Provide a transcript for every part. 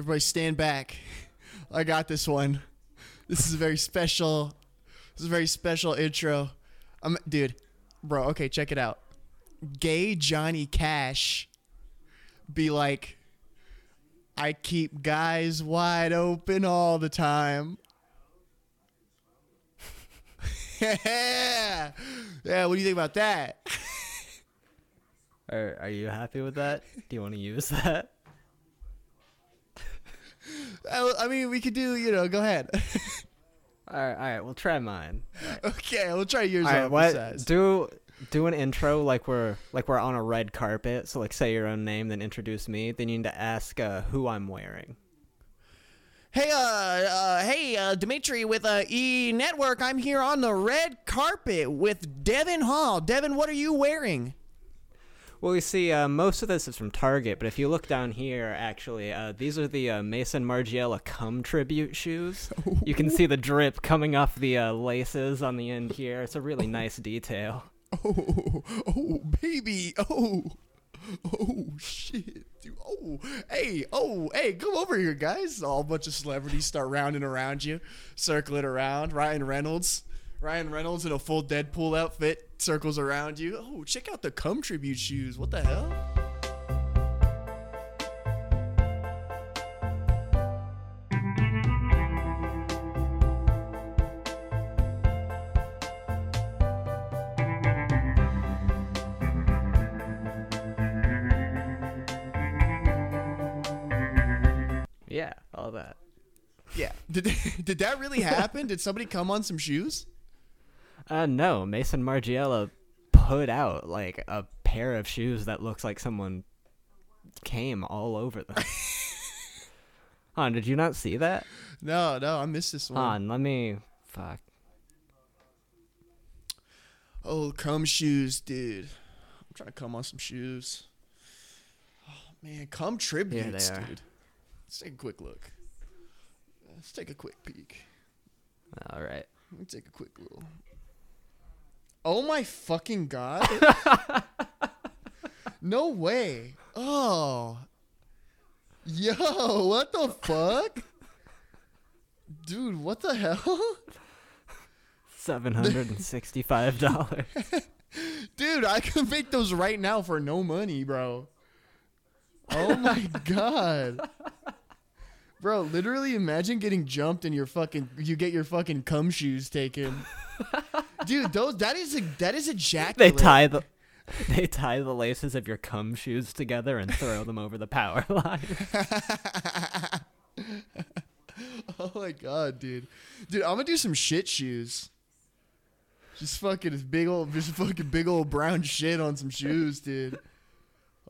Everybody stand back. I got this one. This is a very special. This is a very special intro. I'm, dude, bro. Okay, check it out. Gay Johnny Cash be like, I keep guys wide open all the time. yeah, yeah. What do you think about that? Are Are you happy with that? Do you want to use that? I, I mean, we could do. You know, go ahead. All right, all right. We'll try mine. okay, we'll try yours. All right, what? Do do an intro like we're like we're on a red carpet. So like say your own name, then introduce me. Then you need to ask uh, who I'm wearing. Hey, uh, uh, hey, uh, Dimitri with uh, E Network. I'm here on the red carpet with Devin Hall. Devin, what are you wearing? Well, you see, uh, most of this is from Target, but if you look down here, actually, uh, these are the uh, Maison Margiela Cum tribute shoes. You can see the drip coming off the uh, laces on the end here. It's a really nice detail. Oh, oh, baby. Oh, oh, shit. Dude. Oh, hey, oh, hey, come over here, guys. All bunch of celebrities start rounding around you, circling around. Ryan Reynolds. Ryan Reynolds in a full Deadpool outfit circles around you. Oh, check out the cum tribute shoes. What the hell? Yeah, all that. Yeah. Did did that really happen? did somebody come on some shoes? Uh, no, Maison Margiela put out like a pair of shoes that looks like someone came all over them. Han, did you not see that? No, no, I missed this one. Han, let me. Fuck. Oh, cum shoes, dude. I'm trying to come on some shoes. Oh man, cum tributes, dude. Let's take a quick look. Let's take a quick peek. All right. Let me take a quick little. Oh my fucking god! no way! Oh, yo, what the fuck, dude? What the hell, Seven hundred and sixty-five dollars. dude? I could make those right now for no money, bro. Oh my god. Bro, literally imagine getting jumped and your fucking you get your fucking cum shoes taken. Dude, those that is a that is a jack. they tie the they tie the laces of your cum shoes together and throw them over the power line. Oh my god, dude. Dude, I'm gonna do some shit shoes. Just fucking big old just fucking big old brown shit on some shoes, dude.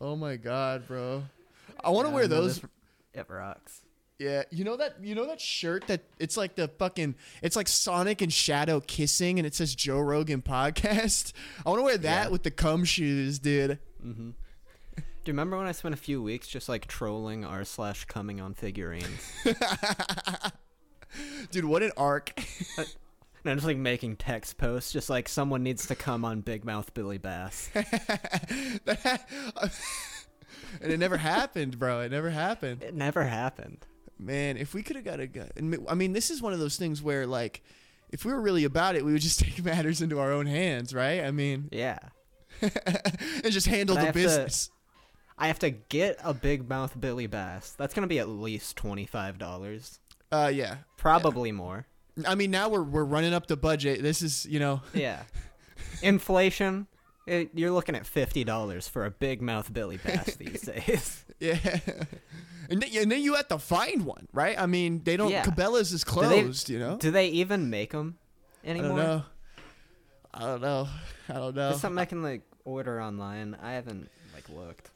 Oh my god, bro. I wanna Yeah, wear those It rocks. Yeah, you know that you know that shirt that it's like the fucking it's like Sonic and Shadow kissing and it says Joe Rogan podcast. I want to wear that Yeah. with the cum shoes, dude. Mm-hmm. Do you remember when I spent a few weeks just like trolling r slash coming on figurines? Dude, what an arc. and I'm just like making text posts, just like someone needs to come on Big Mouth Billy Bass. and it never happened, bro. It never happened. It never happened. Man, if we could have got a guy, and I mean, this is one of those things where like if we were really about it, we would just take matters into our own hands, right? I mean, Yeah. and just handle I the have to- business. I have to get a Big Mouth Billy Bass. That's gonna be at least twenty five dollars. Uh yeah. Probably more. I mean, now we're we're running up the budget. This is, you know, Yeah. Inflation. It, you're looking at fifty dollars for a Big Mouth Billy Bass these days. Yeah. And then, and then you have to find one, right? I mean, they don't. Yeah. Cabela's is Do they- closed, you know. Do they even make them I anymore? don't know. I don't know. I don't know. Is something I can like order online? I haven't like looked.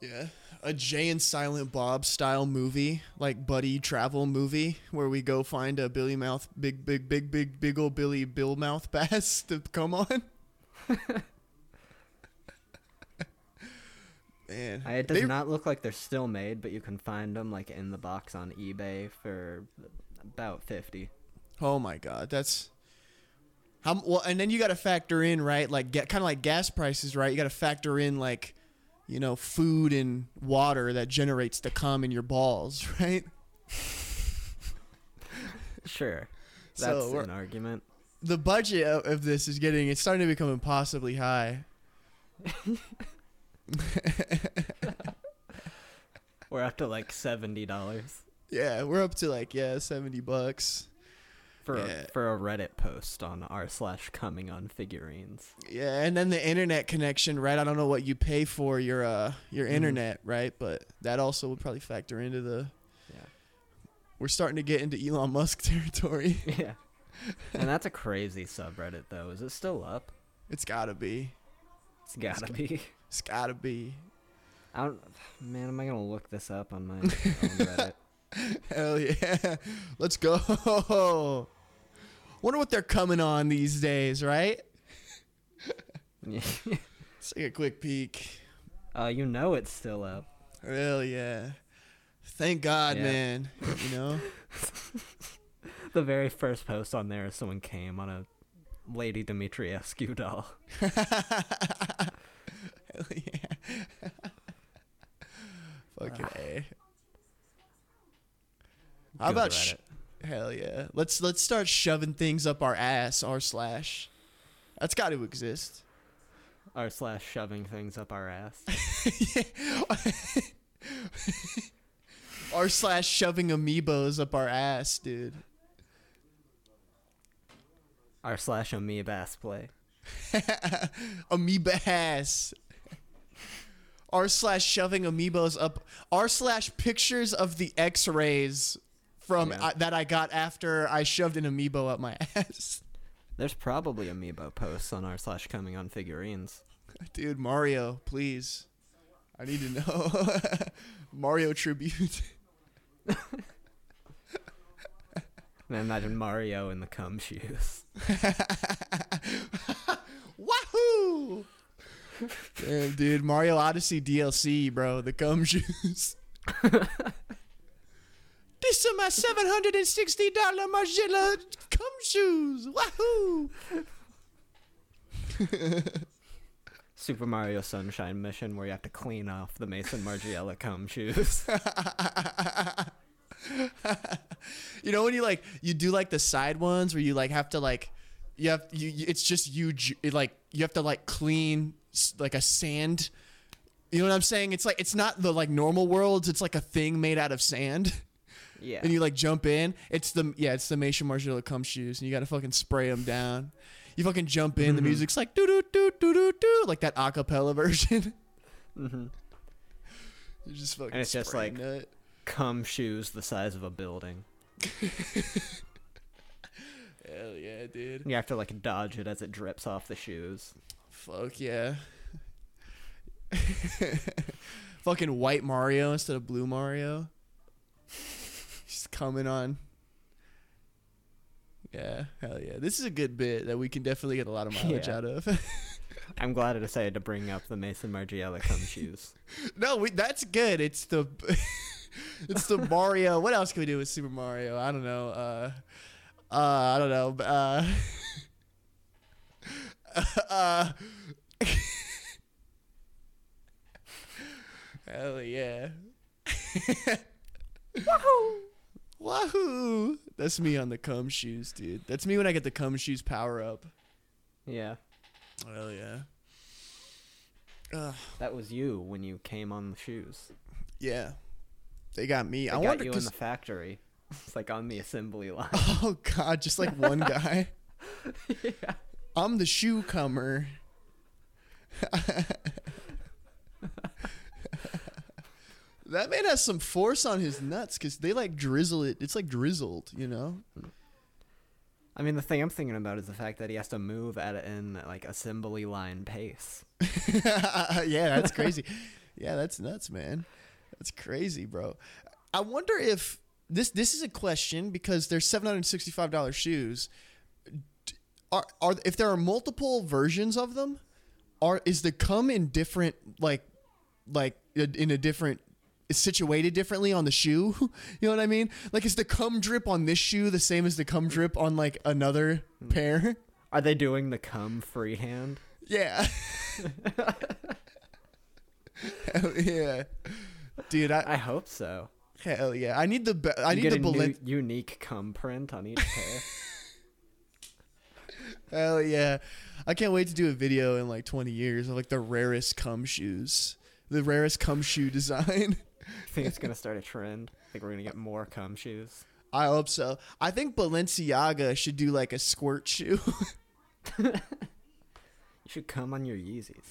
Yeah, a Jay and Silent Bob style movie, like buddy travel movie, where we go find a Billy Mouth, big, big, big, big, big old Billy Bill Mouth bass to come on. Man, I, it does they- not look like they're still made, but you can find them like in the box on eBay for about fifty. Oh my god, that's how well. And then you got to factor in right, like get kind of like gas prices, right? You got to factor in like, you know, food and water that generates the cum in your balls, right? Sure. That's we're- an argument. The budget of this is getting it's starting to become impossibly high. We're up to like seventy dollars Yeah, we're up to like yeah, 70 bucks. for Yeah. a, for a Reddit post on r slash coming on figurines. Yeah, and then the internet connection, right? I don't know what you pay for your uh your Mhm. internet, right? But that also would probably factor into the Yeah. We're starting to get into Elon Musk territory. Yeah. and that's a crazy subreddit though. Is it still up? It's got to be. It's gotta be. It's got to be. I don't. Man, am I gonna look this up on my own Reddit? Hell yeah. Let's go. Wonder what they're coming on these days, right? Let's take a quick peek. uh, you know it's still up. Hell yeah. Thank God, Yeah. man. You know? The very first post on there is someone came on a Lady Dimitrescu doll. Yeah. Fucking A. How about sh- hell yeah? Let's let's start shoving things up our ass, r slash. That's got to exist. r slash shoving things up our ass? R slash shoving amiibos up our ass, dude. r slash amoebass play. Amoeba ass. R slash shoving amiibos up. R slash pictures of the X rays from Yeah. uh, that I got after I shoved an amiibo up my ass. There's probably amiibo posts on r slash coming on figurines. Dude, Mario, please. I need to know. Mario tribute. Man, imagine Mario in the cum shoes. Wahoo! Damn, dude, Mario Odyssey DLC, bro. The cum shoes. These are my seven hundred and sixty dollar Margiela cum shoes. Wahoo! Super Mario Sunshine mission where you have to clean off the Maison Margiela cum shoes. You know when you like you do like the side ones where you like have to like you have you, you it's just you it, like you have to like clean like a sand. You know what I'm saying? It's like it's not the like normal worlds. It's like a thing made out of sand. yeah. and you like jump in. It's the yeah, it's the Maison Margiela cum shoes, and you gotta fucking spray them down. You fucking jump in. The Mhm. music's like doo doo doo doo doo doo, like that acapella version. Mm-hmm. you just fucking. And it's just like- it. Cum shoes the size of a building. hell yeah, dude. You have to like dodge it as it drips off the shoes. Fuck yeah. fucking white Mario instead of blue Mario. Just coming on. Yeah, hell yeah. This is a good bit that we can definitely get a lot of mileage Yeah. out of. I'm glad I decided to bring up the Maison Margiela cum shoes. No, we, that's good. It's the it's the Mario. What else can we do with Super Mario? I don't know. Uh, uh, I don't know. Uh, uh, hell yeah! Wahoo! Wahoo! That's me on the cum shoes, dude. That's me when I get the cum shoes power up. Yeah. Hell yeah! Uh, That was you when you came on the shoes. yeah, they got me. They I got wonder you in 'cause- the factory. It's like on the assembly line. Oh God, just like one guy. yeah. I'm the shoe comer. that man has some force on his nuts because they like drizzle it. It's like drizzled, you know. I mean, the thing I'm thinking about is the fact that he has to move at an like assembly line pace. yeah, that's crazy. yeah, that's nuts, man. That's crazy, bro. I wonder if this this is a question because they're seven hundred sixty five dollars shoes. Are are if there are multiple versions of them, are is the cum in different like like in a different is situated differently on the shoe? you know what I mean? Like is the cum drip on this shoe the same as the cum drip on like another mm. pair? Are they doing the cum freehand? Yeah. Hell yeah. Dude, I, I hope so. Hell yeah! I need the be- I You need the a new unique cum print on each pair. Hell yeah! I can't wait to do a video in like 20 years of like the rarest cum shoes, the rarest cum shoe design. I think it's gonna start a trend. I think we're gonna get more cum shoes. I hope so. I think Balenciaga should do like a squirt shoe. You should cum on your Yeezys.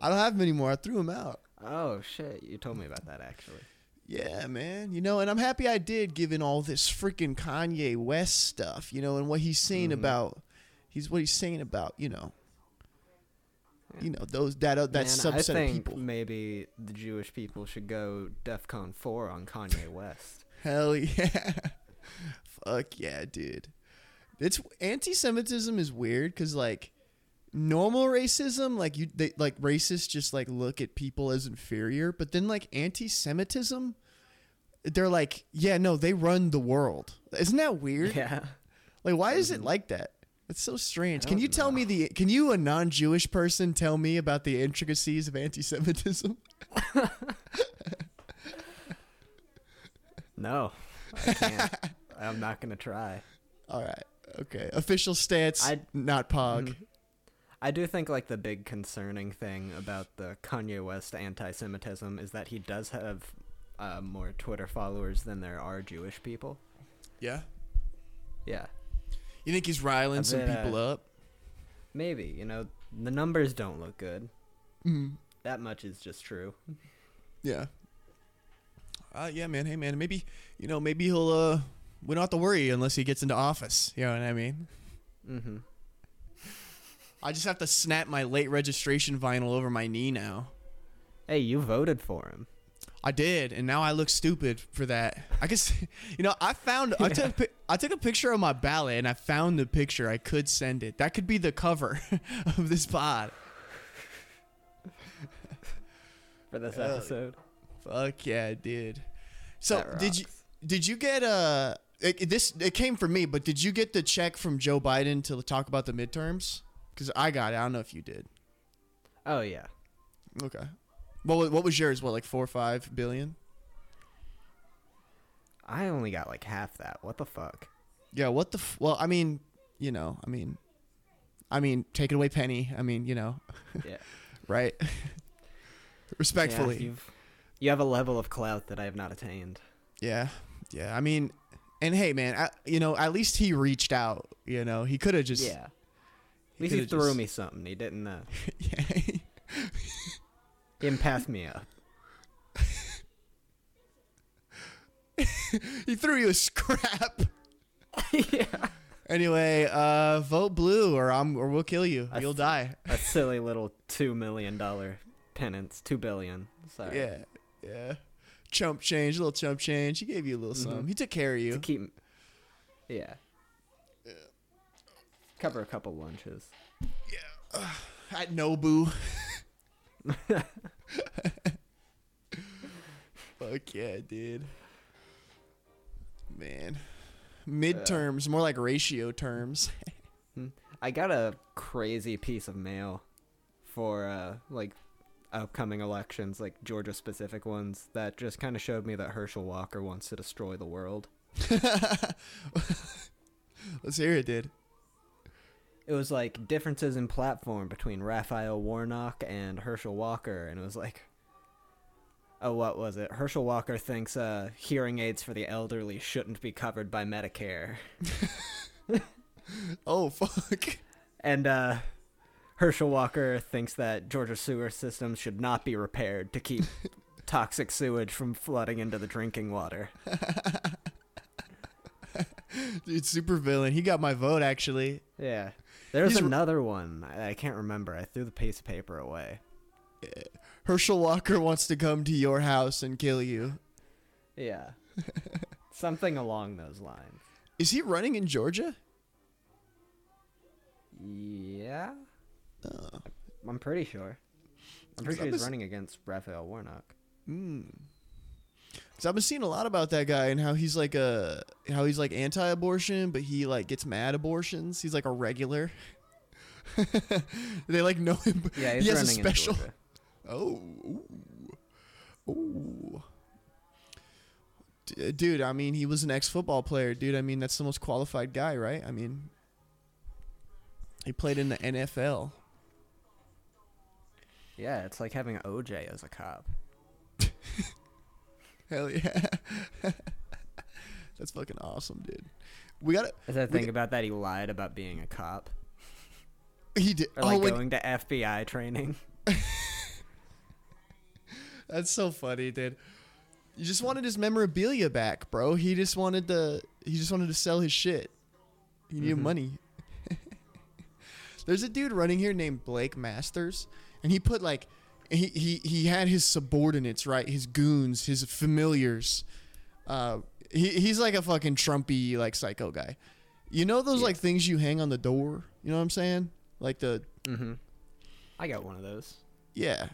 I don't have them anymore. I threw them out. Oh shit! You told me about that actually. Yeah, man. You know, and I'm happy I did, given all this freaking Kanye West stuff. You know, and what he's saying Mhm. about, he's what he's saying about. You know, you know those that uh, that Man, subset I of people. maybe the Jewish people should go DefCon four on Kanye West. Hell yeah. Fuck yeah, dude. It's anti-Semitism is weird because like normal racism, like you, they like racists just like look at people as inferior, but then like anti-Semitism, they're like, yeah, no, they run the world. Isn't that weird? yeah. Like, why is it Mhm. like that? It's so strange. Can you tell me the? Can you, a non-Jewish person, tell me about the intricacies of anti-Semitism? No, I can't. I'm not gonna try. All right, okay. Official stance, I- not Pog. Mhm. I do think like the big concerning thing about the Kanye West anti-Semitism is that he does have uh, more Twitter followers than there are Jewish people. Yeah. Yeah, You think he's riling A some bit, uh, people up? maybe. You know, the numbers don't look good. Mm. That much is just true. Yeah. Uh, yeah, man. Hey, man. Maybe you know, maybe he'll. uh We don't have to worry unless he gets into office. You know what I mean? Mm-hmm. I just have to snap my late registration vinyl over my knee now. Hey, you voted for him. I did, and now I look stupid for that. I guess, you know, I found I took a I took a picture of my ballot, and I found the picture. I could send it. That could be the cover of this pod. for this Hell episode. Fuck yeah, dude. So did you did you get uh it, it- this it came from me, but did you get the check from Joe Biden to talk about the midterms? Because I got it. I don't know if you did. Oh yeah. Okay. What what was yours? What like four or five billion? I only got like half that. What the fuck? Yeah. What the? F- well, I mean, you know, I mean, I mean, take it away, Penny. I mean, you know, Yeah. right? Respectfully. Yeah, you've, you have a level of clout that I have not attained. Yeah, yeah. I mean, and hey, man, I, you know, at least he reached out. You know, he could have just. yeah. At least he threw just- me something. He didn't. Uh, Yeah. He didn't me up. he threw you a scrap. yeah. Anyway, uh, vote blue, or I'm, or we'll kill you. I You'll th- die. A silly little two million dollar penance. Two billion. Sorry. Yeah, yeah. Chump change, A little chump change. He gave you a little Mhm. something. He took care of you. To keep. Yeah. Cover a couple lunches. Yeah. At Nobu. Fuck yeah, dude. Man. Midterms, more like ratio terms. I got a crazy piece of mail for uh like upcoming elections, like Georgia specific ones, that just kind of showed me that Herschel Walker wants to destroy the world. Let's hear it, dude. It was like differences in platform between Raphael Warnock and Herschel Walker, and it was like, oh, what was it? Herschel Walker thinks uh, hearing aids for the elderly shouldn't be covered by Medicare, Oh, fuck. and uh, Herschel Walker thinks that Georgia sewer systems should not be repaired to keep toxic sewage from flooding into the drinking water. Dude, super villain. He got my vote, actually. Yeah. There's He's another one. I, I can't remember. I threw the piece of paper away. Herschel Walker wants to come to your house and kill you. Yeah. Something along those lines. Is he running in Georgia? Yeah. Oh. I'm pretty sure. I'm pretty sure he's running against Raphael Warnock. Hmm. Cause I've been seeing a lot about that guy and how he's like a how he's like anti-abortion, but he like gets mad abortions. He's like a regular. they like know him. Yeah, he's he has a special. Oh, ooh, ooh. D- dude, I mean, he was an ex-football player, dude. I mean, that's the most qualified guy, right? I mean, he played in the NFL. Yeah, it's like having OJ as a cop. Hell yeah. that's fucking awesome, dude. We got to Is that We thing about that he lied about being a cop? he did Or like Oh, wait, going to FBI training? that's so funny, dude. You just wanted his memorabilia back, bro. He just wanted to he just wanted to sell his shit. He needed Mhm. money. There's a dude running here named Blake Masters, and he put like he he he had his subordinates, right? His goons, his familiars. Uh, he he's like a fucking Trumpy like psycho guy. You know those Yeah. like things you hang on the door. You know what I'm saying? Like the Mm-hmm. I got one of those. yeah.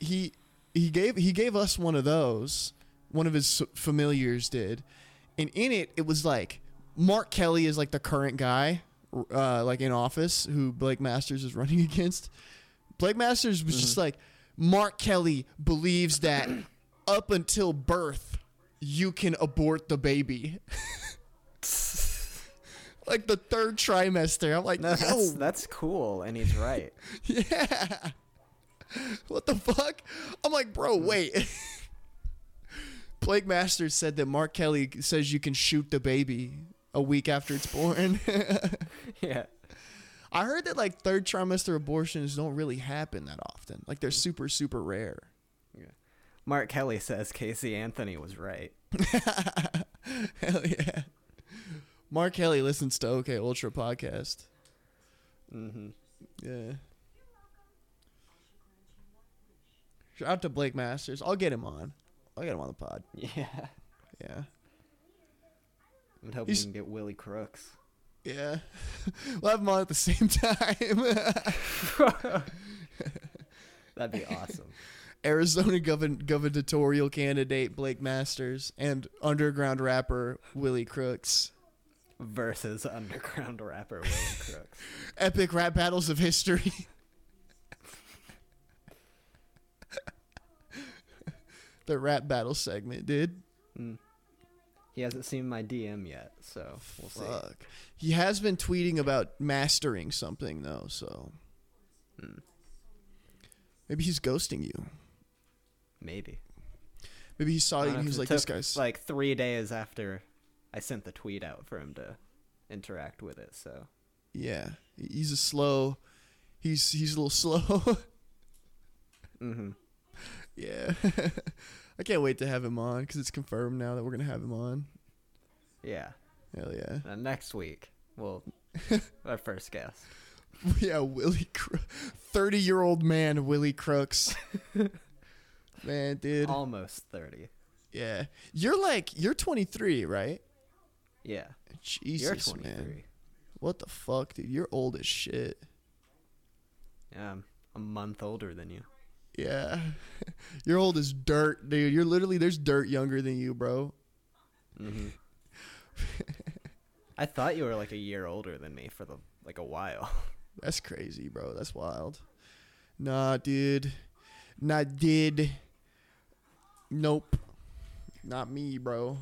He he gave he gave us one of those. One of his familiars did, and in it it was like Mark Kelly is like the current guy, uh, like in office who Blake Masters is running against. Blake Masters was just like Mark Kelly believes that up until birth you can abort the baby. like the third trimester. I'm like, No, that's that's cool, and he's right. yeah. What the fuck? I'm like, bro, hmm. wait. Blake Masters said that Mark Kelly says you can shoot the baby a week after it's born. yeah. I heard that like third trimester abortions don't really happen that often. Like they're super super rare. Yeah. Mark Kelly says Casey Anthony was right. Hell yeah. Mark Kelly listens to OK Ultra podcast. Mm-hmm. Yeah. Shout out to Blake Masters. I'll get him on. I'll get him on the pod. Yeah. Yeah. I'm hoping He's- we can get Willie Crooks. Yeah. we'll have them on at the same time. That'd be awesome. Arizona govern- gubernatorial candidate Blake Masters and underground rapper Willie Crooks. Versus underground rapper Willie Crooks. Epic rap battles of history. the rap battle segment, dude. Mm. He hasn't seen my DM yet, so we'll see. He has been tweeting about mastering something though, so Hmm. maybe he's ghosting you. Maybe. Maybe he saw you and he was like, "This guy's like three days after I sent the tweet out for him to interact with it. So yeah, he's a slow. He's he's a little slow." mm-hmm. Yeah. I can't wait to have him on because it's confirmed now that we're going to have him on. yeah. Hell yeah. And next week, well, our first guest. Yeah, Willie, 30 year old man, Willie Crooks. man, dude. Almost thirty. Yeah. You're like, you're 23, right? Yeah. Jesus, You're twenty man. What the fuck, dude? You're old as shit. Yeah, I'm a month older than you. Yeah. You're old as dirt, dude. You're literally, there's dirt younger than you, bro. Mm-hmm. I thought you were like a year older than me for the like a while. That's crazy, bro. That's wild. Nah, dude. Not did. Nope. Not me, bro.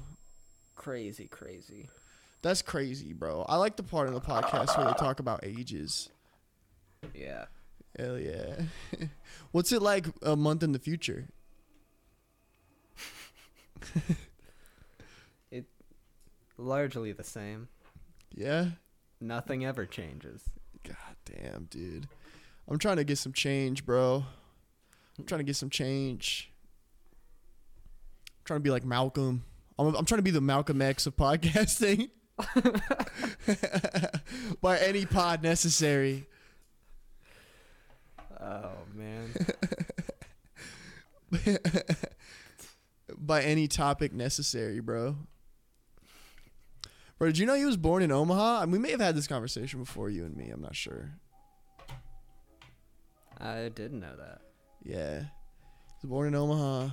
crazy, crazy. That's crazy, bro. I like the part of the podcast where they talk about ages. Yeah. Hell yeah. What's it like a month in the future? It largely the same. Yeah? Nothing ever changes. God damn, dude. I'm trying to get some change, bro. I'm trying to get some change. I'm trying to be like Malcolm. I'm, I'm trying to be the Malcolm X of podcasting. By any pod necessary. Oh man. By any topic necessary, bro. Bro, did you know he was born in Omaha? And we may have had this conversation before, you and me. I'm not sure. I didn't know that. Yeah. He was born in Omaha.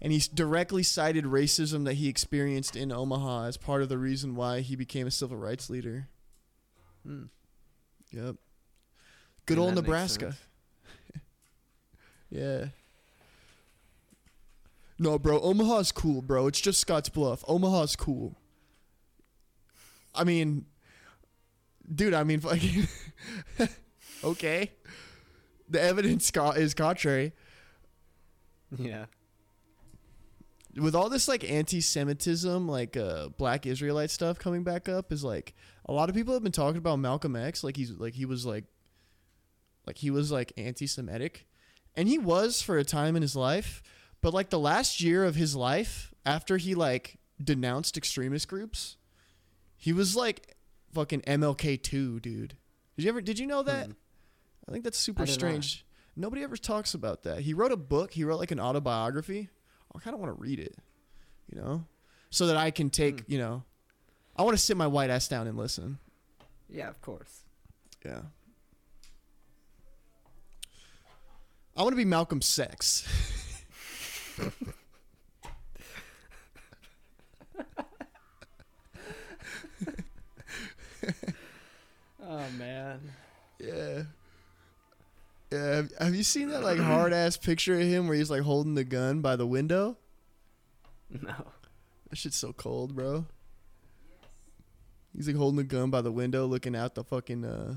And he's directly cited racism that he experienced in Omaha as part of the reason why he became a civil rights leader. Hmm. Yep. Good And old Nebraska. Yeah. No, bro, Omaha's cool, bro. It's just Scotts Bluff. Omaha's cool. I mean, dude, I mean, fucking. okay. The evidence co- is contrary. Yeah. With all this like anti-Semitism, like uh, Black Israelite stuff coming back up, is like a lot of people have been talking about Malcolm X, like he's like he was like, like he was like anti-Semitic, and he was for a time in his life, but like the last year of his life, after he like denounced extremist groups, he was like fucking MLK two, dude. Did you ever? Did you know that? Hmm. I think that's super I did not. strange. Nobody ever talks about that. He wrote a book. He wrote like an autobiography. I kind of want to read it, you know, so that I can take, Hmm. you know, I want to sit my white ass down and listen. Yeah, of course. Yeah. I want to be Malcolm Sex. Oh man. Yeah. Yeah. Have, have you seen that like hard ass picture of him where he's like holding the gun by the window? No. That shit's so cold, bro. He's like holding the gun by the window, looking out the fucking. uh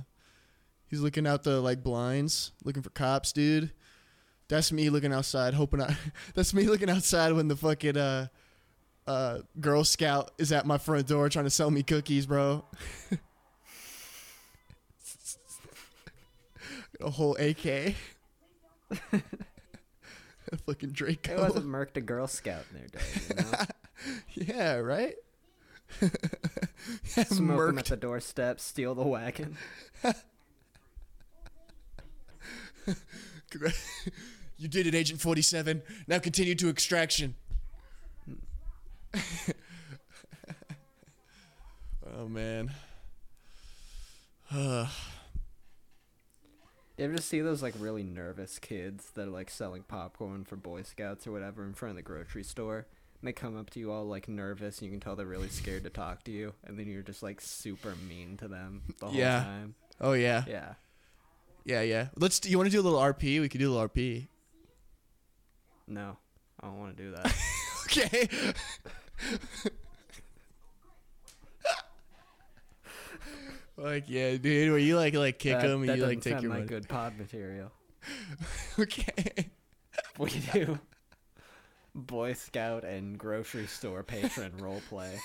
He's looking out the like blinds, looking for cops, dude. That's me looking outside, hoping I. that's me looking outside when the fucking uh, uh, Girl Scout is at my front door trying to sell me cookies, bro. A whole AK. A fucking Draco. It wasn't Merc a Girl Scout in their day, you know? Yeah, right? Smoke 'em Merked. at the doorstep, steal the wagon. You did it, Agent 47. Now continue to extraction. oh, man. You ever see those like really nervous kids that are like selling popcorn for Boy Scouts or whatever in front of the grocery store? And they come up to you all like nervous, and you can tell they're really scared to talk to you, and then you're just like super mean to them the whole Yeah. time. oh, yeah. Yeah. Yeah, yeah. Let's. Do, you want to do a little RP? We could do a little RP. No, I don't want to do that. Okay. like, yeah, dude. Where you like, like kick that, them and you like take your like money. good pod material. Okay. We do Boy Scout and grocery store patron role play.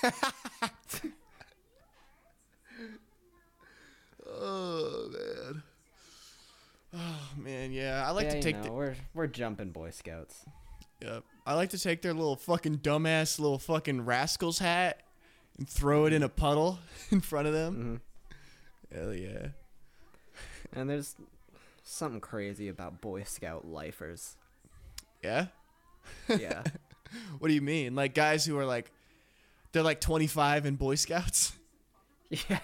Oh man. Oh man, yeah. I like yeah, to you take know, we're we're jumping Boy Scouts. the yep. I like to take their little fucking dumbass little fucking rascals hat and throw it in a puddle in front of them. hmm Hell yeah. And there's something crazy about Boy Scout lifers. Yeah? Yeah. What do you mean? Like guys who are like they're like 25 in Boy Scouts? yeah.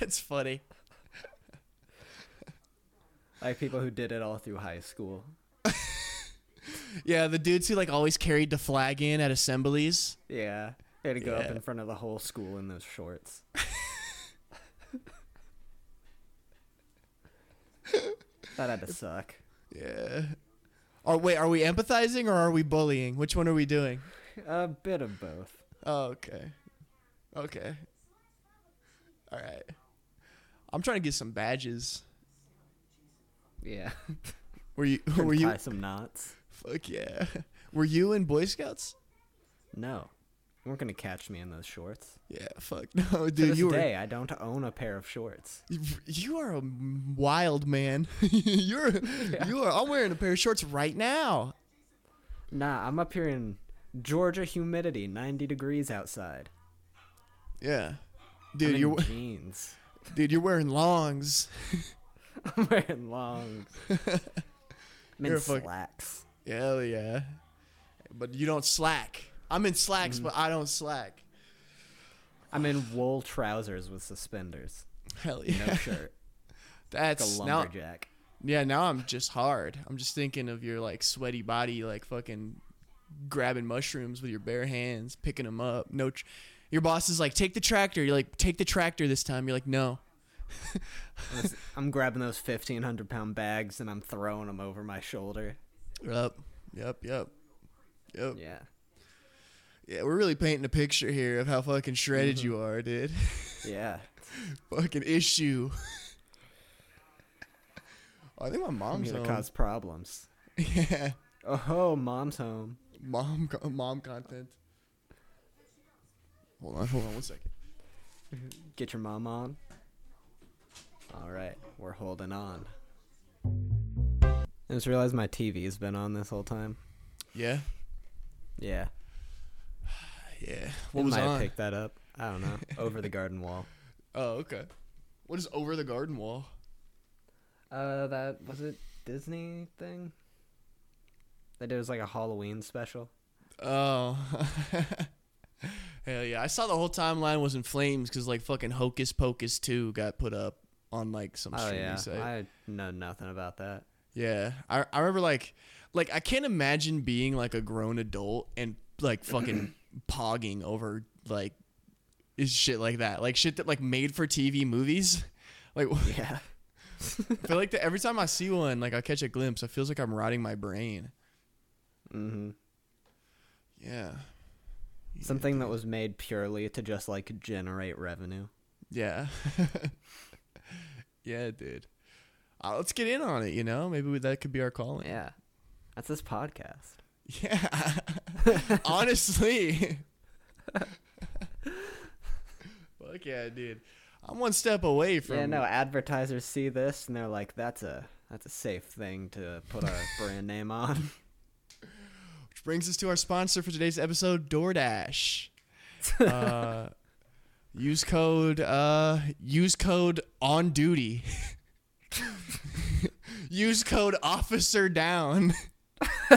That's funny. Like people who did it all through high school. Yeah, the dudes who like always carried the flag in at assemblies. Yeah. They had to go up in front of the whole school in those shorts. that had to suck. Yeah. Or wait, are we empathizing or are we bullying? Which one are we doing? A bit of both. Oh, okay. Okay. All right. I'm trying to get some badges. Yeah. Were you Trying to were you tie some knots. Fuck yeah. Were you in Boy Scouts? No. You weren't gonna catch me in those shorts. Yeah, fuck. No, to dude, this you were day, I don't own a pair of shorts. you are a wild man. You're you are I'm wearing a pair of shorts right now. Nah, I'm up here in Georgia humidity, 90 degrees outside. Yeah. I'm Dude, in you're jeans. dude, you're wearing longs. I'm wearing longs. I'm You're in a fuck- slacks. Hell yeah. But you don't slack. I'm in slacks, Mm-hmm. but I don't slack. I'm in wool trousers with suspenders. Hell yeah. No shirt. Like That's a now lumberjack. Yeah, now I'm just hard. I'm just thinking of your like sweaty body, like fucking grabbing mushrooms with your bare hands, picking them up. No, tr- your boss is like, take the tractor. You're like, take the tractor this time. You're like, no. I'm grabbing those 1,500 pound bags and I'm throwing them over my shoulder. Yep, yep, yep. Yep. Yeah. Yeah, we're really painting a picture here of how fucking shredded Mm-hmm. you are, dude. Yeah. fucking issue. Oh, I think my I'm mom's gonna home. cause problems. yeah, Oh, mom's home. mom, mom content. Hold on, hold on one second. Get your mom on. All right, we're holding on. I just realized my TV's been on this whole time. Yeah, Yeah. yeah. What It was might on? picked that up. I don't know. Over the garden wall. Oh, okay. What is over the garden wall? Uh, that was it. Disney thing. That it was like a Halloween special. Oh. Hell yeah. I saw the whole timeline was in flames because, like, fucking Hocus Pocus 2 got put up on, like, some Oh streaming yeah, site. I know nothing about that. Yeah. I, I remember, like, like, I can't imagine being, like, a grown adult and, like, fucking pogging over, like, is shit like that. Like, shit that, like, made for TV movies. Like, Yeah. I feel like that every time I see one, like, I catch a glimpse, it feels like I'm rotting my brain. mm-hmm. Yeah. Something that was made purely to just like generate revenue. Yeah. yeah, dude. Uh, let's get in on it, you know? Maybe we, that could be our calling. Yeah. That's this podcast. Yeah. Honestly. Fuck yeah, dude. I'm one step away from Yeah, no, advertisers see this and they're like, that's a that's a safe thing to put our brand name on. Which brings us to our sponsor for today's episode, DoorDash. uh, use code uh use code on duty. use code officer down.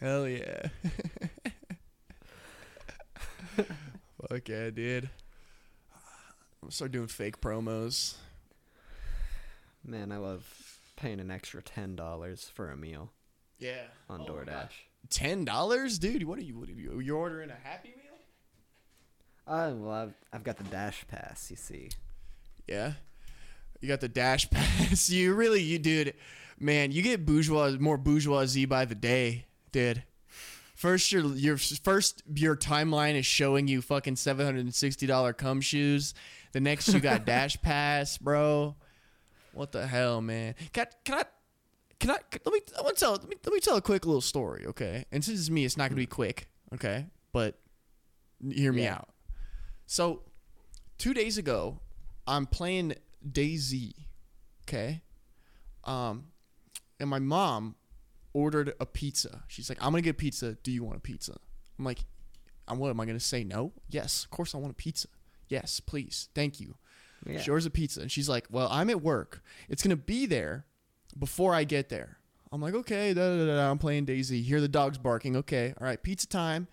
Hell yeah. Fuck yeah, dude. I'm start doing fake promos. Man, I love paying an extra ten dollars for a meal Yeah. on Oh DoorDash. Ten dollars, dude. What are you? What are you? You're ordering a Happy Meal? Uh, well, I've I've got the Dash Pass. You see. Yeah. You got the dash pass. You really, you dude, man. You get bourgeois, more bourgeoisie by the day, dude. First, your your first your timeline is showing you fucking seven hundred and sixty dollar cum shoes. The next, you got dash pass, bro. What the hell, man? Can, can I? Can I? Let me. I want to tell. Let me, let me tell a quick little story, okay? And since it's me, it's not gonna be quick, okay? But hear me Yeah. out. So, two days ago, I'm playing Daisy, okay? Um, and my mom ordered a pizza. She's like, "I'm gonna get pizza. Do you want a pizza?" I'm like, "I'm what? Am I gonna say no? Yes, of course I want a pizza. Yes, please, thank you." Yeah. She orders a pizza, and she's like, "Well, I'm at work. It's gonna be there before I get there." I'm like, "Okay." Da, da, da, da. I'm playing Daisy. Hear the dogs barking. Okay, all right. Pizza time.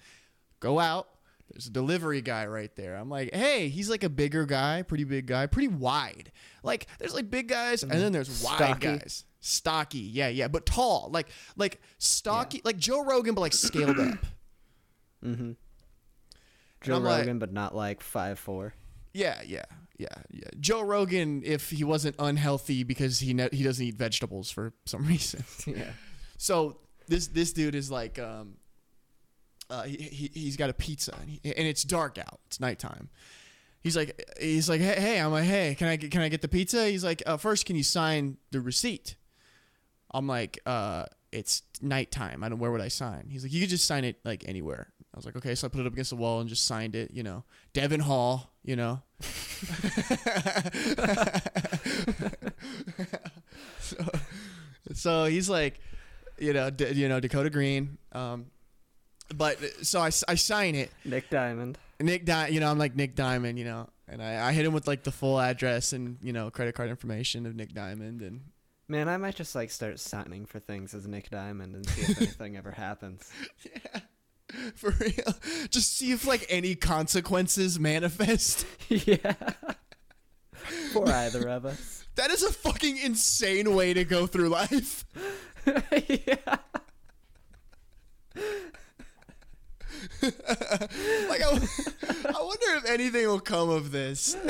Go out. There's a delivery guy right there. I'm like, "Hey." He's like a bigger guy, pretty big guy, pretty wide. Like, there's like big guys, and then there's wide Stocky. guys. Stocky, yeah, yeah, but tall, like like stocky, like Joe Rogan, but like scaled up. Mm-hmm. Joe I'm like- Rogan, but not like five four. Yeah, yeah, yeah, yeah. Joe Rogan, if he wasn't unhealthy because he ne- he doesn't eat vegetables for some reason. yeah. So this this dude is like, um, uh, he, he he's got a pizza and, he, and it's dark out. It's nighttime. He's like he's like hey, hey I'm like hey can I get, can I get the pizza? He's like uh, first can you sign the receipt? I'm like uh it's nighttime. I don't where would I sign? He's like you could just sign it like anywhere. I was like okay, so I put it up against the wall and just signed it. You know, Devin Hall. You know. so, so he's like, you know, D- you know Dakota Green. Um, but uh, so I, I sign it. Nick Diamond. Nick Di- you know, I'm like Nick Diamond, you know, and I, I hit him with like the full address and you know credit card information of Nick Diamond and Man, I might just like start signing for things as Nick Diamond and see if anything ever happens. yeah, for real. Just see if like any consequences manifest. yeah. For either of us. That is a fucking insane way to go through life. yeah. like I, I wonder if anything will come of this.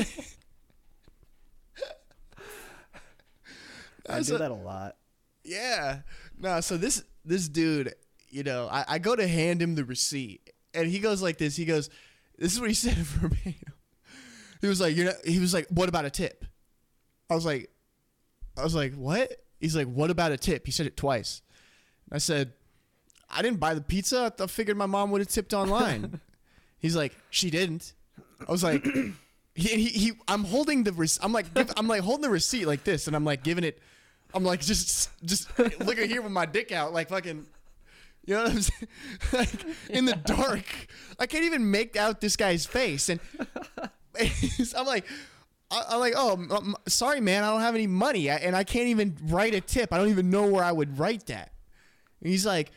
I do that a lot. Yeah. No, so this this dude, you know, I, I go to hand him the receipt, and he goes like this. He goes, "This is what he said verbatim." He was like, "You're not," he was like, "What about a tip?" I was like, I was like, "What?" He's like, "What about a tip?" He said it twice. I said, "I didn't buy the pizza. I figured my mom would have tipped online." He's like, "She didn't." I was like, he, he, he I'm holding the rec- I'm like give, I'm like holding the receipt like this and I'm like giving it I'm like just just looking here with my dick out like fucking you know what I'm saying? like in the dark. I can't even make out this guy's face and I'm like I- I'm like, oh, sorry, man. I don't have any money, and I can't even write a tip. I don't even know where I would write that. And he's like,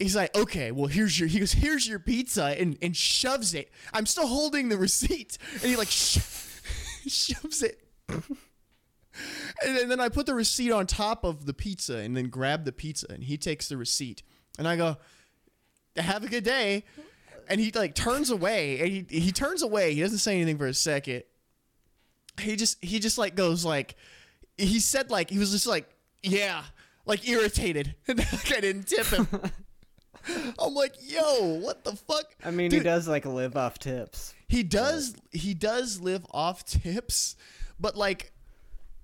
he's like, okay, well, here's your. He goes, here's your pizza, and and shoves it. I'm still holding the receipt, and he like sho- shoves it. And then, I put the receipt on top of the pizza, and then grab the pizza, and he takes the receipt, and I go, have a good day. And he like turns away, and he he turns away. He doesn't say anything for a second. He just he just like goes like, he said like he was just like yeah, like irritated, like I didn't tip him. I'm like, yo, what the fuck? I mean, Dude, he does like live off tips. he does he does live off tips, but like,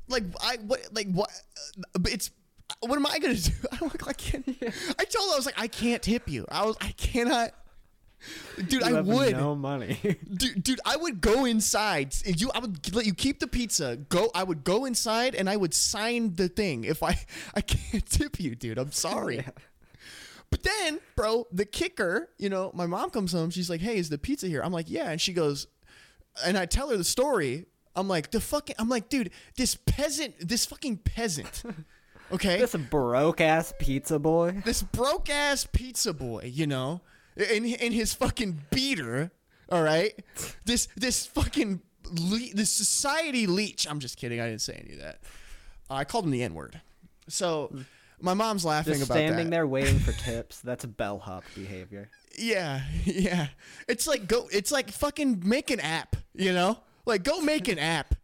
like I what like what? uh, it's what am I gonna do? I don't I can't. I told him I was like I can't tip you. I was I cannot. Dude, You I have would. no money. Dude, dude, I would go inside. If you, I would let you keep the pizza. Go, I would go inside and I would sign the thing. If I, I can't tip you, dude. I'm sorry. But then, bro, the kicker, you know, my mom comes home. She's like, "Hey, is the pizza here?" I'm like, "Yeah," and she goes, and I tell her the story. I'm like, "The fucking," I'm like, "Dude, this peasant, this fucking peasant, okay, this broke ass pizza boy. this broke ass pizza boy, you know, in in his fucking beater, all right. This this fucking le- this society leech. I'm just kidding. I didn't say any of that. I called him the N word. So hmm. My mom's laughing Just about standing that. there waiting for tips. That's a bellhop behavior. Yeah, yeah. It's like go. It's like fucking make an app. You know, like go make an app.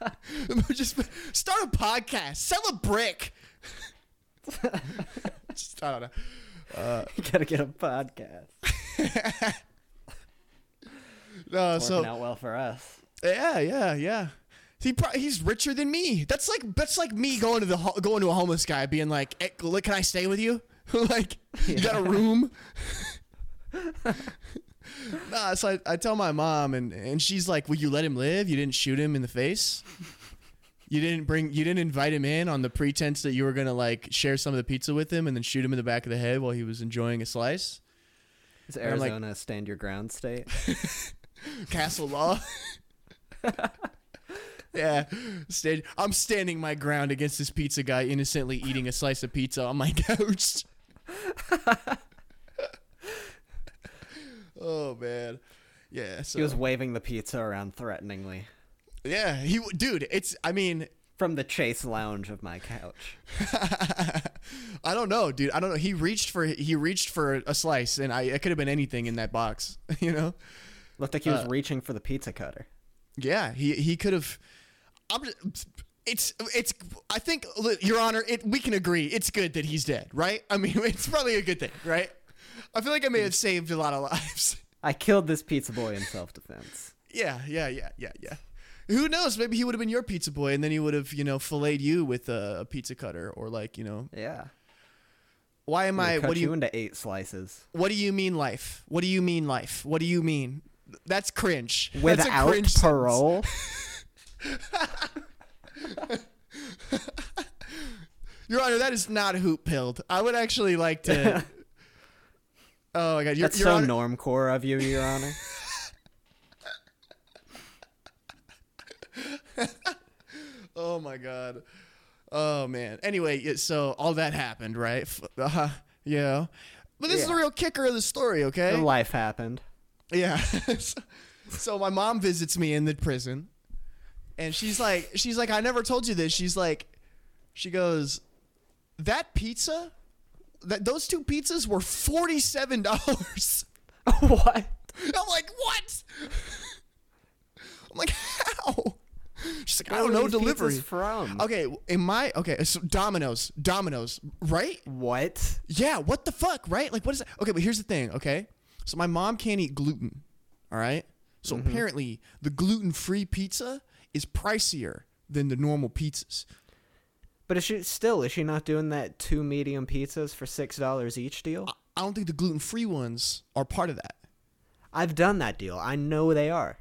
just start a podcast. Sell a brick. Just, I don't know. you gotta get a podcast. No, Working so out well for us. Yeah, yeah, yeah. He pro- he's richer than me. That's like that's like me going to the ho- going to a homeless guy, being like, hey, "Can I stay with you? like, you got a room?" nah, so I, I tell my mom, and and she's like, "Will you let him live? You didn't shoot him in the face. You didn't bring you didn't invite him in on the pretense that you were gonna like share some of the pizza with him, and then shoot him in the back of the head while he was enjoying a slice." Is like- Arizona a stand your ground state? Castle Law. Yeah, stand, I'm standing my ground against this pizza guy innocently eating a slice of pizza on my couch. oh man, yeah. So He was waving the pizza around threateningly yeah, he dude. It's I mean. from the chase lounge of my couch. I don't know, dude. I don't know. He reached for he reached for a slice, and I it could have been anything in that box, you know. Looked like he was Uh, reaching for the pizza cutter. Yeah, he he could have. I'm just, it's it's. I think, Your Honor, it we can agree it's good that he's dead, right? I mean, it's probably a good thing, right? I feel like I may have saved a lot of lives. I killed this pizza boy in self defense. yeah, yeah, yeah, yeah, yeah. Who knows? Maybe he would have been your pizza boy, and then he would have, you know, filleted you with a, a pizza cutter, or like, you know, Yeah. why am I? cut What do you you? into eight slices What do you mean life? What do you mean life? What do you mean? That's cringe. That's a without cringe sentence. parole. Your Honor, that is not hoop pilled. I would actually like to. oh my God, Your, That's Your so Honor, normcore of you, Your Honor. Oh my God. Oh man. Anyway, so all that happened, right? Uh, yeah. But this is the real kicker of the story, okay? Life happened. Yeah. so my mom visits me in the prison, and she's like, she's like, I never told you this. She's like, she goes, that pizza, that those two pizzas were forty seven dollars. what? I'm like, what? I'm like, how? She's like, I don't know are these pizzas delivery. from? Okay, in my okay, so Domino's, Domino's, right? What? Yeah, what the fuck, right? Like, what is that? Okay, but here's the thing, okay? So my mom can't eat gluten, all right? So Mm-hmm. apparently, the gluten free pizza is pricier than the normal pizzas. But is she still is she not doing that two medium pizzas for six dollars each deal? I don't think the gluten free ones are part of that. I've done that deal. I know they are.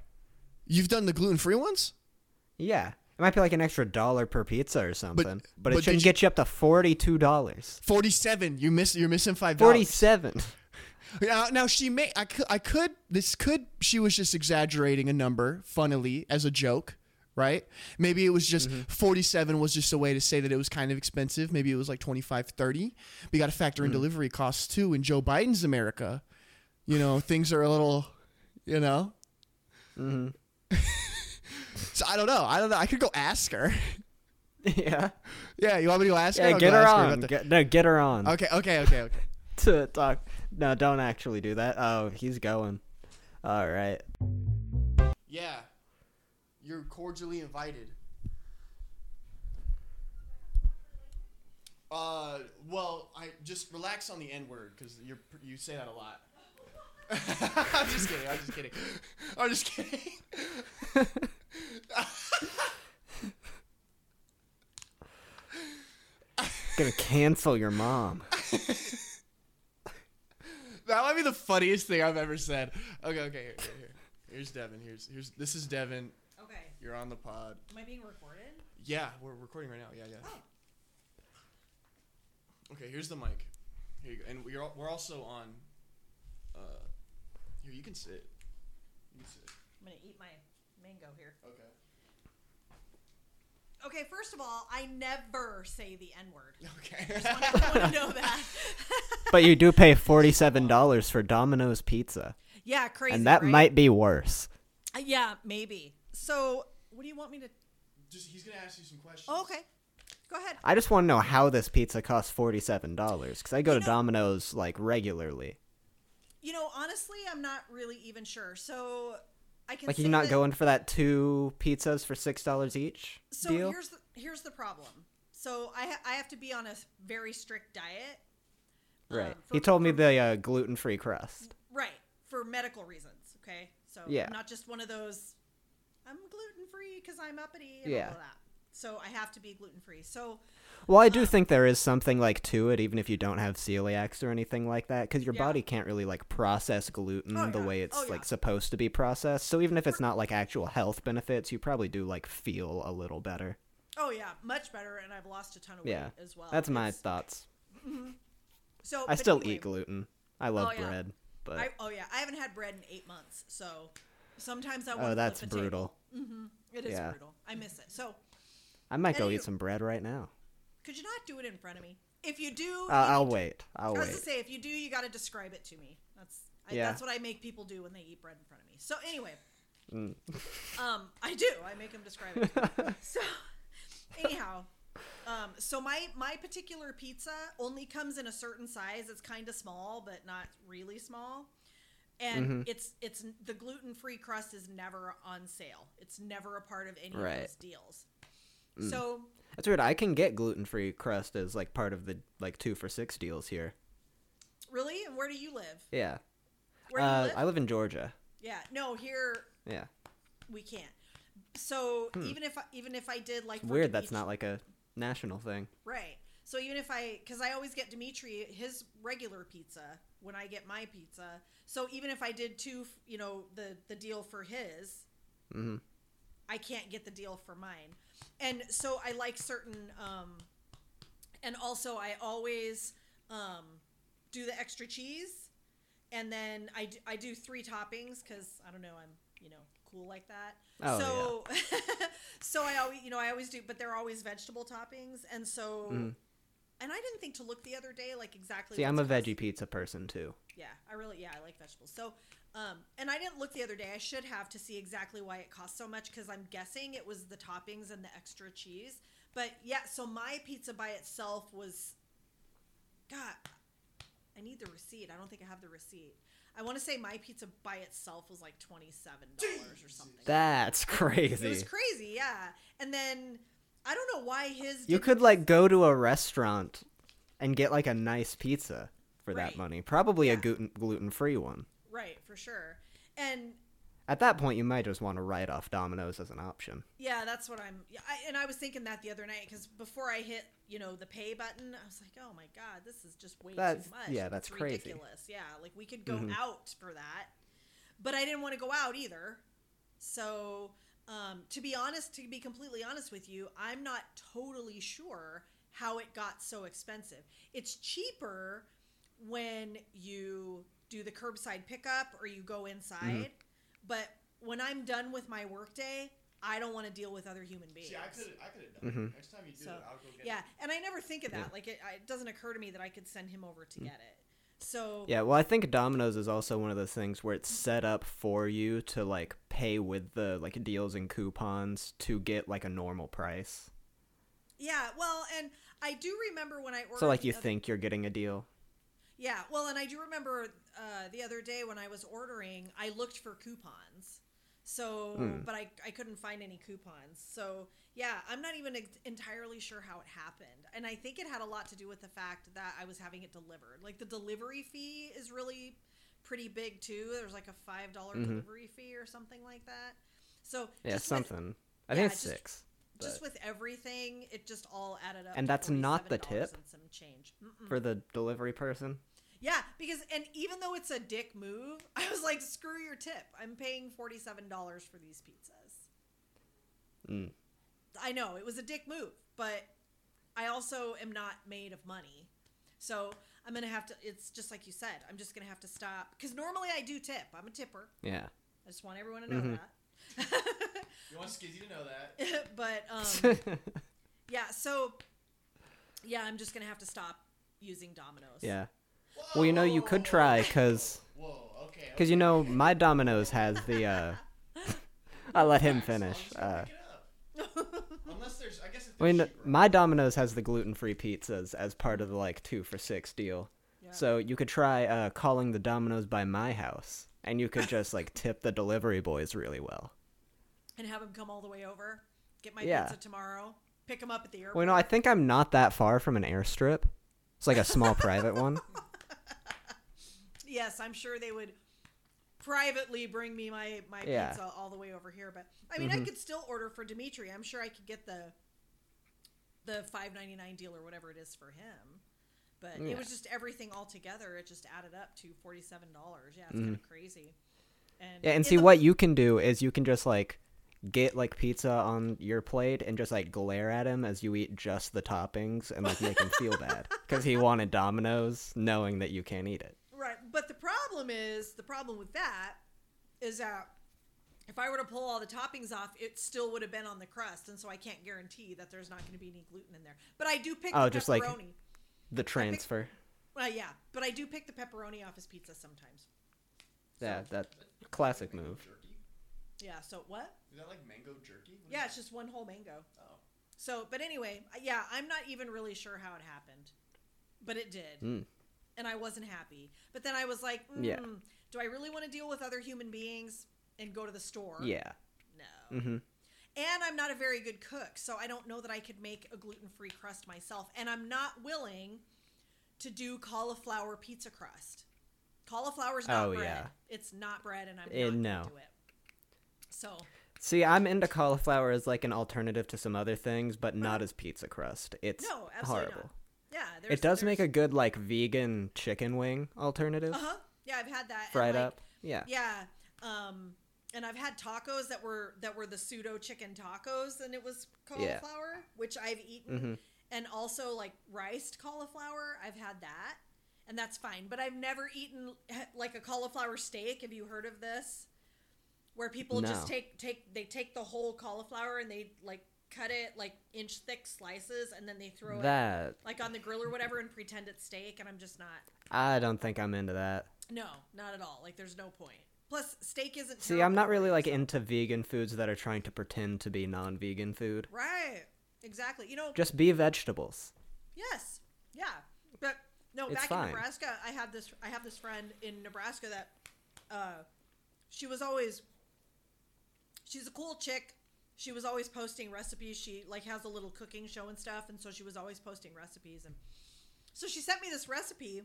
You've done the gluten free ones? Yeah. It might be like an extra dollar per pizza or something. But, but it did shouldn't you- get you up to forty two dollars. 47. You miss you're missing five dollars. Forty seven. Now, now she may I could I could this could she was just exaggerating a number funnily as a joke, right? Maybe it was just 47 was just a way to say that it was kind of expensive. Maybe it was like 25 30. But you got to factor in delivery costs too in Joe Biden's America. You know, things are a little, you know. Mm-hmm. So I don't know. I don't know. I could go ask her. yeah. yeah, you want me to go ask her? Yeah, I'll get her on. about the- Get, no, get her on Okay, okay, okay, okay. to talk. No, don't actually do that. Oh, he's going. All right. Yeah. You're cordially invited. Uh, well, I just relax on the N word because you you say that a lot. I'm just kidding. I'm just kidding. I'm just kidding. Gonna cancel your mom. That might be the funniest thing I've ever said. Okay, okay, here, here, here. Here's Devin. Here's here's this is Devin. Okay. You're on the pod. Am I being recorded? Yeah, we're recording right now. Yeah, yeah. Okay, here's the mic. Here you go. And we're al- we're also on. Uh, here you can sit. You can sit. I'm gonna eat my mango here. Okay. Okay, first of all, I never say the N word. Okay. I want to know that. But you do pay forty seven dollars for Domino's pizza, yeah, crazy. and that right? might be worse. Uh, yeah, maybe. So, what do you want me to? Just he's gonna ask you some questions. Oh, okay, go ahead. I just want to know how this pizza costs forty seven dollars because I go You to know- Domino's like regularly. You know, honestly, I'm not really even sure. So, I can. Like you're not that- going for that two pizzas for six dollars each So deal. here's the here's the problem. So I ha- I have to be on a very strict diet. Right. um, he for- told me the uh, gluten free crust. Right, for medical reasons. Okay, so Yeah. not just one of those. I'm gluten free because I'm uppity. And Yeah. all of that. So I have to be gluten free. So Well, I do um, think there is something like to it, even if you don't have celiacs or anything like that, because your Yeah. body can't really like process gluten Oh, the yeah. way it's Oh, yeah. like supposed to be processed. So even if it's not like actual health benefits, you probably do like feel a little better. oh yeah, much better. And I've lost a ton of weight Yeah, as well. That's my It's- thoughts. Mm-hmm. So I still anyway, eat gluten. I love Oh, bread, but I, oh yeah, I haven't had bread in eight months. So sometimes I want. oh, that's brutal. It is Yeah. brutal. I miss it. So I might go eat some bread right now. could you not do it in front of me? If you do, Uh, I'll wait. I'll I was wait. to say, if you do, you got to describe it to me. That's I, Yeah. that's what I make people do when they eat bread in front of me. So anyway, Mm. um, I do. I make them describe it. To me. So anyhow, um, so my my particular pizza only comes in a certain size. It's kind of small, but not really small. And Mm-hmm. it's it's the gluten free crust is never on sale. It's never a part of any Right. of those deals. So That's weird. I can get gluten free crust as like part of the like two for six deals here. really, and where do you live? Yeah. Where do Uh, you live? I live in Georgia. yeah, no, here Yeah. we can't. So even if I, even if I did like Hmm. Weird. That's not like a national thing. right. So even if I because I always get Dimitri his regular pizza when I get my pizza. So even if I did two, you know, the the deal for his, hmm I can't get the deal for mine. And so I like certain um and also I always um do the extra cheese and then I do, I do three toppings cuz I don't know, I'm, you know, cool like that. Oh, so so I always, you know, I always do but they're always vegetable toppings and so and I didn't think to look the other day like exactly. See, I'm a veggie pizza person too. yeah, I really yeah, I like vegetables. So, um, and I didn't look the other day. I should have to see exactly why it cost so much because I'm guessing it was the toppings and the extra cheese. But yeah, so my pizza by itself was, God, I need the receipt. I don't think I have the receipt. I want to say my pizza by itself was like twenty seven dollars or something. That's crazy. it was crazy, yeah. And then I don't know why his. You could like go to a restaurant and get like a nice pizza for Right. that money. Probably a gluten gluten free one. right for sure. And At that point, you might just want to write off Domino's as an option. Yeah, that's what I'm. Yeah, I, and I was thinking that the other night because before I hit, you know, the pay button, I was like, oh my god, this is just way That's- too much. yeah, that's it's crazy. Ridiculous. Yeah, like we could go Mhm. out for that, but I didn't want to go out either. So, um, to be honest, to be completely honest with you, I'm not totally sure how it got so expensive. It's cheaper when you do the curbside pickup or you go inside, Mm-hmm. but when I'm done with my workday, I don't want to deal with other human beings. See, I could I could have done Mhm. it. Next time you do So, it, I'll go get yeah, it. and I never think of that. Yeah. Like it, it doesn't occur to me that I could send him over to get it. So Yeah, well, I think Domino's is also one of those things where it's set up for you to like pay with the like deals and coupons to get like a normal price. yeah, well, and I do remember when I ordered. So like you think you're getting a deal. Yeah, well, and I do remember uh, the other day when I was ordering, I looked for coupons. So, Hmm. but I, I couldn't find any coupons. So, yeah, I'm not even ex- entirely sure how it happened. And I think it had a lot to do with the fact that I was having it delivered. Like the delivery fee is really pretty big too. There's like a $5 Mhm. delivery fee or something like that. So, Yeah, just with- something. I yeah, think it's just- six. just with everything, it just all added up. And that's not the tip? some change. Mm-mm. for the delivery person. Yeah, because and even though it's a dick move, I was like, screw your tip. I'm paying forty seven dollars for these pizzas. Mm. I know it was a dick move, but I also am not made of money, so I'm gonna have to. It's just like you said. I'm just gonna have to stop because normally I do tip. I'm a tipper. Yeah. I just want everyone to know Mhm. that. You want Skizzy to know that? but um, yeah, so yeah, I'm just gonna have to stop using Domino's. yeah. Well, you know, you could try because Whoa, okay. because you know my Domino's has the. uh I'll let him finish. Uh, Unless there's, I I mean, my Domino's has the gluten-free pizzas as part of the like two for six deal. Yeah. So you could try uh, calling the Domino's by my house, and you could just like tip the delivery boys really well. and have them come all the way over, get my Yeah. pizza tomorrow, pick them up at the airport. Well, you know, I think I'm not that far from an airstrip. It's like a small private one. yes, I'm sure they would privately bring me my my Yeah. pizza all the way over here. But I mean, I Mhm. could still order for Dimitri. I'm sure I could get the the five ninety nine deal or whatever it is for him. But Yeah. it was just everything all together. It just added up to forty seven dollars. Yeah, it's Mhm. kind of crazy. And Yeah, and see the- what you can do is you can just like get like pizza on your plate and just like glare at him as you eat just the toppings and like make him feel bad because he wanted Domino's, knowing that you can't eat it. Right. But the problem is the problem with that is that if I were to pull all the toppings off, it still would have been on the crust, and so I can't guarantee that there's not going to be any gluten in there. But I do pick Oh, the just like- pepperoni. The transfer. Well, yeah, but I do pick the pepperoni off his pizza sometimes. Yeah, So- that classic move. Jerky? Yeah. So what? Is that like mango jerky? What is Yeah, it's just one whole mango. Oh. So, but anyway, yeah, I'm not even really sure how it happened, but it did, Mm. and I wasn't happy. But then I was like, mm, Yeah. do I really want to deal with other human beings and go to the store? Yeah. No. Mm-hmm. And I'm not a very good cook, so I don't know that I could make a gluten free crust myself. And I'm not willing to do cauliflower pizza crust. Cauliflower's not Oh, bread. yeah. It's not bread, and I'm Eh, not no. going to do it. So, See, I'm into cauliflower as like an alternative to some other things, but not as pizza crust. It's No, absolutely not. horrible. yeah. It does make a good like vegan chicken wing alternative, Uh huh. Yeah, I've had that. and, fried like, up. Yeah. Yeah. Um, and I've had tacos that were that were the pseudo chicken tacos, and it was Yeah. cauliflower, which I've eaten, Mhm. and also like riced cauliflower. I've had that, and that's fine. But I've never eaten like a cauliflower steak. Have you heard of this? Where people just take take they take the whole cauliflower and they like cut it like inch thick slices, and then they throw it like on the grill or whatever and pretend it's steak. And I'm just not. I don't think I'm into that. No, not at all. Like, there's no point. Plus, steak isn't. See, I'm not really like into vegan foods that are trying to pretend to be non-vegan food. Right. Exactly. You know. Just be vegetables. yes. Yeah. But no, It's back fine. in Nebraska, I have this. I have this friend in Nebraska that uh, she was always she's a cool chick. She was always posting recipes. She like has a little cooking show and stuff, and so she was always posting recipes. And so she sent me this recipe.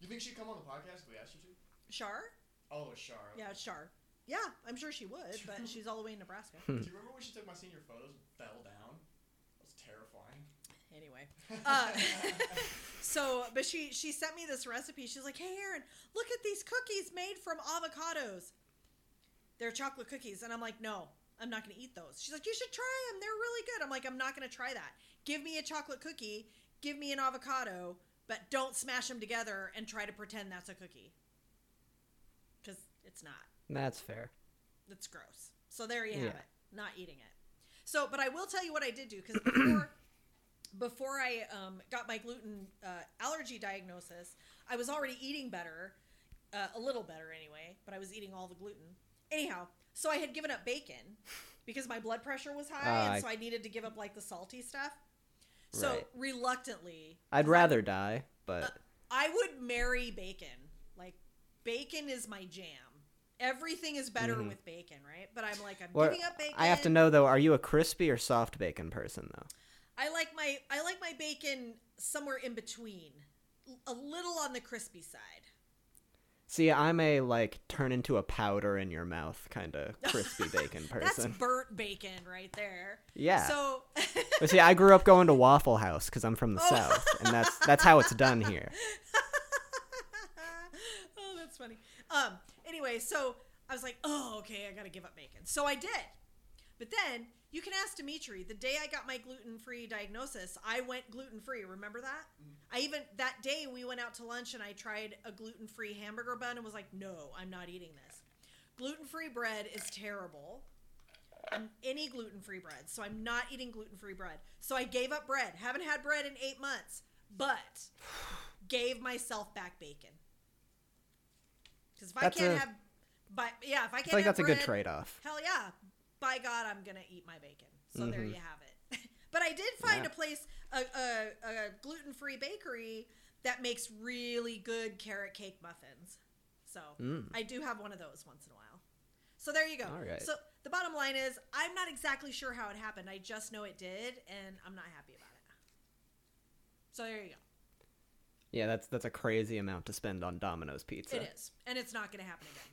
You think she'd come on the podcast if we asked her to? Char, Oh, it's Char. yeah, it's Char. Yeah, I'm sure she would, but she's all the way in Nebraska. Do you remember when she took my senior photos and fell down? That was terrifying. anyway uh, so but she she sent me this recipe she's like hey aaron look at these cookies made from avocados they're chocolate cookies and i'm like no i'm not going to eat those she's like you should try them they're really good i'm like i'm not going to try that give me a chocolate cookie give me an avocado but don't smash them together and try to pretend that's a cookie because it's not That's fair. it's gross. So there you have Yeah. it. Not eating it. So, but I will tell you what I did do because before, before I um, got my gluten uh, allergy diagnosis, I was already eating better, uh, a little better anyway. But I was eating all the gluten. Anyhow, so I had given up bacon because my blood pressure was high, I- and so I needed to give up like the salty stuff. So Right. reluctantly, I'd rather die, but I would marry bacon. Like bacon is my jam. Everything is better with bacon, right? But I'm like I'm Well, giving up bacon. I have to know though. Are you a crispy or soft bacon person though? I like my I like my bacon somewhere in between, a little on the crispy side. See, I'm a like turn into a powder in your mouth kind of crispy bacon person. That's burnt bacon right there. Yeah. So But see, I grew up going to Waffle House because I'm from the Oh. south, and that's that's how it's done here. oh, that's funny. Um. Anyway, so I was like, oh, okay, I gotta give up bacon. So I did. But then you can ask Dimitri. The day I got my gluten free diagnosis, I went gluten free. Remember that? Mm-hmm. I even that day we went out to lunch and I tried a gluten free hamburger bun and was like, no, I'm not eating this. Gluten free bread is terrible. Any gluten free bread. So I'm not eating gluten free bread. So I gave up bread. Haven't had bread in eight months, but gave myself back bacon. Because if That's I can't a- have, but yeah, if I can't I like have that's a good trade-off. Hell yeah. By God, I'm going to eat my bacon. So there Mhm. you have it. but I did find Yeah. a place, a, a, a gluten free bakery that makes really good carrot cake muffins. So Mm. I do have one of those once in a while. So there you go. All right. So the bottom line is, I'm not exactly sure how it happened. I just know it did, and I'm not happy about it. So there you go. Yeah, that's that's a crazy amount to spend on Domino's pizza. It is, and it's not going to happen again.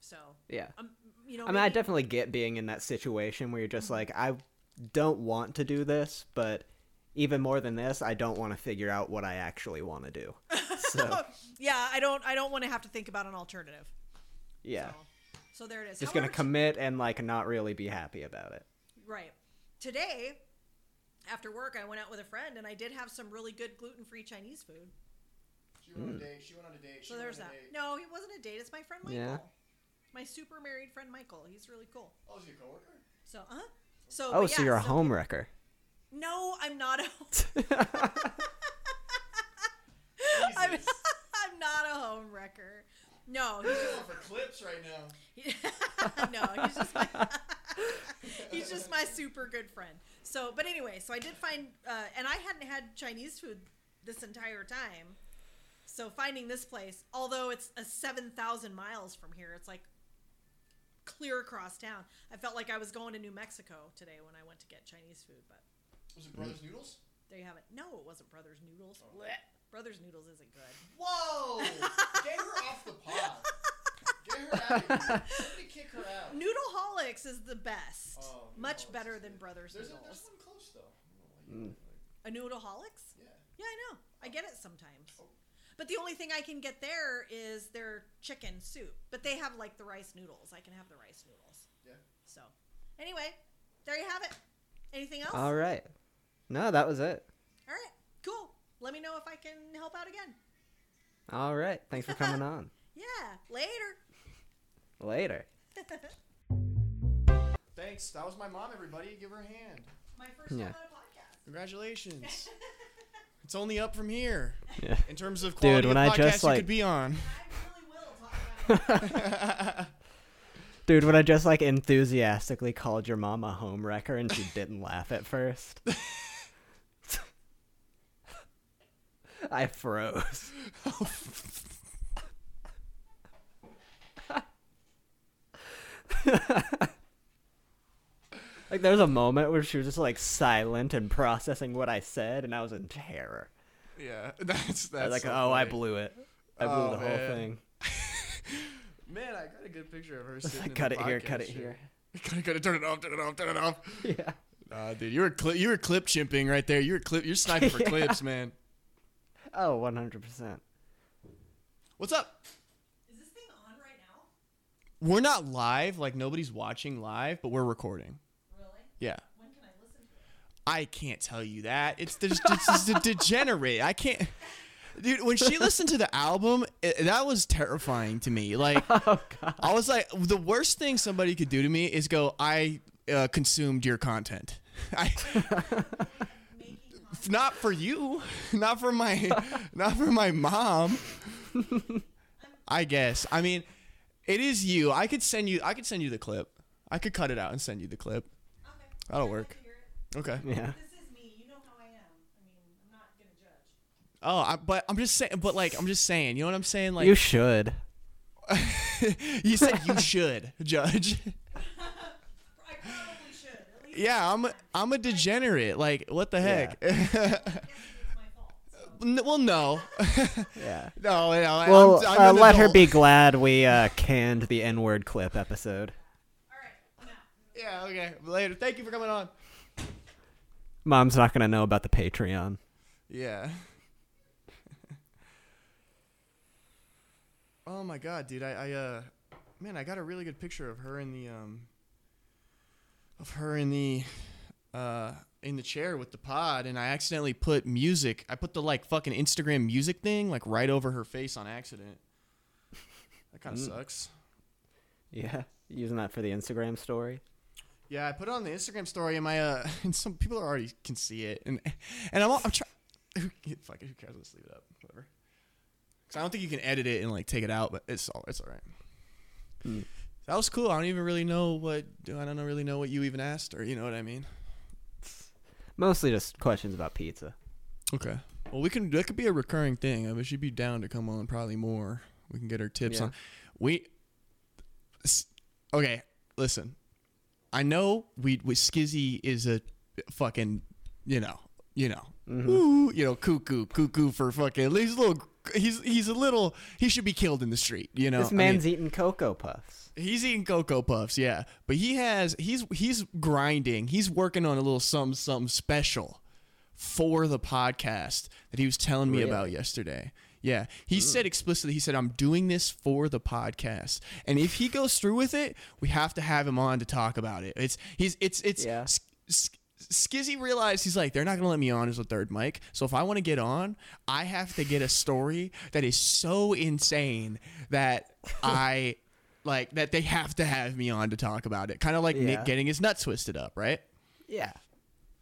So Yeah. um, you know, I mean, I definitely get being in that situation where you're Mm-hmm. just like, I don't want to do this, but even more than this, I don't want to figure out what I actually want to do. So, yeah, I don't. I don't want to have to think about an alternative. yeah. So, so there it is. Just going to commit and like not really be happy about it. Right. Today, after work, I went out with a friend and I did have some really good gluten free Chinese food. She went on a date. She went on a date. She So went there's on that. date. No, it wasn't a date. It's my friend Michael. Yeah. My super married friend Michael. He's really cool. Oh, is he a coworker? So, uh huh. So, Oh, but so yeah, you're a so- home wrecker. No, I'm not a. I'm, Jesus. I'm not a home wrecker. No, he's Going for clips right now. no, he's just my, he's just my super good friend. So, but anyway, so I did find, uh, and I hadn't had Chinese food this entire time. So finding this place, although it's a seven thousand miles from here, it's like clear across town. I felt like I was going to New Mexico today when I went to get Chinese food, but Was it Brothers Noodles? there you have it. No, it wasn't Brothers Noodles. Oh. Blech. Brothers Noodles isn't good. Whoa! Get her off the pod. Get her out of here. Somebody kick her out. Noodleholics is the best. Oh, Much Noodleholics better is than good. Brothers There's, a, Noodles. there's one close though. I don't know why you mm. like- A Noodleholics? Yeah. Yeah, I know. I get it sometimes. Oh. But the only thing I can get there is their chicken soup. But they have like the rice noodles. I can have the rice noodles. Yeah. So, anyway, there you have it. Anything else? All right. No, that was it. All right. Cool. Let me know if I can help out again. All right. Thanks for coming on. Yeah. Later. Later. Thanks. That was my mom. Everybody, give her a hand. My first Yeah. time on a podcast. Congratulations. it's only up from here Yeah. in terms of quality when of I podcasts just, you like- could be on. I really will talk about it. Dude, when I just like enthusiastically called your mom a home wrecker and she didn't laugh at first. I froze. Like there was a moment where she was just like silent and processing what I said, and I was in terror. Yeah, that's that's I was like, so oh, I blew it. I blew Oh, the whole man. thing. Man, I got a good picture of her sitting. in cut the it here, cut it chair. here. Cut it, cut it, turn it off, turn it off, turn it off. Yeah. Nah, dude, you were cli- you were clip chimping right there. You were clip, you're sniping for Yeah. clips, man. Oh, 100 percent. What's up? Is this thing on right now? We're not live, like nobody's watching live, but we're recording. Really? Yeah. When can I listen to it? I can't tell you that. It's just it's just a degenerate. I can't. Dude, when she listened to the album, it, that was terrifying to me. Like, Oh god. I was like, the worst thing somebody could do to me is go, "I uh, consumed your content." I, not for you, not for my, not for my mom. I guess. I mean, it is you. I could send you. I could send you the clip. I could cut it out and send you the clip. That'll work. to hear it. Okay. Yeah. This is me. You know how I am. I mean, I'm not gonna judge. Oh, I, but I'm just saying. But like, I'm just saying. You know what I'm saying? Like, you should. you said you should judge. I probably should. Yeah, I'm. A, I'm a degenerate. Like, what the heck? I guess it's my fault. So. N- well, no, Yeah. no, no. Well, I'm, I'm uh, let her be glad we uh, canned the N-word clip episode. All right. I'm out. Yeah. Okay. Later. Thank you for coming on. Mom's not gonna know about the Patreon. Yeah. oh my god, dude! I, I, uh, man, I got a really good picture of her in the, um, of her in the, uh, in the chair with the pod, and I accidentally put music. I put the like fucking Instagram music thing like right over her face on accident. That kind of Mm. sucks. Yeah, using that for the Instagram story. Yeah, I put it on the Instagram story, and my uh, and some people already can see it, and and I'm all, I'm trying. Fuck it, who cares? Let's leave it up. Whatever. Cause I don't think you can edit it and like take it out, but it's all it's all right. Hmm. That was cool. I don't even really know what do I don't know really know what you even asked, or you know what I mean. Mostly just questions about pizza. Okay. Well, we can. That could be a recurring thing. I mean, she'd be down to come on probably more. We can get her tips Yeah. on. We. Okay, listen. I know we. we Skizzy is a fucking, you know, you know, Mhm. ooh, you know, cuckoo, cuckoo for fucking. He's a little. He's he's a little. He should be killed in the street. You know. this I mean, man's eating cocoa puffs. He's eating cocoa puffs, yeah. But he has he's he's grinding. He's working on a little something something special for the podcast that he was telling me Really? about yesterday. Yeah. He mm. said explicitly, he said, I'm doing this for the podcast. And if he goes through with it, we have to have him on to talk about it. It's he's it's it's Yeah. Skizzy realized he's like, they're not gonna let me on as a third mic. So if I want to get on, I have to get a story that is so insane that I like that they have to have me on to talk about it. Kind of like Yeah. Nick getting his nuts twisted up, right? Yeah,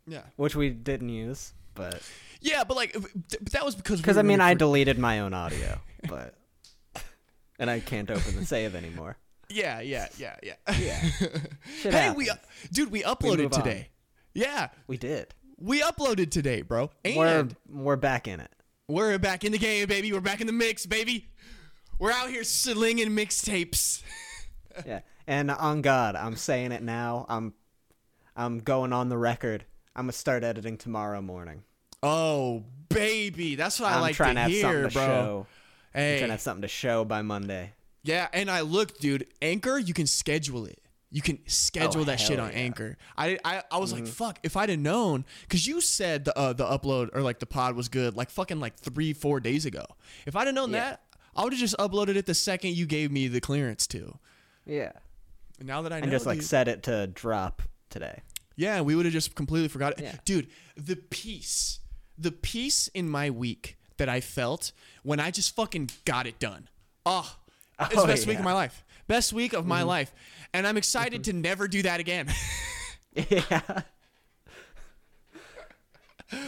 Yeah. which we didn't use, but Yeah, but like, but that was because because we I mean I deleted my own audio, but and I can't open the save anymore. Yeah, yeah, yeah, yeah. Yeah, hey, we, happens. dude, we uploaded on. today. Yeah, we did. we uploaded today, bro. And We're we're back in it. we're back in the game, baby. We're back in the mix, baby. We're out here slinging mixtapes. Yeah, and on God, I'm saying it now. I'm I'm going on the record. I'm gonna start editing tomorrow morning. Oh, baby, that's what I I'm like trying to to have hear, something to bro. show. I'm trying to have something to show by Monday. yeah, and I look, dude. Anchor, you can schedule it. You can schedule Oh, that shit on yeah. Anchor. I I, I was Mm-hmm. like, fuck. If I'd have known, because you said the uh, the upload or like the pod was good, like fucking like three four days ago. If I'd have known Yeah. that, I would have just uploaded it the second you gave me the clearance to. Yeah, And now that I know, and just like dude- set it to drop today. Yeah, we would have just completely forgot it. Yeah. Dude, the peace, the peace in my week that I felt when I just fucking got it done. Oh, it's the Oh, best week of my life. Best week of my mm-hmm. life. And I'm excited to mm-hmm. never do that again. yeah.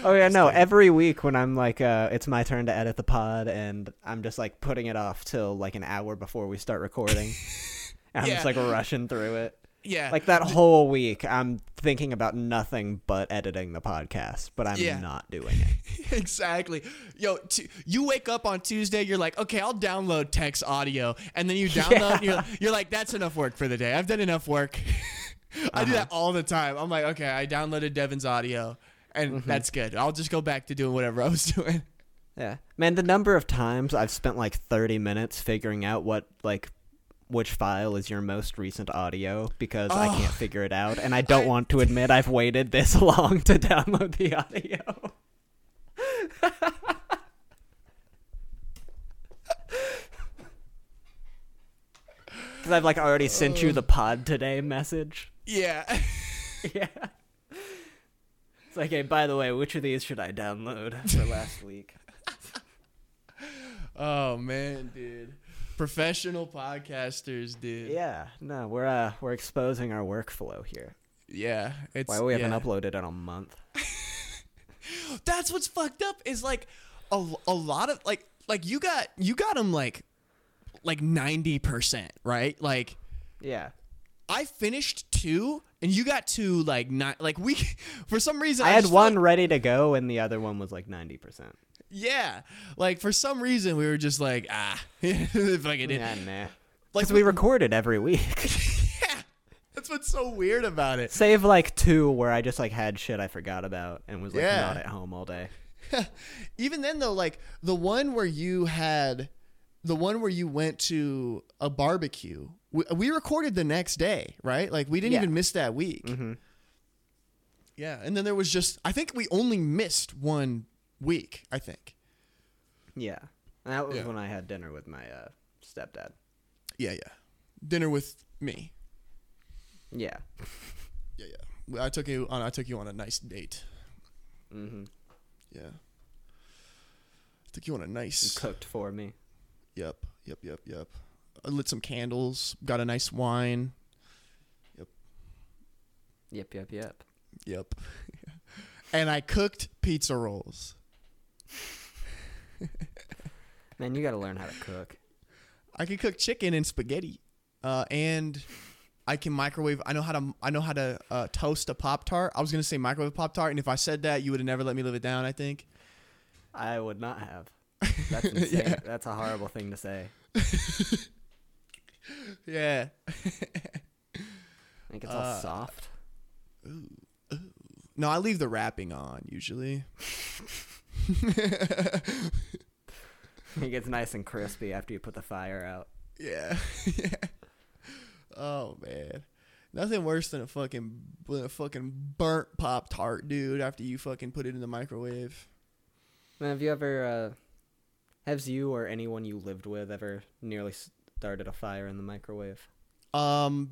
Oh yeah, no. Every week when I'm like, uh, it's my turn to edit the pod, and I'm just like putting it off till like an hour before we start recording. and I'm Yeah. just like rushing through it. Yeah. Like that whole week, I'm thinking about nothing but editing the podcast, but I'm Yeah. not doing it. exactly. Yo, t- you wake up on Tuesday, you're like, okay, I'll download text audio, and then you download, you're, you're like, that's enough work for the day. I've done enough work. I do that uh-huh. all the time. I'm like, okay, I downloaded Devin's audio, and mm-hmm. that's good. I'll just go back to doing whatever I was doing. Yeah, man, the number of times I've spent like 30 minutes figuring out what like which file is your most recent audio because I can't figure it out, and I don't I- want to admit I've waited this long to download the audio. Because I've like already sent you the pod today message. Yeah. Yeah. It's like, hey, by the way, which of these should I download for last week? oh man, dude. Professional podcasters, dude. Yeah, no, we're uh we're exposing our workflow here. Yeah. It's Why we haven't uploaded in a month? That's what's fucked up is like a, a lot of like like you got you got them like like 90%, right? Like Yeah, I finished two, and you got two like not like we for some reason I had one like- ready to go, and the other one was like ninety percent. Yeah, like for some reason we were just like ah, fucking it. Yeah, nah. Like Because we recorded every week. yeah, that's what's so weird about it. Save like two where I just like had shit I forgot about and was like Yeah. not at home all day. Even then though, like the one where you had the one where you went to a barbecue, we, we recorded the next day, right? Like we didn't Yeah. even miss that week. Mm-hmm. Yeah, and then there was just I think we only missed one week. I think. Yeah, and that was Yeah. when I had dinner with my uh, stepdad. Yeah, yeah. Dinner with me. Yeah. Yeah, yeah. I took you on. I took you on a nice date. Mm-hmm. Yeah. I Took you on a nice. Cooked for me. Yep, yep, yep, yep. I lit some candles. Got a nice wine. Yep. Yep, yep, yep. Yep. and I cooked pizza rolls. Man, you got to learn how to cook. I can cook chicken and spaghetti, uh, and I can microwave. I know how to. I know how to uh, toast a pop tart. I was gonna say microwave pop tart, and if I said that, you would have never let me live it down. I think. I would not have. That's insane. Yeah. That's a horrible thing to say. Yeah. I think it's all Uh, soft. No, I leave the wrapping on usually. It gets nice and crispy after you put the fire out. Yeah. yeah. Oh man. Nothing worse than a fucking than a fucking burnt pop tart, dude. After you fucking put it in the microwave. Man, have you ever, uh, has you or anyone you lived with ever nearly started a fire in the microwave? Um,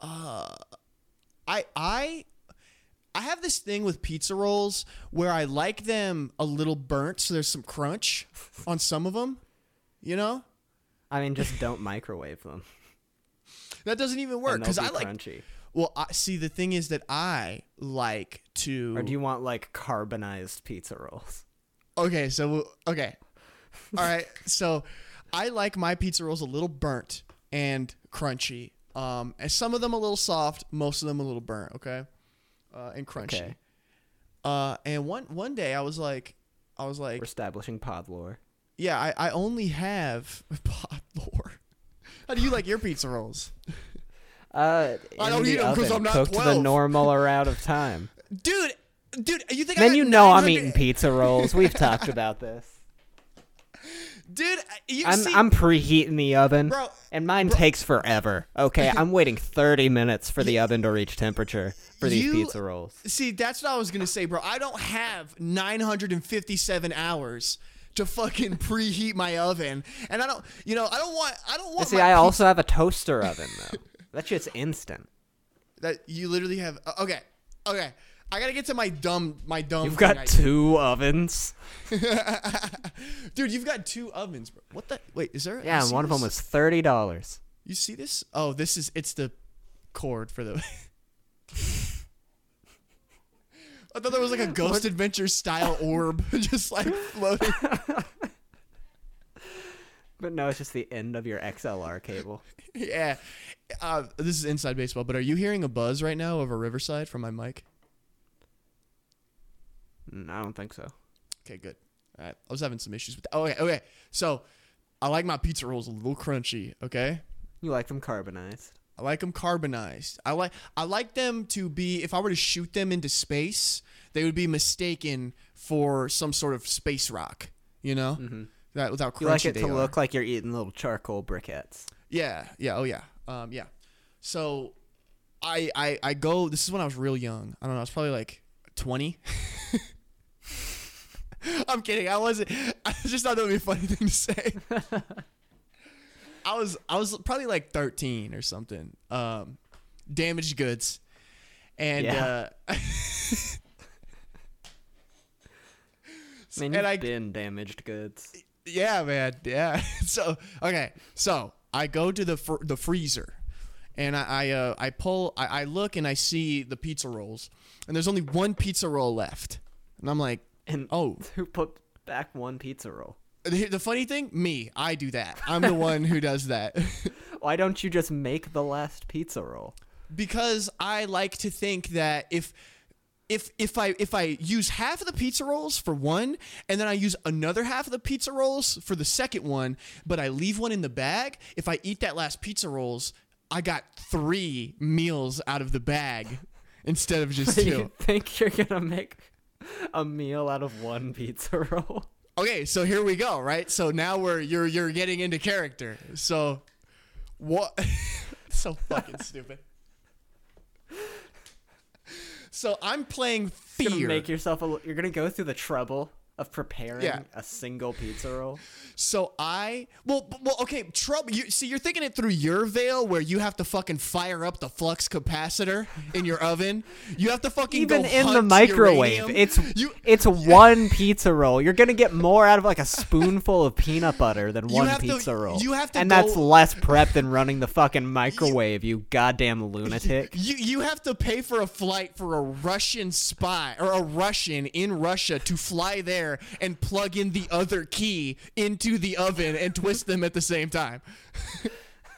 uh, I I I have this thing with pizza rolls where I like them a little burnt, so there's some crunch on some of them. You know, I mean, just don't microwave them. that doesn't even work because I like. crunchy. Well, I see. The thing is that I like to. Or do you want like carbonized pizza rolls? Okay, so okay, all right. So I like my pizza rolls a little burnt and crunchy. Um, and some of them a little soft, most of them a little burnt. Okay, uh, and crunchy. Okay. Uh, and one one day I was like, I was like, We're establishing pod lore. yeah, I, I only have pod lore. How do you like your pizza rolls, Uh, I don't the eat 'em 'cause oven, I'm not cooked the normal or out of time. dude? Dude, you think? Got you know I'm eating pizza rolls. We've talked about this. Dude, you I'm see, I'm preheating the oven, Bro, and mine bro- takes forever. Okay, I'm waiting 30 minutes for the oven to reach temperature for these You- pizza rolls. See, that's what I was gonna say, bro. I don't have 957 hours to fucking preheat my oven, and I don't, you know, I don't want, I don't want. See, I pizza- also have a toaster oven though. That shit's instant. that you literally have. uh, Okay, okay. I gotta get to my dumb, my dumb. You've thing got I- two ovens. dude. You've got two ovens, bro. What the? Wait, is there? Yeah, you and see one of them was thirty dollars. You see this? Oh, this is. It's the cord for the. I thought there was like a Ghost Adventure style orb, just like floating. But no, it's just the end of your XLR cable. Yeah, uh, this is inside baseball, but are you hearing a buzz right now over Riverside from my mic? I don't think so. Okay, good. All right, I was having some issues with that. Okay, okay. So I like my pizza rolls a little crunchy. Okay, You like them carbonized. I like them carbonized. I like I like them to be. If I were to shoot them into space, they would be mistaken for some sort of space rock. You know, Mm-hmm. that without crunchy You like it to are. look like you're eating little charcoal briquettes. Yeah, yeah, oh yeah, um, yeah. So, I, I, I go. This is when I was real young. I don't know. I was probably like twenty. I'm kidding. I wasn't. I just thought that would be a funny thing to say. I was, I was probably like thirteen or something. Um, damaged goods, and Yeah. uh, I mean, and I been damaged goods. Yeah, man. Yeah. so okay. So I go to the fr- the freezer, and I I, uh, I pull. I, I look and I see the pizza rolls, and there's only one pizza roll left, and I'm like, And oh. who put back one pizza roll? The, the funny thing, me, I do that. I'm the one who does that. Why don't you just make the last pizza roll? because I like to think that if if if I if I use half of the pizza rolls for one and then I use another half of the pizza rolls for the second one, but I leave one in the bag, if I eat that last pizza rolls, I got 3 meals out of the bag instead of just you two. think you're gonna make a meal out of one pizza roll? Okay, so here we go, right? So now we're you're you're getting into character. So what so fucking stupid. So I'm playing You're gonna fear. make yourself a. You're gonna go through the trouble of preparing Yeah. a single pizza roll. So I well well okay trouble you see you're thinking it through your veil where you have to fucking fire up the flux capacitor in your oven. You have to fucking Even go in the microwave, uranium. it's you it's one pizza roll. You're gonna get more out of like a spoonful of peanut butter than You one have to- pizza roll. you have to and that's less prep than running the fucking microwave. You goddamn lunatic. you you have to pay for a flight for a Russian spy or a Russian in Russia to fly there and plug in the other key into the oven and twist them at the same time.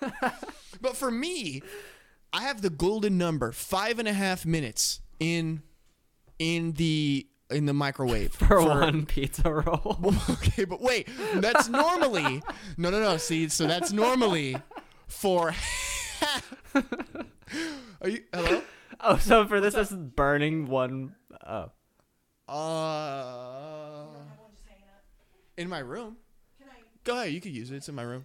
but for me, I have the golden number five and a half minutes in in the in the microwave for one pizza roll. okay, but wait, that's normally no, no, no. See, so that's normally for. Are you hello? Oh, so for this, this is burning one oh Uh, Everyone just hanging out. In my room. Can I? Go ahead, you can use it. It's in my room.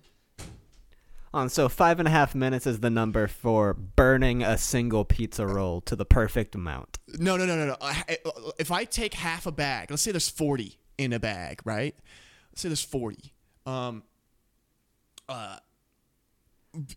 On so five and a half minutes is the number for burning a single pizza roll to the perfect amount. No, no, no, no, no. I- I- If I take half a bag, let's say there's 40 in a bag, right? Let's say there's 40. Um, uh,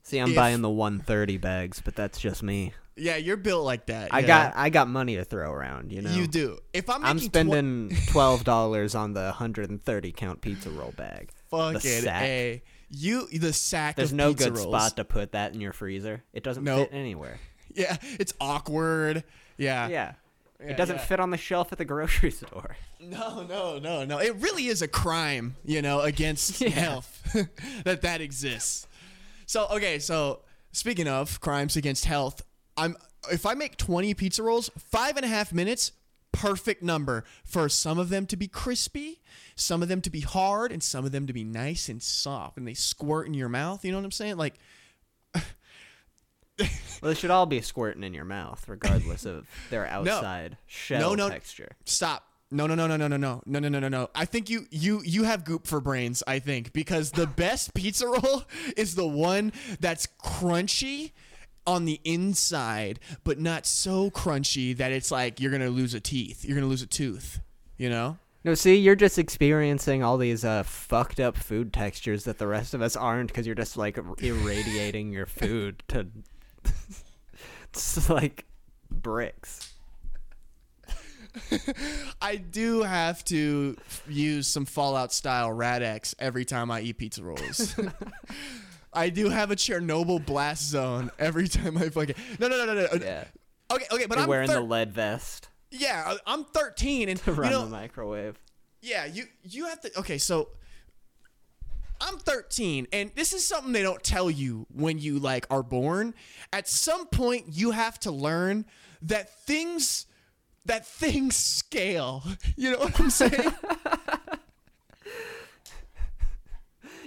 See, I'm If- buying the 130 bags, but that's just me. Yeah, you're built like that. I yeah. got I got money to throw around, you know. You do. If I'm, I'm tw- spending twelve dollars on the 130 count pizza roll bag. fucking sack. a. You the sack. There's of no good rolls. spot to put that in your freezer. It doesn't Nope. fit anywhere. Yeah, it's awkward. Yeah. Yeah. Yeah, it doesn't yeah. fit on the shelf at the grocery store. No, no, no, no. It really is a crime, you know, against health that that exists. So, okay, so speaking of crimes against health, I'm if I make 20 pizza rolls, five and a half minutes, perfect number for some of them to be crispy, some of them to be hard, and some of them to be nice and soft, and they squirt in your mouth. You know what I'm saying? Like, Well, they should all be squirting in your mouth, regardless of their outside shell no. texture. Stop. No, no, no, no, no, no, no, no, no, no, no, no. I think you, you, you have goop for brains. I think because the best pizza roll is the one that's crunchy on the inside, but not so crunchy that it's like you're gonna lose a teeth. You're gonna lose a tooth. You know? No, see, you're just experiencing all these uh, fucked up food textures that the rest of us aren't because you're just like irradiating your food to. it's like bricks. I do have to use some Fallout style Rad-X every time I eat pizza rolls. I do have a Chernobyl blast zone every time I fucking. No, no, no, no, no. Yeah. Okay, okay, but You're I'm wearing thir- the lead vest Yeah, I'm 13 and to you run know, the microwave. yeah, you you have to Okay, so I'm 13, and this is something they don't tell you when you like are born. At some point, you have to learn that things that things scale. You know what I'm saying?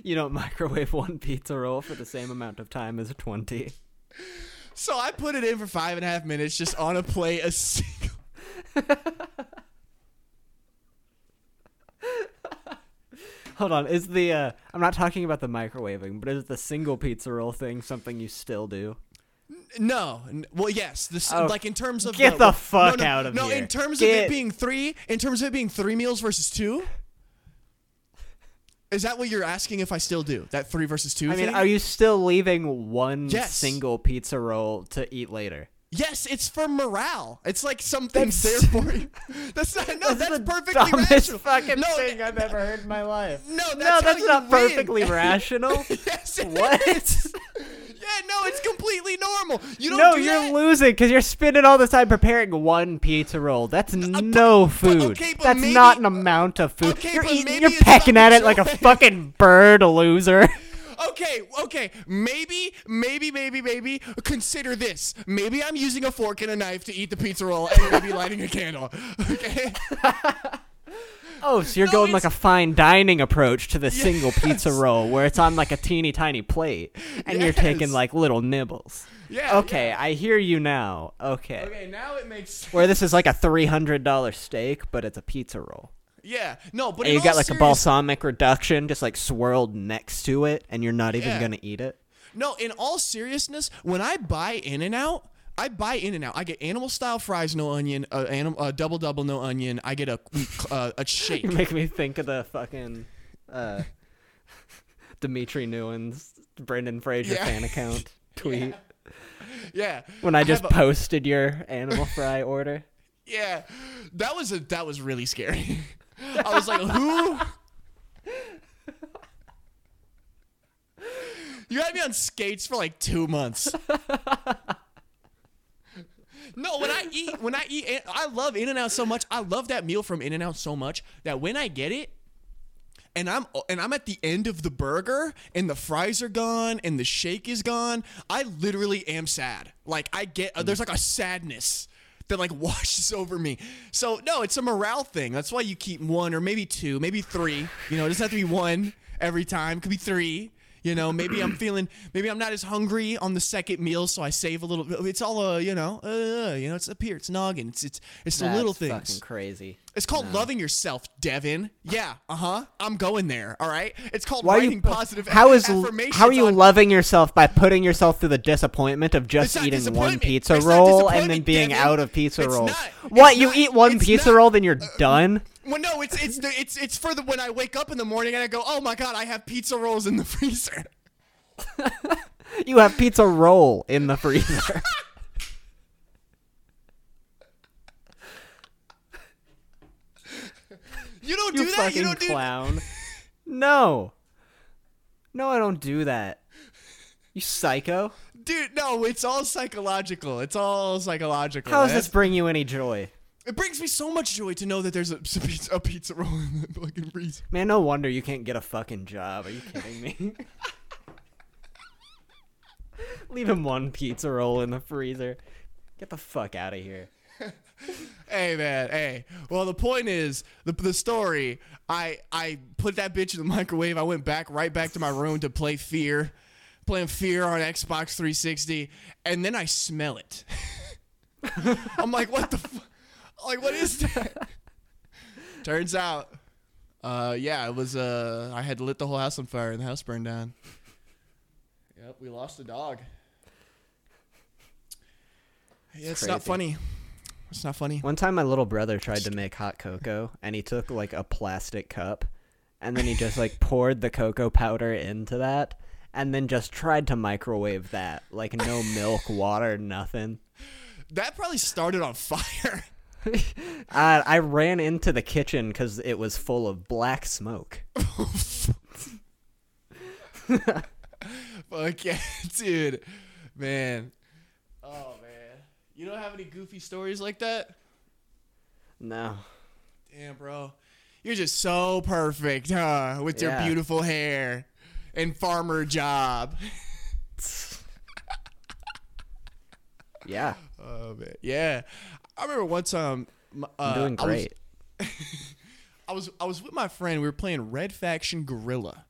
You don't microwave one pizza roll for the same amount of time as 20. so I put it in for five and a half minutes, just on a plate, a single. Hold on, is the uh I'm not talking about the microwaving, but is the single pizza roll thing something you still do? No, well, yes. This Oh, like in terms of get the no, fuck no, out of no, here. No, in terms of it being three, in terms of it being three meals versus two. Is that what you're asking if I still do that three versus two? I mean, thing? are you still leaving one Yes. single pizza roll to eat later? Yes, it's for morale. It's like something's That's- there for you. That's not no. That's, the perfectly dumbest rational. fucking no, thing I've ever heard in my life. No, that's no, that's not win. perfectly rational. yes, What? is. Yeah, no, it's completely normal. You don't no, do you're that? losing because you're spending all this time preparing one pizza roll. That's uh, no food. okay, but That's maybe- not an amount of food. Okay, you're but eating, you're pecking at it like a fucking bird, loser. Okay, okay. Maybe, maybe, maybe, maybe. Consider this. Maybe I'm using a fork and a knife to eat the pizza roll, and maybe lighting a candle. Okay. Oh, so you're No, going like a fine dining approach to the single pizza roll, where it's on like a teeny tiny plate, and you're taking like little nibbles. Yeah. Okay, yeah. I hear you now. Okay. Okay. Now it makes. sense. Where this is like a three hundred dollar steak, but it's a pizza roll. Yeah. No, but And you got like a balsamic reduction just like swirled next to it, and you're not even Yeah. gonna eat it. No, in all seriousness, when I buy In and Out, I buy In and Out. I get animal style fries, no onion, uh, anim- uh, double double, no onion. I get a uh, a shake. You make me think of the fucking uh, Dimitri Newens, Brendan Fraser Yeah. fan account tweet Yeah. when I just have a- posted your animal fry order. Yeah, that was a that was really scary. I was like, who? You had me on skates for like two months. No, when I eat, when I eat, I love In and Out so much. I love that meal from In and Out so much that when I get it, and I'm and I'm at the end of the burger, and the fries are gone, and the shake is gone, I literally am sad. Like I get, there's like a sadness that like washes over me. So no, it's a morale thing. That's why you keep one or maybe two, maybe three. You know, it doesn't have to be one every time. It could be three. You know, maybe I'm feeling, maybe I'm not as hungry on the second meal, so I save a little. bit. It's all, a, you know, uh, you know, it's up here, it's noggin, it's it's it's the little That's things. Fucking crazy. It's called loving yourself, Devin. Yeah, uh huh. I'm going there. All right. It's called Why writing you positive How is affirmations. how are you on- loving yourself by putting yourself through the disappointment of just eating one pizza It's roll and then being Devin. out of pizza It's rolls? not. What you not. eat one pizza not. roll then you're done? Well, no, it's it's the, it's it's for the when I wake up in the morning and I go, oh my god, I have pizza rolls in the freezer. You have pizza roll in the freezer. You don't you do that. You don't do. clown. No. No, I don't do that. You psycho. Dude, no, it's all psychological. It's all psychological. How does this bring you any joy? It brings me so much joy to know that there's a, a pizza, a pizza roll in the fucking freezer. Man, no wonder you can't get a fucking job. Are you kidding me? Leave him one pizza roll in the freezer. Get the fuck out of here. Hey man, hey. Well, the point is the the story. I I put that bitch in the microwave. I went back right back to my room to play Fear, playing Fear on Xbox 360, and then I smell it. I'm like, what the? Fu-? Like, what is that? Turns out, uh, yeah, it was. Uh, I had lit the whole house on fire, and the house burned down. Yep, we lost a dog. Yeah, it's not funny. It's not funny. One time my little brother tried to make hot cocoa and he took like a plastic cup and then he just like poured the cocoa powder into that and then just tried to microwave that. Like no milk, water, nothing. That probably started on fire. I, I ran into the kitchen because it was full of black smoke. Fuck yeah, dude. Man. Oh man. You don't have any goofy stories like that? No. Damn, bro. You're just so perfect, huh? With your beautiful hair. and farmer job. Yeah, Oh man, yeah. I remember one time. Uh, I'm doing I was- I was I was with my friend. We were playing Red Faction Guerrilla,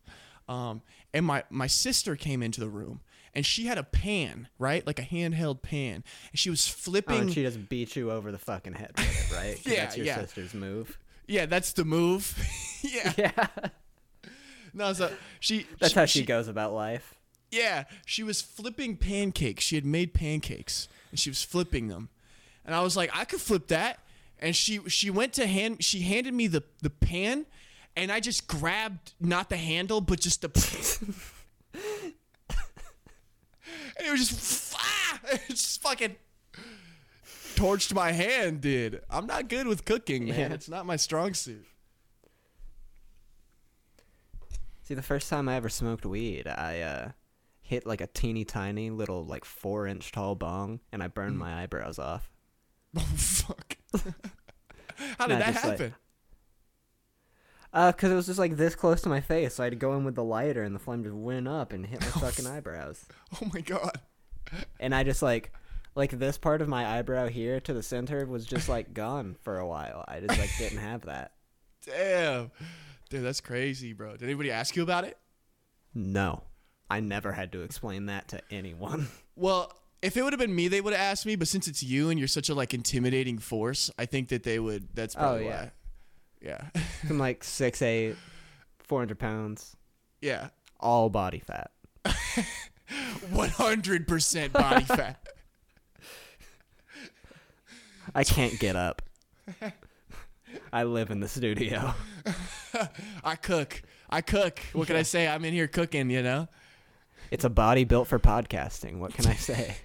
um, and my my sister came into the room, and she had a pan, right, like a handheld pan, and she was Oh, flipping. and she just beat you over the fucking head with it, right? Yeah, that's your yeah. sister's move. yeah, that's the move. yeah. Yeah, No, so she. that's how she goes about life. Yeah, she was flipping pancakes. She had made pancakes and she was flipping them. And I was like, I could flip that. And she she went to hand she handed me the the pan and I just grabbed not the handle but just the and it was just ah, it just fucking torched my hand, dude. I'm not good with cooking, man. Yeah. It's not my strong suit. See, the first time I ever smoked weed, I uh, hit like a teeny tiny little like four inch tall bong, and I Mm. burned my eyebrows off. Oh fuck. How did that like- happen? Uh, cause it was just like this close to my face, so I had to go in with the lighter, and the flame just went up and hit my fucking eyebrows. oh my god. And I just like, like this part of my eyebrow here to the center was just like gone for a while. I just like didn't have that. Damn. Dude, that's crazy, bro. Did anybody ask you about it? No, I never had to explain that to anyone. Well, if it would have been me, they would have asked me. But since it's you and you're such a like intimidating force, I think that they would. That's oh, probably yeah. why. Yeah. I'm like six eight, four hundred pounds, yeah. all body fat. 100% body fat. I can't get up. I live in the studio. I cook. I cook. What can I say? I'm in here cooking, you know? It's a body built for podcasting. What can I say?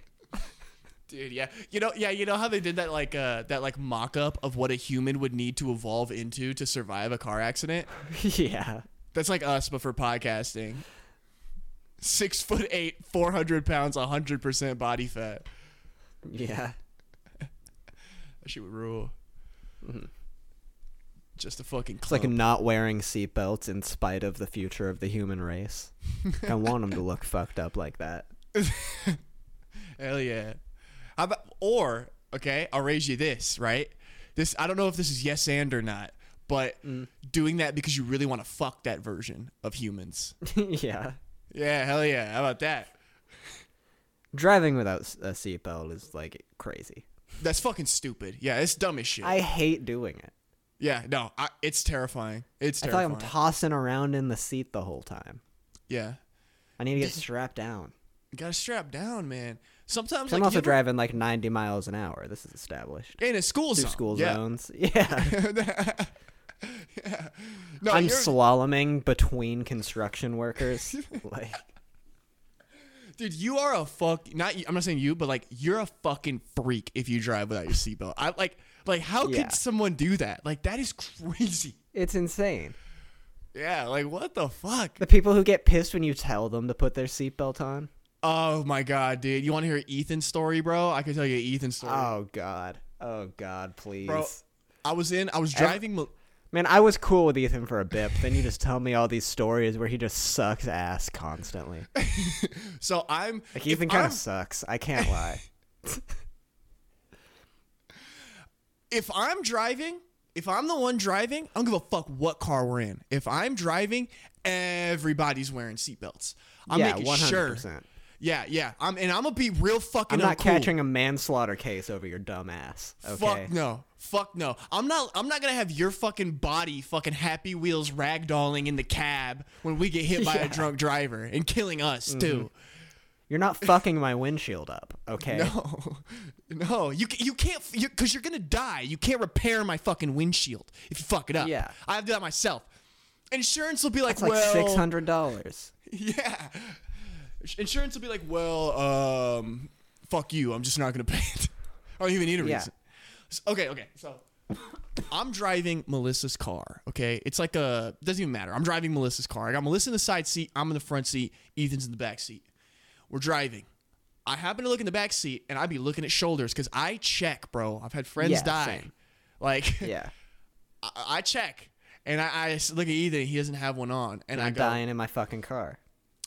Dude, yeah. You know, yeah, you know how they did that like uh that like mock-up of what a human would need to evolve into to survive a car accident? yeah. That's like us, but for podcasting. Six foot eight, four hundred pounds, hundred percent body fat. Yeah. That shit would rule. Just a fucking. It's like not wearing seatbelts in spite of the future of the human race. I want them to look fucked up like that. Hell yeah. How about or okay? I'll raise you this right. This I don't know if this is yes and or not, but mm. doing that because you really want to fuck that version of humans. yeah. Yeah, hell yeah. How about that? Driving without a seatbelt is like crazy. That's fucking stupid. Yeah, it's dumb as shit. I hate doing it. yeah, no, I, it's terrifying. It's terrifying. I feel like. I'm tossing around in the seat the whole time. yeah, I need to get strapped down. you gotta strap down, man. Sometimes 'Cause like I'm also ever- driving like 90 miles an hour. This is established. in a school Through zone. school yeah. zones. Yeah. No, I'm you're, slaloming between construction workers. like, dude, you are a fuck. Not I'm not saying you, but like you're a fucking freak if you drive without your seatbelt. I like like how Yeah. could someone do that? Like that is crazy. it's insane. Yeah, like what the fuck? The people who get pissed when you tell them to put their seatbelt on. Oh my god, dude! You want to hear Ethan's story, bro? I can tell you Ethan's story, Oh god. Oh god, please. bro. I was in. I was driving. Man, I was cool with Ethan for a bit, but then you just tell me all these stories where he just sucks ass constantly. so I'm. Like Ethan kind of sucks. I can't lie. if I'm driving, if I'm the one driving, I don't give a fuck what car we're in. If I'm driving, everybody's wearing seatbelts. I'm yeah, making one hundred sure. Yeah, yeah. I'm and I'm gonna be real fucking. I'm not uncool. catching a manslaughter case over your dumb ass. Okay. Fuck no. Fuck no. I'm not. I'm not gonna have your fucking body fucking Happy Wheels ragdolling in the cab when we get hit by a Yeah. Mm-hmm. drunk driver and killing us too. You're not fucking my windshield up. Okay. No, no. You you can't because you're gonna die. You can't repair my fucking windshield if you fuck it up. Yeah. I have to do that myself. Insurance will be like, It's like well, six hundred dollars. Yeah. Insurance will be like, well, um, fuck you. I'm just not gonna pay it. I don't even need a Yeah. reason. S- Okay, okay. So I'm driving Melissa's car. Okay, it's like a doesn't even matter. I'm driving Melissa's car. I got Melissa in the side seat. I'm in the front seat. Ethan's in the back seat. We're driving. I happen to look in the back seat, and I be looking at shoulders because I check, bro. I've had friends Yeah, die. same. Like Yeah. I, I check, and I, I look at Ethan. He doesn't have one on, and I I'm go, dying in my fucking car.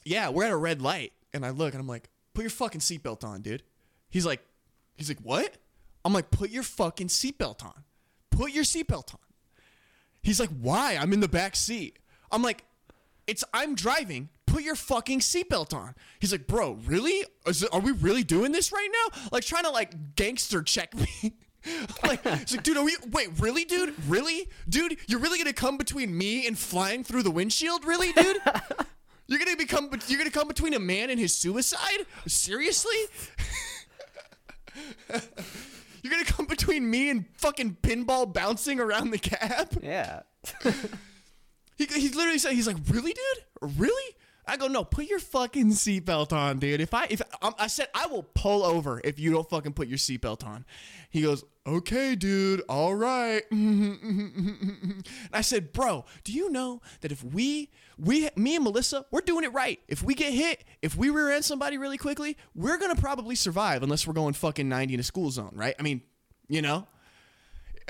Yeah, we're at a red light. And I look and I'm like, put your fucking seatbelt on, dude. He's like, he's like, what? I'm like, put your fucking seatbelt on. Put your seatbelt on. He's like, why? I'm in the back seat. I'm like, it's I'm driving. Put your fucking seatbelt on. He's like, bro, really? Is are we really doing this right now? Like trying to like gangster check me. like, it's like, dude, are we? Wait, really, dude? Really, dude? You're really gonna come between me and flying through the windshield? Really, dude? You're gonna become. You're gonna come between a man and his suicide? Seriously? You're gonna come between me and fucking pinball bouncing around the cab? Yeah. He, he literally said, he's like, really, dude? Really? I go, no, put your fucking seatbelt on, dude. If I, if um, I said, I will pull over if you don't fucking put your seatbelt on. He goes, okay, dude, all right. and I said, bro, do you know that if we, we, me and Melissa, we're doing it right. If we get hit, if we rear end somebody really quickly, we're gonna probably survive unless we're going fucking 90 in a school zone, right? I mean, you know.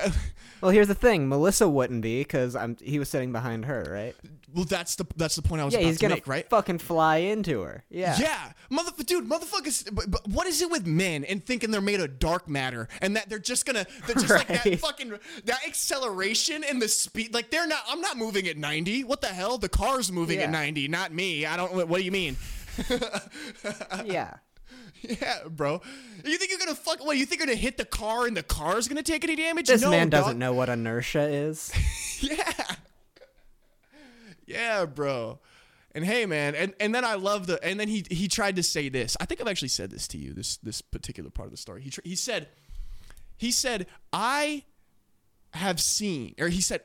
Well, here's the thing. Melissa wouldn't be because I'm. He was sitting behind her, right? Well, that's the that's the point I was Yeah, about he's to gonna make, right? fucking fly into her. Yeah. Yeah, mother, dude, motherfuckers. But, but what is it with men and thinking they're made of dark matter and that they're just gonna, they're just like that fucking that acceleration and the speed. Like they're not. I'm not moving at 90. What the hell? The car's moving at 90, not me. I don't. What do you mean? Yeah. Yeah, bro. You think you're gonna fuck? What? You think you're gonna hit the car and the car's gonna take any damage? This no, man doesn't know what inertia is. Yeah. Yeah, bro. And hey, man, and, and then I love the and then he he tried to say this. I think I've actually said this to you. This this particular part of the story. He tr- he said he said I have seen or he said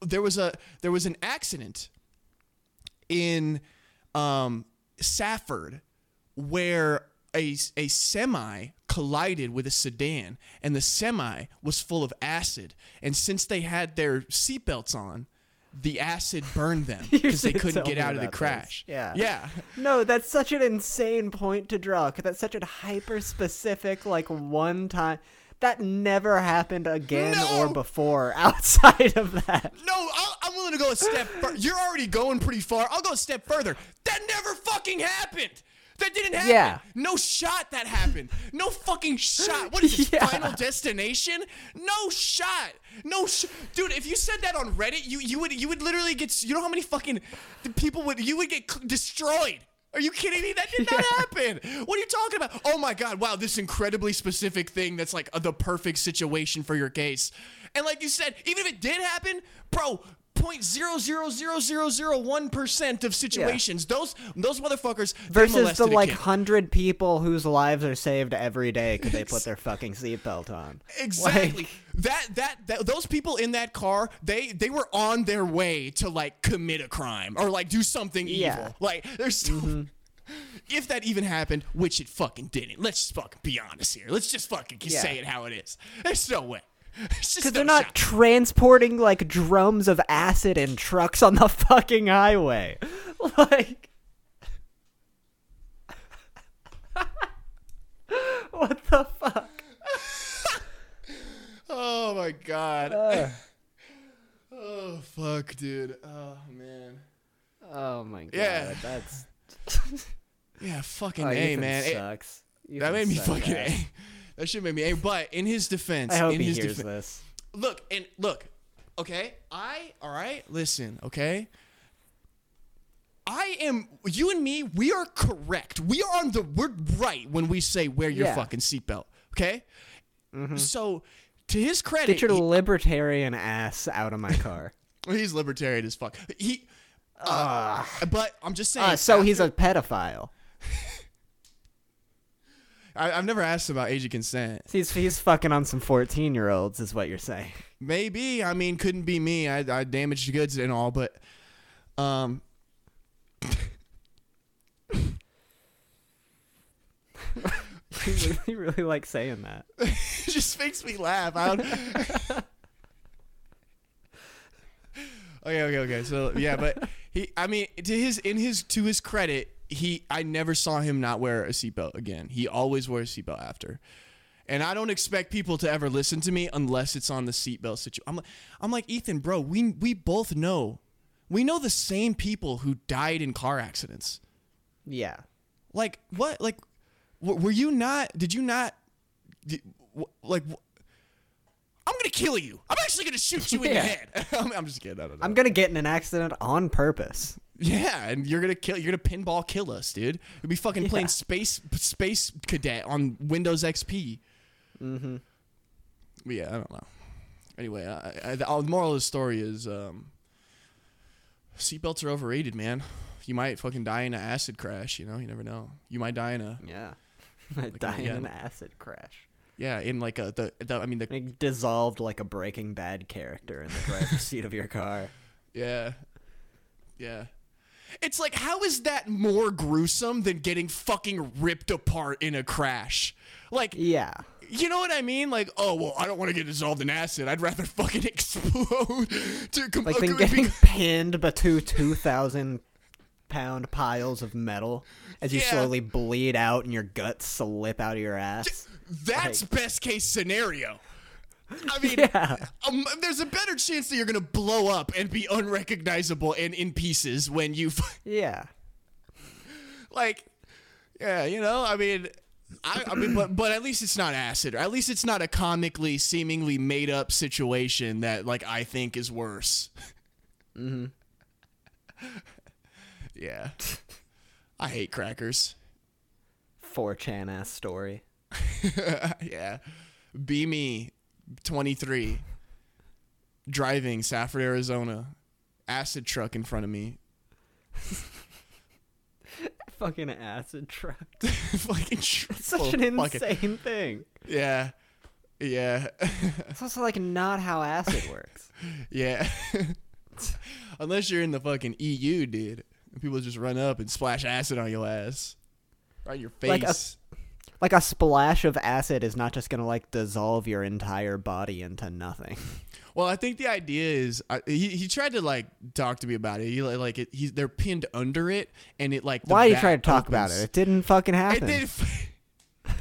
there was a there was an accident in um Safford where a, a semi collided with a sedan and the semi was full of acid and since they had their seatbelts on the acid burned them because they couldn't get out of the about this. crash Yeah. yeah No, that's such an insane point to draw. 'cause that's such a hyper specific, like one time. That never happened again or before outside of that. no I'll, i'm willing to go a step further you're already going pretty far i'll go a step further that never fucking happened that didn't happen. Yeah. No shot that happened. No fucking shot. What is this? Yeah. Final destination? No shot. No sh- dude. If you said that on Reddit, you you would you would literally get. You know how many fucking people would you would get destroyed. Are you kidding me? That did not happen. What are you talking about? Oh my god! Wow, this incredibly specific thing that's like the perfect situation for your case. And like you said, even if it did happen, bro, zero zero zero zero zero one percent of situations, those those motherfuckers Versus the like hundred people whose lives are saved every day because they put their fucking seatbelt on. Exactly. Like- that, that that those people in that car, they they were on their way to like commit a crime or like do something Yeah. evil. Like there's so, mm-hmm. if that even happened, which it fucking didn't. Let's just fucking be honest here. Let's just fucking Yeah. say it how it is. There's no way. Because they're not shot. transporting like drums of acid in trucks on the fucking highway. Like. what the fuck? oh my god. Uh. oh fuck, dude. Oh man. Oh my god. Yeah. That's. Yeah, fucking Oh, a Ethan man. It- sucks. that made me fucking ass. a. That shit made me a. But in his defense, I hope in he his hears defen- this. look and look okay i all right listen okay i am you and me we are correct we are on the we're right when we say wear your Yeah. fucking seatbelt okay so to his credit Get your he- libertarian ass out of my car. he's libertarian as fuck he uh, but i'm just saying Uh, so he's a pedophile. I, i've never asked about age of consent He's he's fucking on some fourteen year olds, is what you're saying. maybe i mean couldn't be me i, I damaged goods and all but um You really, you really like saying that. it just makes me laugh. I don't... okay, okay, okay. So yeah, but he, I mean, to his in his to his credit, he I never saw him not wear a seatbelt again. He always wore a seatbelt after. And I don't expect people to ever listen to me unless it's on the seatbelt situation. I'm like, I'm like Ethan, bro. We we both know, we know the same people who died in car accidents. Yeah. Like what? Like were you not? Did you not? Did, like I'm gonna kill you. I'm actually gonna shoot you in the Yeah. head. I'm, I'm just kidding. I don't know. I'm gonna get in an accident on purpose. yeah, and you're gonna kill. You're gonna pinball kill us, dude. we will be fucking playing space space cadet on Windows XP. Mm-hmm. Yeah, I don't know. Anyway, I, I, the moral of the story is um, seatbelts are overrated, man. You might fucking die in an acid crash. You know, you never know. You might die in a Yeah. Die in yeah. an acid crash. Yeah in like a the, the I mean the Like dissolved like a Breaking Bad character in the driver's seat of your car. Yeah. Yeah. It's like, how is that more gruesome than getting fucking ripped apart in a crash? Like, Yeah. you know what I mean? Like, oh, well, I don't want to get dissolved in acid. I'd rather fucking explode. to com- Like then be- getting pinned by two two thousand pound piles of metal as you Yeah. slowly bleed out and your guts slip out of your ass. That's best case scenario. I mean, Yeah. um, there's a better chance that you're going to blow up and be unrecognizable and in pieces when you. Yeah. like yeah you know i mean I, I mean but but at least it's not acid or at least it's not a comically seemingly made up situation that like i think is worse mm-hmm yeah i hate crackers 4chan ass story. yeah be me 23 driving safford arizona acid truck in front of me Fucking acid truck. fucking tr- Such an of fucking- insane thing. yeah yeah It's also like not how acid works. Yeah. Unless you're in the fucking EU, dude. And people just run up and splash acid on your ass. Right in your face. Like a- Like a splash of acid is not just gonna like dissolve your entire body into nothing. well, I think the idea is I, he, he tried to like talk to me about it. He like, it, he's they're pinned under it and it like the Why are you trying to talk about it? It didn't fucking It happen. did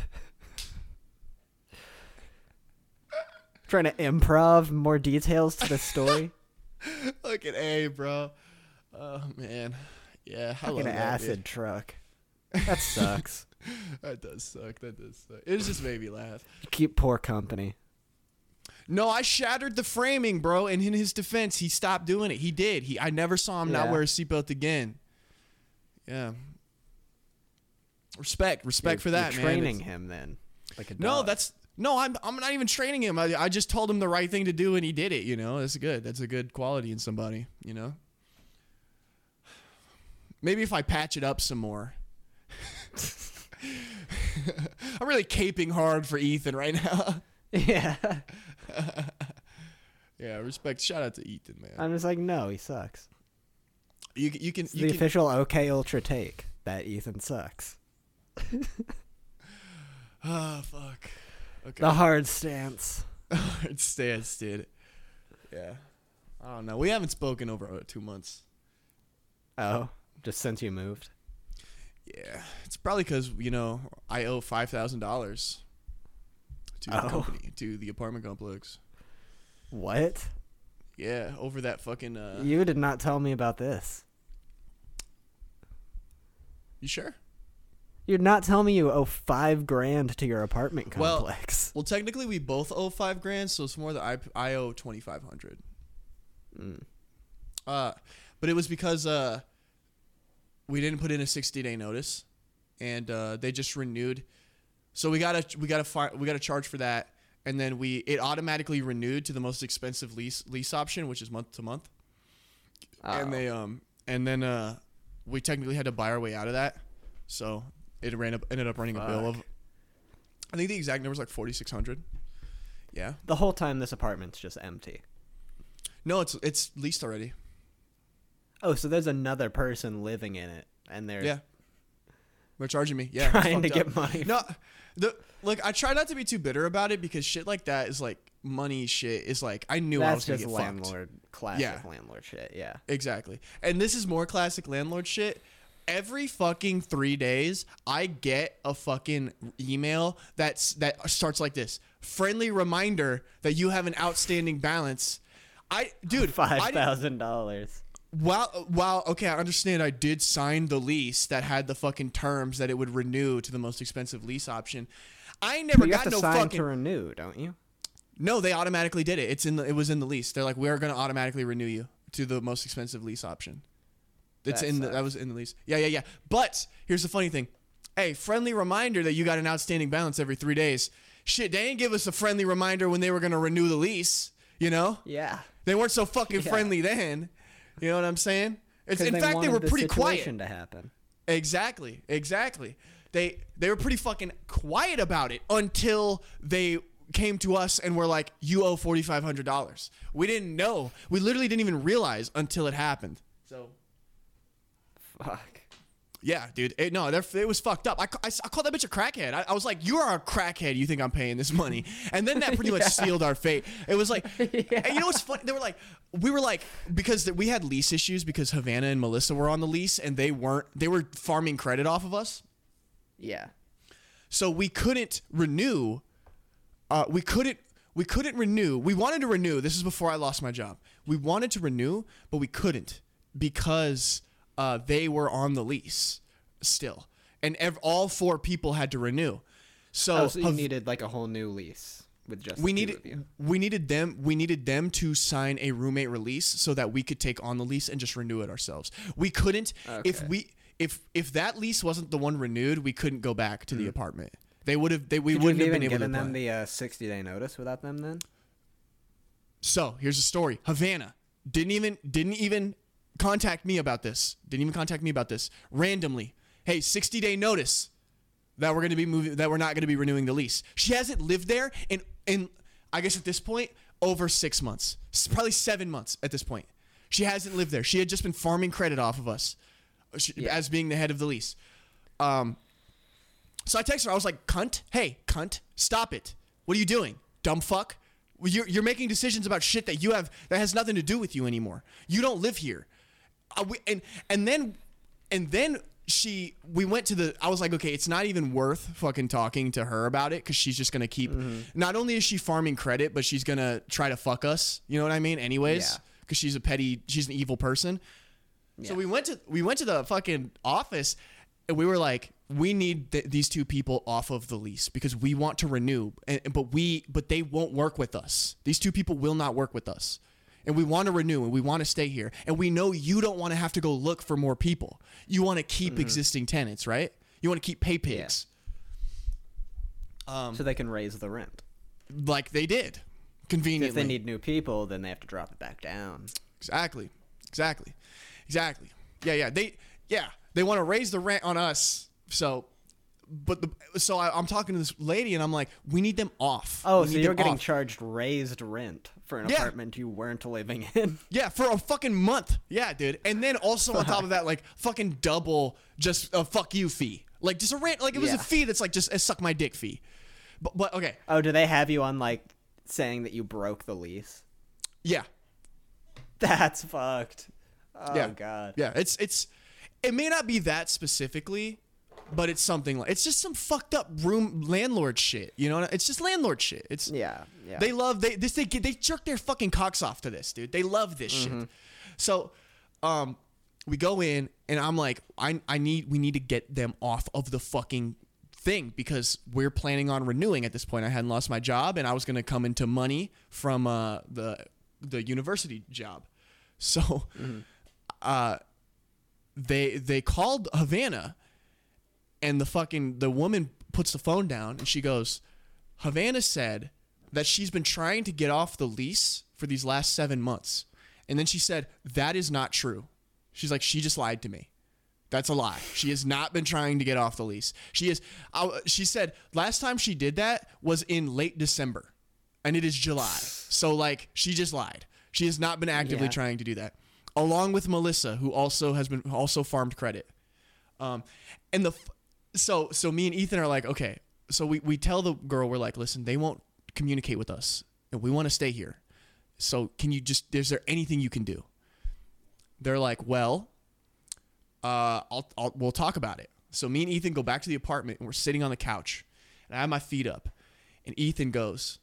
Trying to improv more details to the story. Look at A, bro. Oh man. Yeah, fucking acid truck. That sucks. That does suck. That does suck. It just made me laugh. Keep poor company. No, I shattered the framing, bro. And in his defense, he stopped doing it. He did. He I never saw him not wear a seatbelt again. Yeah. Respect, respect You're- for that, you're man. Training It's- him then. Like a No, that's no. I'm I'm not even training him. I, I just told him the right thing to do, and he did it. You know, that's good. That's a good quality in somebody. You know. Maybe if I patch it up some more. I'm really caping hard for Ethan right now. yeah. yeah, respect. Shout out to Ethan, man. I'm just like, no, he sucks. You you can It's you the can, official OK Ultra take that Ethan sucks. Oh fuck. Okay. The hard stance. Hard stance, dude. Yeah. I don't know. We haven't spoken over uh, two months. Oh, just since you moved. Yeah. It's probably because you know I owe five thousand dollars to the Oh. company, to the apartment complex. What? Yeah, over that fucking. Uh, You did not tell me about this. you sure? You're not telling me you owe five grand to your apartment Well- complex. Well, technically, we both owe five grand, so it's more that I I owe twenty five hundred. Mm. Uh, but it was because uh, we didn't put in a sixty day notice, and uh, they just renewed. So we gotta we gotta fi- we gotta charge for that, and then we it automatically renewed to the most expensive lease lease option, which is month to month. And they um and then uh we technically had to buy our way out of that, so it ran up ended up running a bill of. I think the exact number is like forty six hundred. Yeah. the whole time this apartment's just empty. No, it's it's leased already. Oh, so there's another person living in it, and they're Yeah. They're charging me. Yeah. trying to get up. money. No, the like I try not to be too bitter about it because shit like that is like money shit is like I knew I was That's gonna just get fucked. landlord, classic Yeah. landlord shit. Yeah. Exactly. And this is more classic landlord shit. Every fucking three days, I get a fucking email that's that starts like this: friendly reminder that you have an outstanding balance. I, dude, Five thousand dollars. While while okay, I understand. I did sign the lease that had the fucking terms that it would renew to the most expensive lease option. I never you got have to no sign fucking. to renew, don't you? no, they automatically did it. It's in the. It was in the lease. They're like, we are going to automatically renew you to the most expensive lease option. It's That in the, that was in the lease. Yeah, yeah, yeah. But here's the funny thing. Hey, friendly reminder that you got an outstanding balance every three days. Shit, they didn't give us a friendly reminder when they were going to renew the lease. You know, Yeah. they weren't so fucking Yeah. friendly then. You know what I'm saying? It's, in they fact, they were the pretty quiet. to happen. Exactly, exactly. They they were pretty fucking quiet about it until they came to us and were like, "You owe forty five hundred dollars." We didn't know. We literally didn't even realize until it happened. So Fuck. Yeah, dude. It, no, it was fucked up. I, I, I called that bitch a crackhead. I, I was like, "You are a crackhead. You think I'm paying this money?" And then that pretty much sealed our fate. It was like, and you know what's funny? They were like, we were like, because we had lease issues because Havana and Melissa were on the lease and they weren't. They were farming credit off of us. Yeah. So we couldn't renew. Uh, we couldn't. We couldn't renew. We wanted to renew. This is before I lost my job. We wanted to renew, but we couldn't because uh, they were on the lease still, and ev- all four people had to renew. So, Oh, so you needed like a whole new lease with just we needed we needed them we needed them to sign a roommate release so that we could take on the lease and just renew it ourselves. We couldn't if we if if that lease wasn't the one renewed, we couldn't go back to the apartment. They would have they we Hmm. Could wouldn't have been able to given them the uh, 60 day notice without them then? So here's the story. Havana didn't even didn't even contact me about this. Didn't even contact me about this. Randomly. Hey, 60 day notice that we're gonna be moving that we're not gonna be renewing the lease. She hasn't lived there in in I guess at this point, over six months. Probably seven months at this point. She hasn't lived there. She had just been farming credit off of us she, Yeah. as being the head of the lease. Um so I texted her. I was like, "Cunt, hey, cunt, stop it! What are you doing, dumb fuck? You're, you're making decisions about shit that you have that has nothing to do with you anymore. You don't live here." We, and and then and then she we went to the I was like, okay, it's not even worth fucking talking to her about it because she's just gonna keep. Mm-hmm. Not only is she farming credit, but she's gonna try to fuck us. You know what I mean? Anyways, Yeah. because she's a petty, she's an evil person. So we went to we went to the fucking office, and we were like, we need th- these two people off of the lease because we want to renew, and, but we but they won't work with us. These two people will not work with us, and we want to renew and we want to stay here, and we know you don't want to have to go look for more people. You want to keep mm-hmm. existing tenants, right? You want to keep pay pigs, um, so they can raise the rent. like they did, conveniently. If they need new people, then they have to drop it back down. Exactly. Exactly. Exactly. Yeah, yeah. They yeah, they want to raise the rent on us. So but the so I, I'm talking to this lady and I'm like, we need them off. Oh, We so you're getting off. charged raised rent for an Yeah. apartment you weren't living in. yeah, for a fucking month. Yeah, dude. And then also on top of that, like fucking double just a fuck you fee. Like just a rent like it was Yeah. a fee that's like just a suck my dick fee. But but okay. Oh, do they have you on like saying that you broke the lease? Yeah. That's fucked. Oh yeah. god. Yeah, it's it's it may not be that specifically, but it's something like it's just some fucked up room landlord shit. You know, it's just landlord shit. It's Yeah. Yeah. They love they this they get they jerk their fucking cocks off to this, dude. They love this shit. So, um, we go in and I'm like, I I need we need to get them off of the fucking thing because we're planning on renewing at this point. I hadn't lost my job and I was gonna come into money from uh the the university job. So, uh, they they called Havana and the fucking the woman puts the phone down and she goes havana said that she's been trying to get off the lease for these last seven months. And then she said that is not true. She's like she just lied to me. That's a lie. She has not been trying to get off the lease. She is I, she said last time she did that was in late december and it is july. So like she just lied. She has not been actively Yeah. trying to do that. Along with melissa who also has been also farmed credit. Um, and the so so me and Ethan are like, okay. So we we tell the girl we're like, listen, they won't communicate with us, and we want to stay here. So can you just? Is there anything you can do? They're like, well, uh, I'll, I'll we'll talk about it. So me and Ethan go back to the apartment, and we're sitting on the couch, and I have my feet up, and Ethan goes,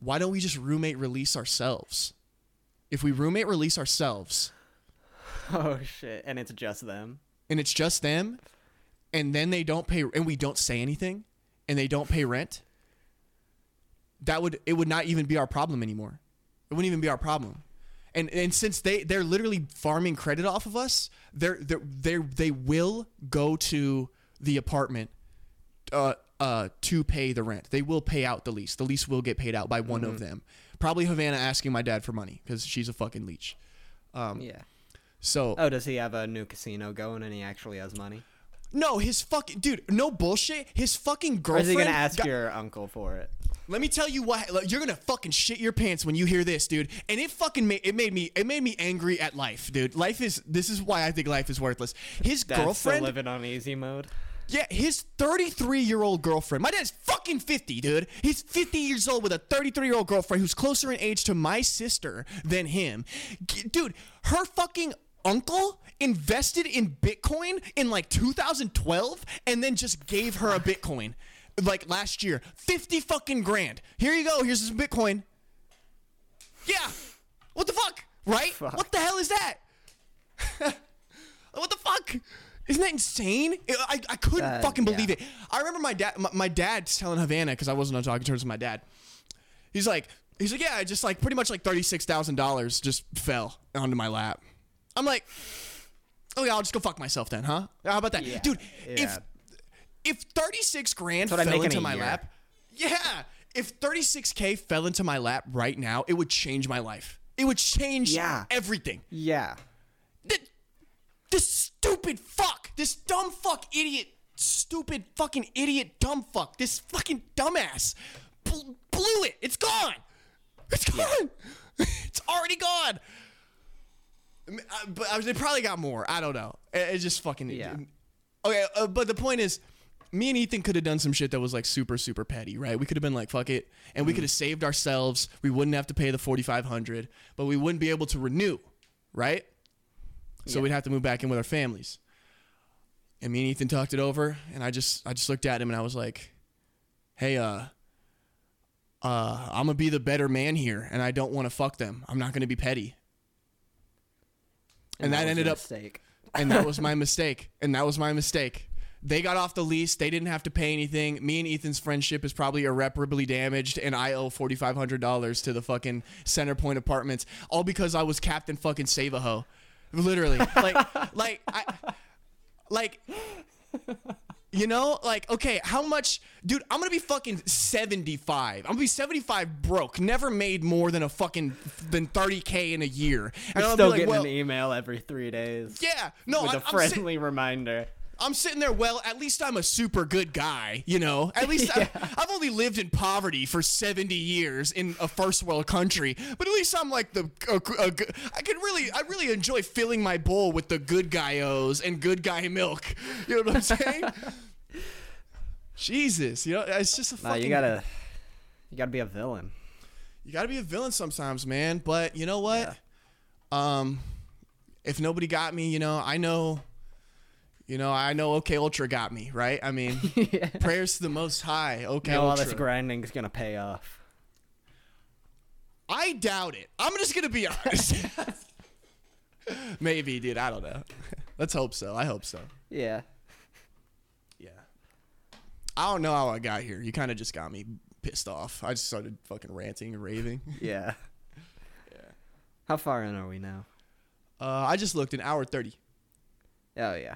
why don't we just roommate release ourselves? If we roommate release ourselves, Oh shit! And it's just them. and it's just them, and then they don't pay, and we don't say anything, and they don't pay rent, that would it would not even be our problem anymore. It wouldn't even be our problem. And and since they they're literally farming credit off of us, they're they they they will go to the apartment uh uh to pay the rent. They will pay out the lease. The lease will get paid out by one of them. Probably Havana asking my dad for money because she's a fucking leech. Um, Yeah. So Oh, does he have a new casino going and he actually has money? No, his fucking dude. No bullshit. His fucking Or is he gonna ask got- your uncle for it? Let me tell you what. like, You're gonna fucking shit your pants when you hear this, dude. And it fucking made it made me it made me angry at life, dude. Life is this is why I think life is worthless. His still girlfriend. living on easy mode. Yeah, his 33 year old girlfriend. My dad's fucking 50, dude. He's 50 years old with a 33 year old girlfriend who's closer in age to my sister than him. G- Dude, her fucking uncle invested in Bitcoin in like 2012 and then just gave her a Bitcoin like last year. 50 fucking grand. Here you go. Here's some Bitcoin. Yeah. What the fuck? Right? Fuck. What the hell is that? What the fuck? Isn't that insane? I, I, couldn't Uh, fucking believe yeah. it. I remember my dad my, my dad's telling Havana because I wasn't on talking terms with my dad. He's like he's like yeah, I just like pretty much like thirty six thousand dollars just fell onto my lap. I'm like, oh yeah, I'll just go fuck myself then, huh? How about that, Yeah. dude? If Yeah. if thirty six grand That's what I fell make in into my year. lap, yeah. If thirty six k fell into my lap right now, it would change my life. It would change Yeah. everything. Yeah. Th- This stupid fuck, this dumb fuck idiot, stupid fucking idiot dumb fuck, this fucking dumbass bl- blew it. It's gone. It's gone. it's already gone. I uh, But uh, they probably got more. I don't know. It- It's just fucking. Yeah. Okay, uh, but the point is, me and Ethan could have done some shit that was like super super petty, right? We could have been like, fuck it, and we could have saved ourselves. We wouldn't have to pay the forty five hundred, but we wouldn't be able to renew, right? So Yeah. we'd have to move back in with our families. And me and Ethan talked it over, and I just I just looked at him and I was like, "Hey, uh, uh, I'm gonna be the better man here, and I don't want to fuck them. I'm not gonna be petty." And, that, was ended up, mistake. and that was my mistake, and that was my mistake. They got off the lease. They didn't have to pay anything. Me and Ethan's friendship is probably irreparably damaged, and I owe forty five hundred dollars to the fucking Center Point Apartments, all because I was Captain fucking Save a Ho, literally. like, like I, like, you know, like okay, how much, dude? I'm gonna be fucking seventy five. I'm gonna be seventy five broke, never made more than a fucking than thirty k in a year, and I'm Still like, getting well, an email every three days. yeah, no, with I, a friendly reminder. I'm sitting there. Well, at least I'm a super good guy, you know. At least I, I've only lived in poverty for 70 years in a first world country, but at least I'm like the. A, a, g- I can really, I really enjoy filling my bowl with the good guy O's and good guy milk. You know what I'm saying? Jesus, you know, it's just a fucking. Nah, you gotta, you gotta be a villain. you gotta be a villain sometimes, man. But you know what? Um, if nobody got me, you know, I know. You know, I know. OK Ultra got me, right? I mean, prayers to the Most High. OK no, all Ultra. this grinding's gonna pay off. I doubt it. I'm just gonna be honest. Maybe, dude. I don't know. Let's hope so. I hope so. Yeah. Yeah. I don't know how I got here. You kind of just got me pissed off. I just started fucking ranting and raving. Yeah. Yeah. How far in are we now? Uh, I just looked an hour thirty. Oh yeah.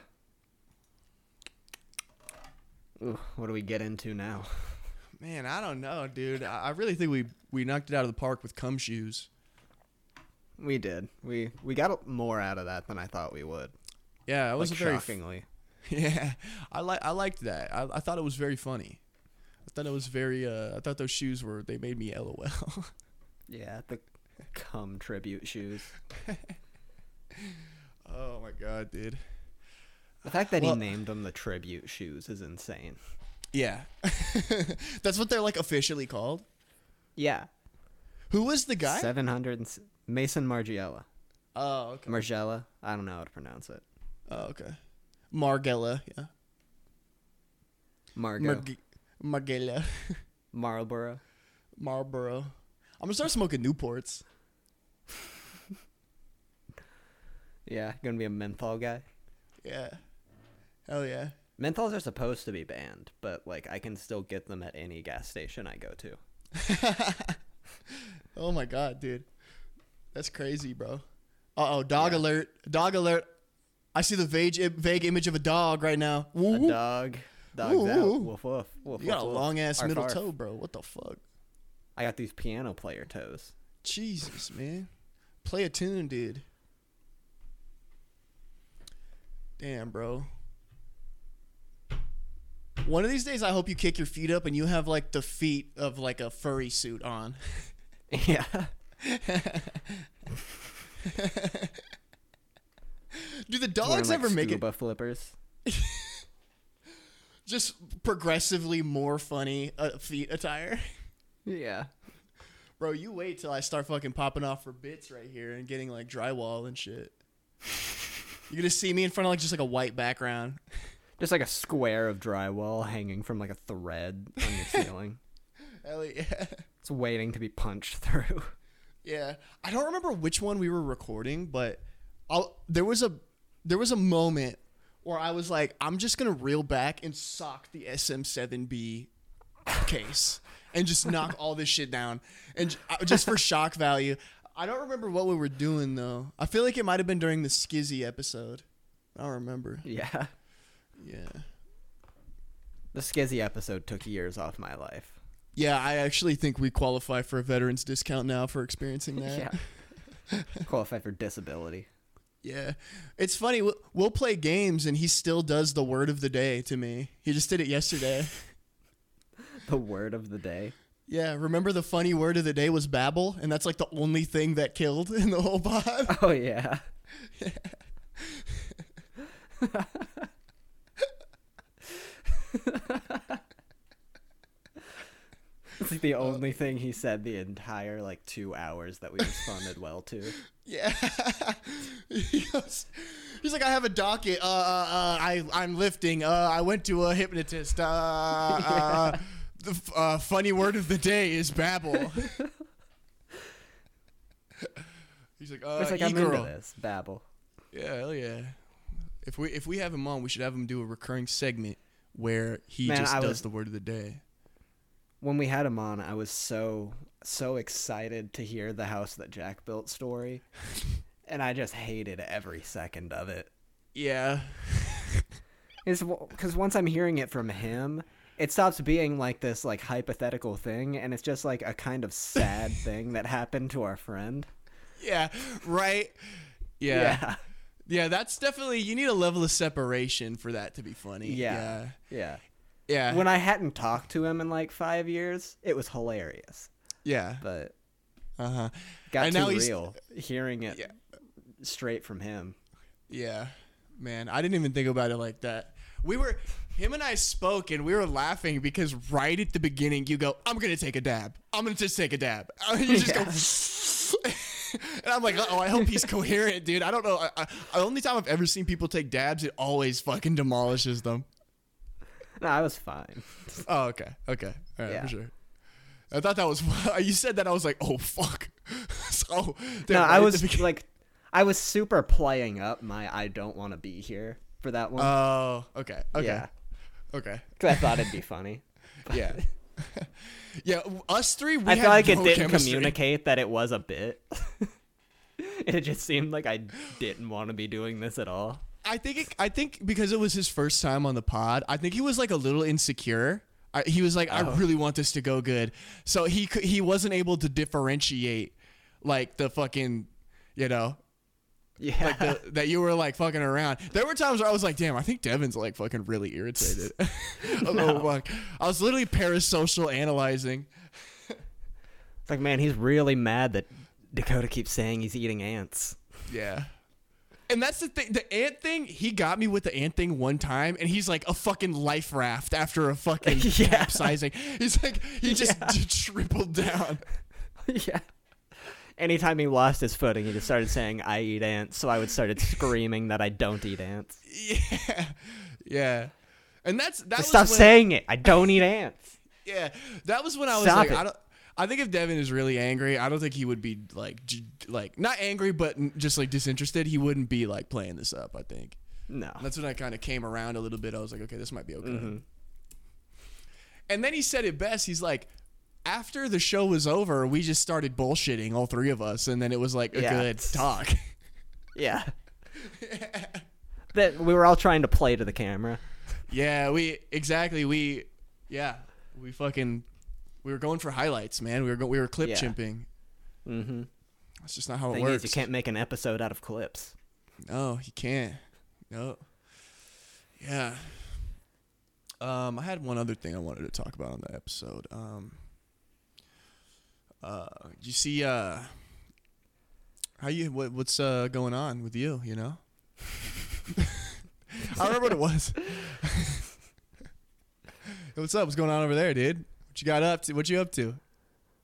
Ooh, what do we get into now? Man, I don't know, dude. I, really think we we knocked it out of the park with cum shoes. We did. We we got more out of that than I thought we would. Yeah, it was a very shockingly. yeah. I like I liked that. I, I thought it was very funny. I thought it was very. Uh, I thought those shoes were. They made me lol. Yeah, the cum tribute shoes. oh my god, dude. The fact that Well- he named them the tribute shoes is insane. Yeah, that's what they're like officially called. Yeah. Who was the guy? Seven hundred Maison Margiela. Oh, okay. Margiela. I don't know how to pronounce it. Oh, okay. Margella, yeah. Margo. Marg- Margella, Marlboro. Marlboro. I'm gonna start smoking Newports. Yeah, gonna be a menthol guy. Yeah. Hell yeah. Menthols are supposed to be banned, but like I can still get them at any gas station I go to. oh my god, dude. That's crazy, bro. Uh oh, dog alert. Dog alert. I see the vague, vague image of a dog right now. A Woo, woo. dog. Dog's Ooh, out. Woof woof. Woof, You got a long ass middle arf. toe, bro. What the fuck? I got these piano player toes. Jesus, man. Play a tune, dude. Damn, bro. One of these days, I hope you kick your feet up and you have like the feet of like a furry suit on. yeah. Do the Wearing, dogs like, ever make it flippers? just progressively more funny uh, feet attire? Yeah. Bro, you wait till I start fucking popping off for bits right here and getting like drywall and shit. You're gonna see me in front of like just like a white background. Just like a square of drywall hanging from like a thread on your ceiling. Hell yeah. It's waiting to be punched through. Yeah, I don't remember which one we were recording, but I'll, there was a there was a moment where I was like, I'm just gonna reel back and sock the SM7B case and just knock all this shit down, and j- just for shock value. I don't remember what we were doing though. I feel like it might have been during the Skizzy episode. I don't remember. Yeah. Yeah. The Skizzy episode took years off my life. Yeah, I actually think we qualify for a veterans discount now for experiencing that. Yeah. Qualify for disability. Yeah. It's funny. We'll, we'll play games and he still does the word of the day to me. He just did it yesterday. The word of the day. yeah. Remember the funny word of the day was babble? And that's like the only thing that killed in the whole pod. Oh yeah. It's like the only thing he said the entire like two hours that we responded well to. yeah. he goes, he's like, I have a docket. Uh, uh, uh, I, I'm lifting. Uh, I went to a hypnotist. Uh, uh, the f- uh, funny word of the day is babble. he's like, uh, It's like I'm into e-girl. this babble. Yeah, hell yeah. If we if we have him on, we should have him do a recurring segment where he Man, just I does was- the word of the day. When we had him on, I was so so excited to hear the house that Jack built story, and I just hated every second of it. Yeah. Is because once I'm hearing it from him, it stops being like this like hypothetical thing, and it's just like a kind of sad thing that happened to our friend. Yeah. Right. Yeah. yeah. That's definitely you need a level of separation for that to be funny. Yeah. Yeah. yeah. Yeah. When I hadn't talked to him in like five years, it was hilarious, yeah. but Uh-huh. got And too now he's- real hearing it Yeah. straight from him. Yeah. Man, I didn't even think about it like that. We were him and I spoke and we were laughing because right at the beginning you go, I'm gonna take a dab. I'm gonna just take a dab. you just go And I'm like, oh, I hope he's coherent, dude. I don't know. I, I, the only time I've ever seen people take dabs, it always fucking demolishes them. No, I was fine. Oh, okay, okay, all right, Yeah. for sure. I thought that was you said that I was like, oh fuck. so No, right I was like, I was super playing up my I don't want to be here for that one. Oh, okay, okay, Yeah, okay, because I thought it'd be funny. yeah, yeah. Us three, we I feel like it didn't chemistry. communicate that it was a bit. it just seemed like I didn't want to be doing this at all. I think it, I think because it was his first time on the pod, I think he was like a little insecure. I, he was like, I Oh. really want this to go good, so he he wasn't able to differentiate like the fucking, you know, Yeah. like the, that you were like fucking around. There were times where I was like, damn, I think Devin's like fucking really irritated. oh fuck! I was literally parasocial analyzing. It's like, man, he's really mad that Dakota keeps saying he's eating ants. Yeah. And that's the thing. The ant thing, he got me with the ant thing one time, and he's like a fucking life raft after a fucking Yeah. capsizing. He's like, he just Yeah. d- tripled down. yeah. Anytime he lost his footing, he just started saying, I eat ants. So I would started screaming that I don't eat ants. Yeah. Yeah. And that's that was stop when, saying it. I don't eat ants. Yeah. That was when I was Stop like, it. I don't I think if Devin is really angry, I don't think he would be like like not angry, but just like disinterested. He wouldn't be like playing this up. I think No. that's when I kind of came around a little bit. I was like, okay, this might be okay. Mm-hmm. And then he said it best. He's like, after the show was over, we just started bullshitting, all three of us, and then it was like a Yeah. good talk. Yeah. that we were all trying to play to the camera. yeah, we exactly we yeah we fucking we were going for highlights, man. We were go- we were clip Yeah. chimping. Mm-hmm. That's just not how it works. is, you can't make an episode out of clips. No, you can't. No. Yeah. Um, I had one other thing I wanted to talk about on the episode. Um, uh, you see uh, how you what what's uh going on with you? You know. I remember what it was. what's up? What's going on over there, dude? What you got up to? What you up to?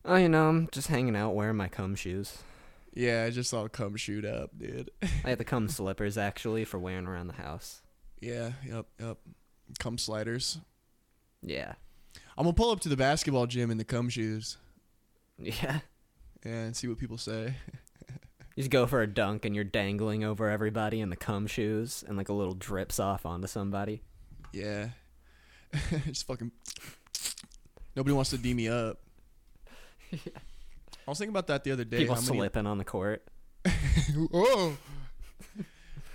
Oh, you know, I'm just hanging out wearing my cum shoes. Yeah, I just saw come shoot up, dude. I have the cum slippers actually for wearing around the house. yeah, yep, yep. Come sliders. Yeah. I'm gonna pull up to the basketball gym in the cum shoes Yeah. and see what people say. You just go for a dunk and you're dangling over everybody in the cum shoes and like a little drips off onto somebody. Yeah, just fucking. Nobody wants to d me up. yeah. I was thinking about that the other day. People how many- slipping on the court. oh.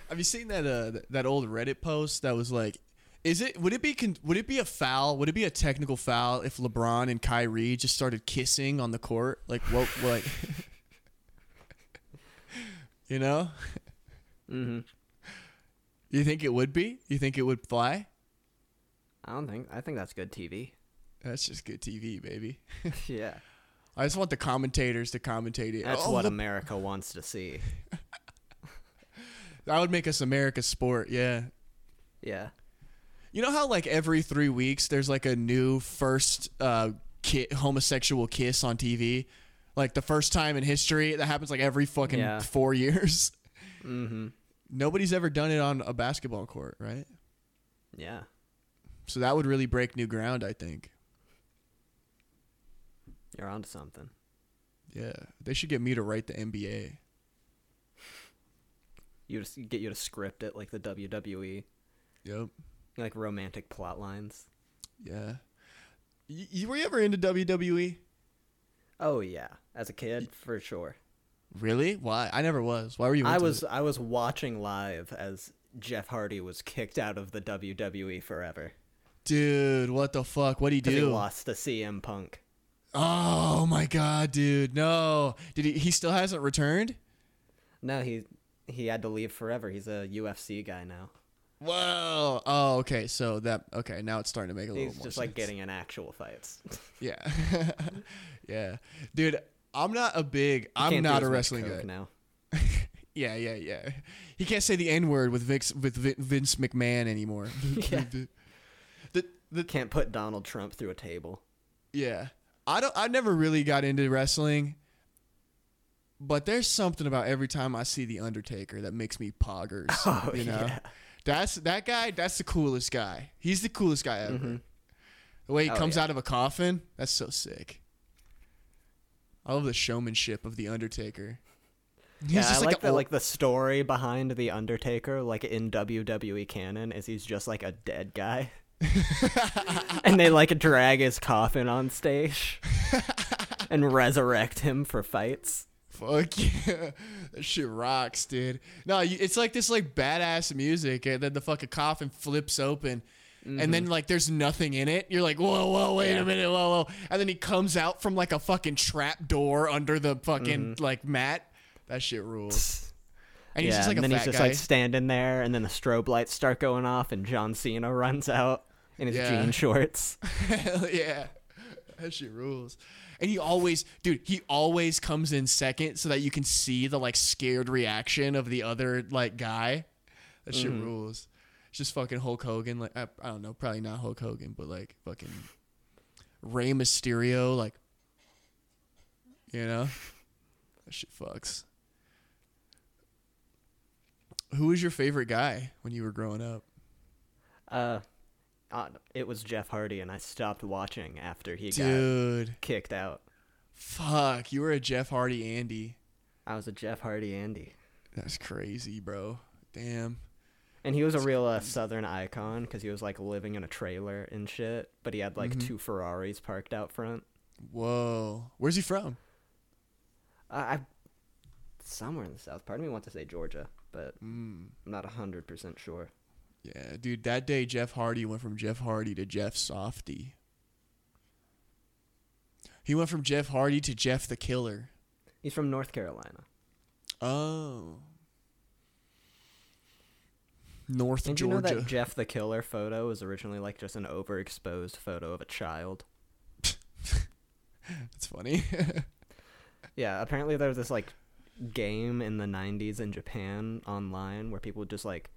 Have you seen that uh that old Reddit post that was like, is it would it be con- would it be a foul? Would it be a technical foul if LeBron and Kyrie just started kissing on the court? Like what? Like, you know? Mm-hmm. You think it would be? You think it would fly? I don't think. I think that's good TV. That's just good TV, baby. yeah. I just want the commentators to commentate it. That's Oh, what America wants to see. that would make us America's sport. Yeah. Yeah. You know how like every three weeks there's like a new first uh, ki- homosexual kiss on TV, like the first time in history that happens like every fucking Yeah. four years. Mm-hmm. Nobody's ever done it on a basketball court, right? Yeah. So that would really break new ground, I think. You're onto something. Yeah, they should get me to write the NBA. You just get you to script it like the WWE, Yep. Like romantic plot lines. Yeah. Y- you, were you ever into? WWE? Oh yeah, as a kid for sure. Really? Why? I never was. Why were you? I was it? I was watching live as Jeff Hardy was kicked out of the WWE forever dude. What the fuck? What would he because he do? lost to CM Punk. Oh my god, dude. No. Did he? He still hasn't returned. No, he he had to leave forever. He's a UFC guy now. Whoa. Oh, okay. So that okay. Now it's starting to make a little He's more just like getting in actual fights. Yeah. yeah, dude. I'm not a big. I'm Can't do not a wrestling guy. now. Yeah, yeah, yeah. He can't say the N word with Vince with Vin- Vince McMahon anymore. Yeah. the, the, Can't put Donald Trump through a table. Yeah. I don't I never really got into wrestling. But there's something about every time I see the Undertaker that makes me poggers. Oh, you know? yeah. That's that guy, that's the coolest guy. He's the coolest guy ever. Mm-hmm. The way he Oh, comes yeah. out of a coffin, that's so sick. I love the showmanship of the Undertaker. He's yeah, just I like, like the old- like the story behind the Undertaker, like in WWE canon, is he's just like a dead guy, and they like drag his coffin on stage and resurrect him for fights. Fuck yeah. That shit rocks, dude. No, you, it's like this like badass music and then the fucking coffin flips open and then mm-hmm. like there's nothing in it. You're like, whoa, whoa, wait a minute, whoa, whoa. And then he comes out from like a fucking trap door under the fucking mm-hmm. like mat. That shit rules. And he's yeah, just like and then he's just guy. like standing there, and then the strobe lights start going off, and John Cena runs out in his Yeah. jean shorts. Hell yeah. That shit rules. And he always, dude, he always comes in second so that you can see the like scared reaction of the other like guy. That shit Mm-hmm. rules. It's just fucking Hulk Hogan. Like, I, I don't know, probably not Hulk Hogan, but like fucking Rey Mysterio. Like, you know? That shit fucks. Who was your favorite guy when you were growing up? Uh, uh, it was Jeff Hardy, and I stopped watching after he got kicked out. Fuck, you were a Jeff Hardy Andy. I was a Jeff Hardy Andy. That's crazy, bro. Damn. And he was a real uh, southern icon because he was like living in a trailer and shit, but he had like Mhm. two Ferraris parked out front. Whoa. Where's he from? I, I somewhere in the south. Part of me wants to say Georgia, but Mm. I'm not hundred percent sure. Yeah, dude, that day Jeff Hardy went from Jeff Hardy to Jeff Softy. He went from Jeff Hardy to Jeff the Killer. He's from North Carolina. Oh. North Did you Georgia. know that Jeff the Killer photo was originally like just an overexposed photo of a child? That's funny. Yeah, apparently there was this like game in the 90s in Japan online where people would just like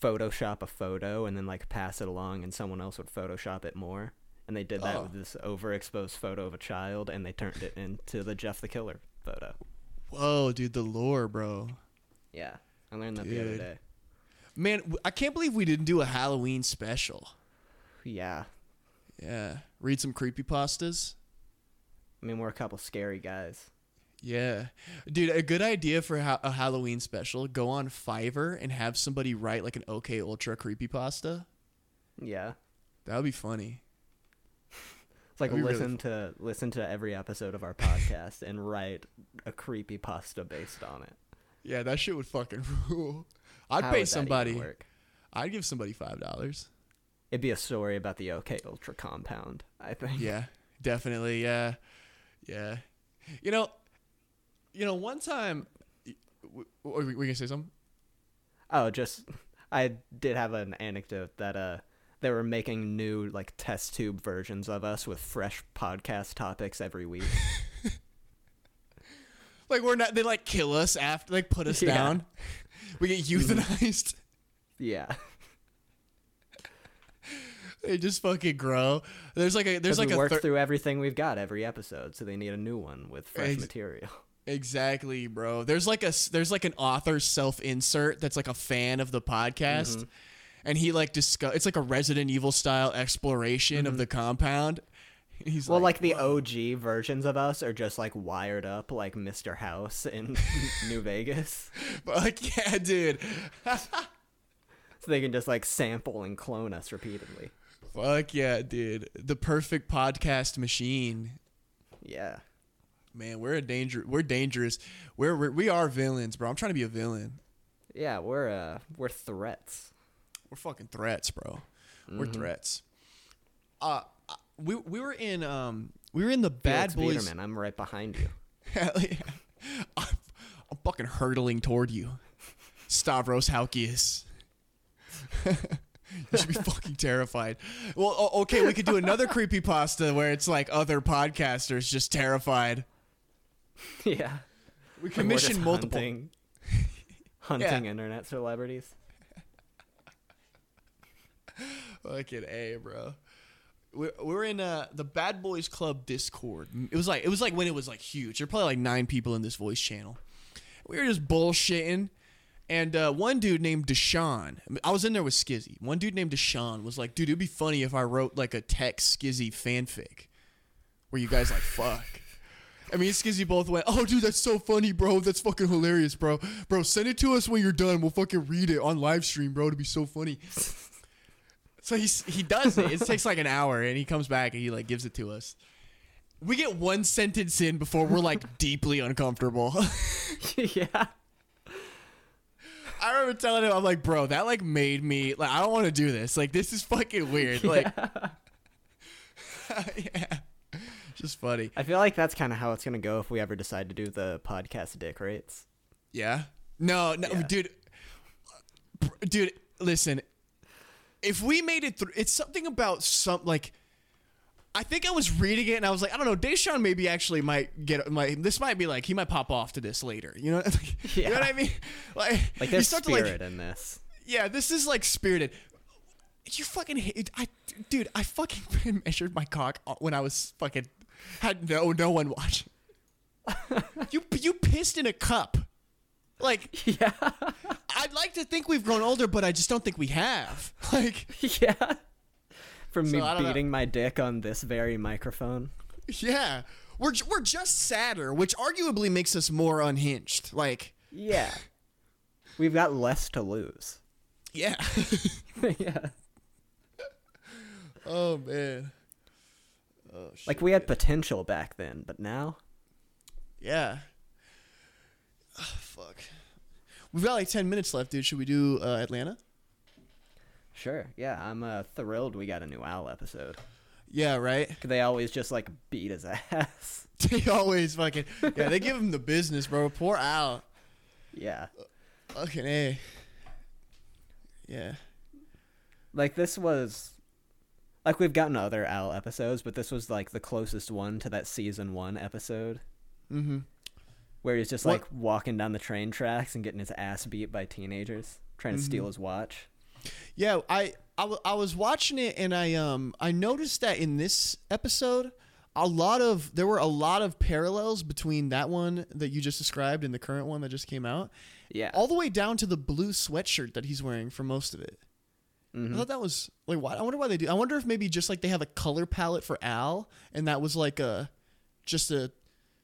Photoshop a photo and then like pass it along and someone else would Photoshop it more. And they did that Oh. with this overexposed photo of a child and they turned it into the Jeff the Killer photo. Whoa, dude, the lore, bro. Yeah, I learned that the other day. Man, I can't believe we didn't do a Halloween special. Yeah, Yeah. Read some creepypastas. I mean, we're a couple scary guys. Yeah. Dude, a good idea for ha- a Halloween special. Go on Fiverr and have somebody write like an OK Ultra creepy pasta. Yeah. That would be funny. It's like That'd really listen to listen to every episode of our podcast and write a creepy pasta based on it. Yeah, that shit would fucking rule. I'd How pay would that even somebody. work? I'd give somebody five dollars. It'd be a story about the OK Ultra compound, I think. Yeah, definitely. Yeah, yeah. You know, you know. One time, we, we gonna say something? Oh, just I did have an anecdote that uh they were making new like test tube versions of us with fresh podcast topics every week. Like we're not. They like kill us after. Like put us Yeah. down. We get euthanized. yeah. they just fucking grow. There's like a. There's There's like we a. work thir- through everything we've got every episode, so they need a new one with fresh Ex- material. Exactly, bro. There's like a there's like an author self insert that's like a fan of the podcast, Mm-hmm. and he like discuss. It's like a Resident Evil style exploration of the compound. He's Mm-hmm. Well, like the OG versions of us are just like wired up like Mr. House in New Vegas. like, yeah, dude. So they can just like sample and clone us repeatedly. Fuck yeah, dude. The perfect podcast machine. Yeah. Man, we're a danger. We're dangerous. We're, we're we are villains, bro. I'm trying to be a villain. Yeah, we're uh we're threats. We're fucking threats, bro. We're threats. Uh, uh, we we were in um we were in the Bad Felix Boys. Biederman, I'm right behind you. Hell yeah. I'm, I'm fucking hurtling toward you, Stavros Halkias. you should be fucking terrified. Well, okay, we could do another creepy pasta where it's like other podcasters just terrified. yeah. We Like, we're commission multiple. hunting, hunting internet celebrities. Fucking a, bro. We we were in uh, the Bad Boys Club Discord. It was like it was like when it was like huge. There were probably like nine people in this voice channel. We were just bullshitting, and uh, one dude named Deshaun. I was in there with Skizzy. One dude named Deshaun was like, "Dude, it'd be funny if I wrote like a tech Skizzy fanfic, where you guys like fuck." I mean, Skizzy both went, "Oh, dude, that's so funny, bro. That's fucking hilarious, bro. Bro, send it to us when you're done. We'll fucking read it on live stream, bro. It'd be so funny." So he's he does it. It takes like an hour, and he comes back and he like gives it to us. We get one sentence in before we're like deeply uncomfortable. yeah. I remember telling him, I'm like, bro, that like made me like I don't want to do this. Like this is fucking weird. Like, yeah, just funny. I feel like that's kind of how it's gonna go if we ever decide to do the podcast dick rates. Yeah. No, no, Yeah. dude. Dude, listen. If we made it through, it's something about some like. I think I was reading it and I was like, I don't know, Deshaun maybe actually might get might this might be like he might pop off to this later. You know, Yeah. you know what I mean? Like, Like you there's to, spirit in this. yeah, this is like spirited. You fucking hate, I, dude. I fucking measured my cock when I was fucking had no no one watching. you you pissed in a cup, like Yeah. I'd like to think we've grown older, but I just don't think we have. Like, yeah. From me So, I don't know. beating my dick on this very microphone. yeah. we're we're just sadder, which arguably makes us more unhinged. Like, Yeah. We've got less to lose. yeah. yeah. oh man. Oh shit. Like we had potential back then, but now yeah. Ah, fuck. We've got like ten minutes left, dude. Should we do uh, Atlanta? Sure. Yeah, I'm uh, thrilled we got a new Al episode. Yeah, right. They always just like beat his ass. They always fucking yeah. They give him the business, bro. Poor Al. yeah. Fucking a. Yeah. Like this was like we've gotten other Al episodes, but this was like the closest one to that season 1 episode Mm-hmm. where he's just What- like walking down the train tracks and getting his ass beat by teenagers trying to steal his watch. Yeah, I, I, w- I was watching it and I um I noticed that in this episode a lot of there were a lot of parallels between that one that you just described and the current one that just came out Yeah. all the way down to the blue sweatshirt that he's wearing for most of it. Mhm. I thought that was like why I wonder why they do. I wonder if maybe just like they have a color palette for Al and that was like a just a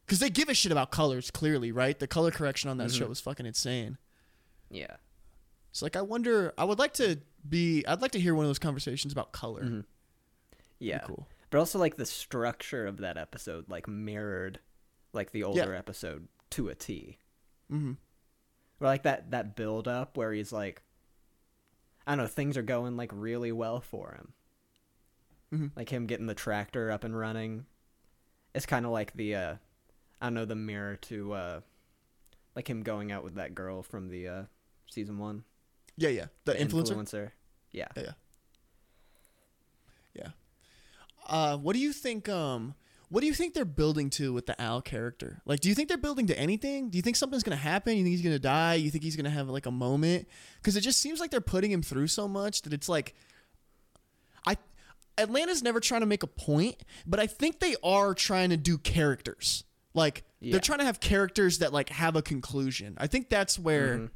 cuz they give a shit about colors clearly, right? The color correction on that show was fucking insane. Yeah. So like I wonder I would like to be I'd like to hear one of those conversations about color. Mm-hmm. Yeah. cool. But also like the structure of that episode like mirrored like the older episode to a T. Mhm. Or like that that build up where he's like I don't know, things are going like really well for him. Mhm. Like him getting the tractor up and running. It's kind of like the uh I don't know the mirror to uh like him going out with that girl from the uh season 1. Yeah, yeah. The, influencer. Yeah. Yeah, yeah. Yeah. Uh, what do you think? Um, what do you think they're building to with the Al character? Like, do you think they're building to anything? Do you think something's gonna happen? You think he's gonna die? You think he's gonna have like a moment? Because it just seems like they're putting him through so much that it's like, I Atlanta's never trying to make a point, but I think they are trying to do characters. Like Yeah. they're trying to have characters that like have a conclusion. I think that's where Mhm.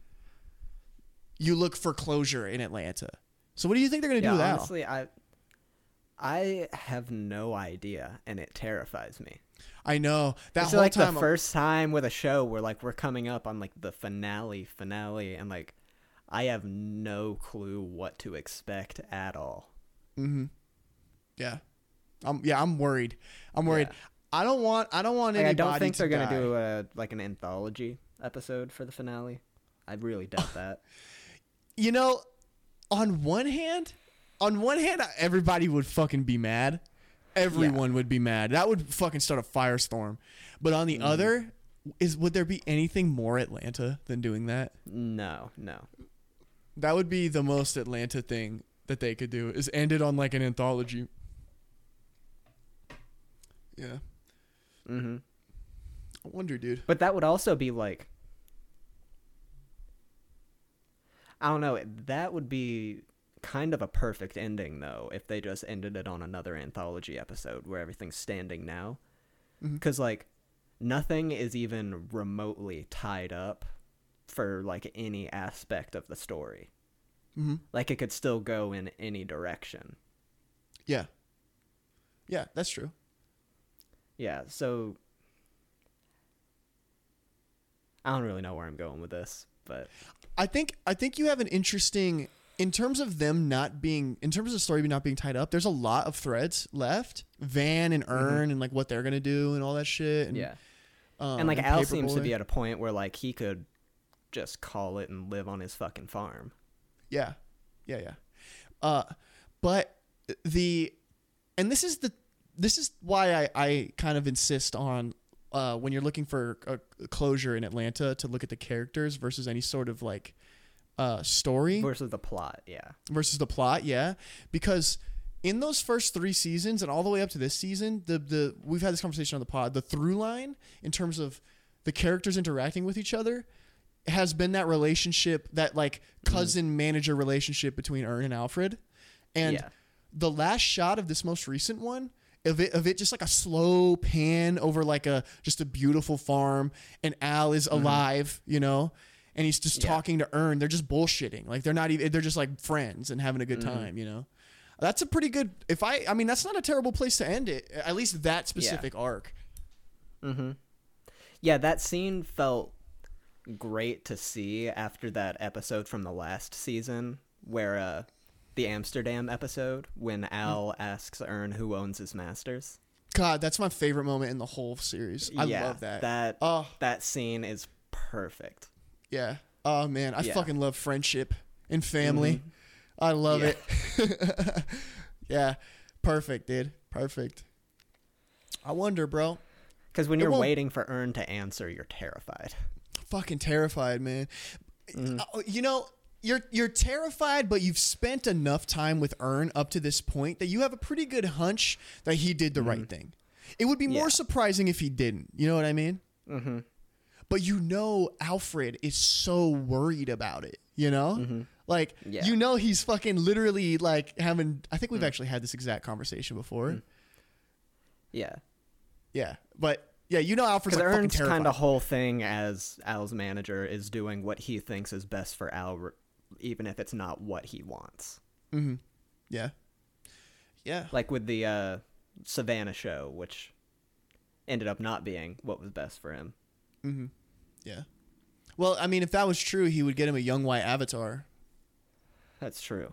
you look for closure in Atlanta. So what do you think they're gonna do with Yeah, Al? honestly, I I have no idea, and it terrifies me. I know that it's whole like time. the first time with a show where like we're coming up on like the finale, finale, and like I have no clue what to expect at all. hmm Yeah, I'm. Yeah, I'm worried. I'm worried. Yeah. I don't want. I don't want Like, I don't think they're gonna do a like an anthology episode for the finale. I really doubt that. You know, on one hand, on one hand, everybody would fucking be mad. Everyone would be mad. That would fucking start a firestorm. But on Mm-hmm. the other, is would there be anything more Atlanta than doing that? No, no. That would be the most Atlanta thing that they could do. Is end it on like an anthology. Yeah, hmm I wonder, dude. But that would also be like I don't know, that would be kind of a perfect ending though if they just ended it on another anthology episode where everything's standing now. Mhm. Cuz like nothing is even remotely tied up for like any aspect of the story. hmm Like it could still go in any direction. Yeah. Yeah, that's true. Yeah, so I don't really know where I'm going with this, but I think I think you have an interesting in terms of them not being in terms of the story not being tied up. There's a lot of threads left. Van and Earn and like what they're gonna do and all that shit. And, yeah. um, and like Al Paper Boi. seems to be at a point where like he could just call it and live on his fucking farm. Yeah, yeah, yeah. Uh, but the and this is the this is why I I kind of insist on uh when you're looking for a closure in Atlanta to look at the characters versus any sort of like uh story. Versus the plot, yeah. versus the plot, yeah, because in those first three seasons and all the way up to this season, the the we've had this conversation on the pod. The through line in terms of the characters interacting with each other has been that relationship, that like cousin manager relationship between Earn and Alfred, and Yeah. the last shot of this most recent one. Of it, of it, just like a slow pan over like a just a beautiful farm, and Al is alive, you know, and he's just Yeah. talking to Earn. They're just bullshitting, like they're not even. They're just like friends and having a good time, you know. That's a pretty good. If I, I mean, that's not a terrible place to end it. At least that specific arc. Mhm. Yeah, that scene felt great to see after that episode from the last season where uh the Amsterdam episode when Al asks Earn who owns his masters. God, that's my favorite moment in the whole series. I yeah, love that. That Oh. that scene is perfect. Yeah. Oh man, I Yeah. fucking love friendship and family. I love Yeah. it. yeah. Perfect, dude. Perfect. I wonder, bro. Because when It you're won't- waiting for Earn to answer, you're terrified. Fucking terrified, man. Mm-hmm. Uh, You know, you're you're terrified, but you've spent enough time with Earn up to this point that you have a pretty good hunch that he did the right thing. It would be more Mm-hmm. Yeah. surprising if he didn't. You know what I mean? Mm-hmm. But you know Alfred is so worried about it, you know? Like Mm-hmm. Yeah. Mm. you know he's fucking literally like having I think we've actually had this exact conversation before. Yeah. Yeah. But yeah, you know Alfred's like kind of whole thing as Al's manager is doing what he thinks is best for Al, even if it's not what he wants. yeah. Yeah. Like with the uh, Savannah show, which ended up not being what was best for him. Yeah. Well, I mean if that was true, he would get him a young white avatar. That's true.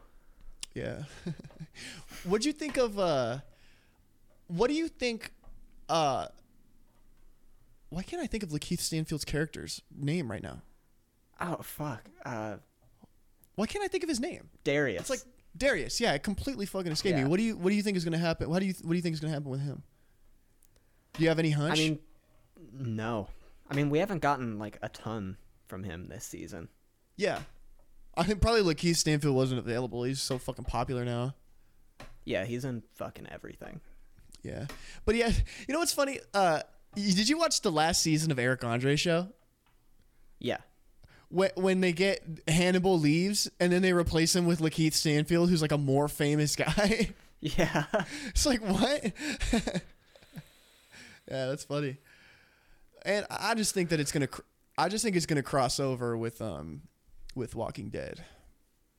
Yeah. What'd you think of uh what do you think uh why can't I think of Lakeith Stanfield's character's name right now? Oh fuck, uh, Why can't I think of his name? Darius. It's like Darius. Yeah, it completely fucking escaped me. What do you What do you think is going to happen? What do you What do you think is going to happen with him? Do you have any hunch? I mean, no. I mean, we haven't gotten like a ton from him this season. yeah. I think probably Lakeith Stanfield wasn't available. He's so fucking popular now. Yeah, he's in fucking everything. Yeah, but yeah, you know what's funny? Uh, did you watch the last season of Eric Andre show? Yeah. When when they get Hannibal leaves and then they replace him with Lakeith Stanfield, who's like a more famous guy. Yeah. It's like what? yeah, that's funny. And I just think that it's gonna. cr- I just think it's gonna cross over with um, with Walking Dead.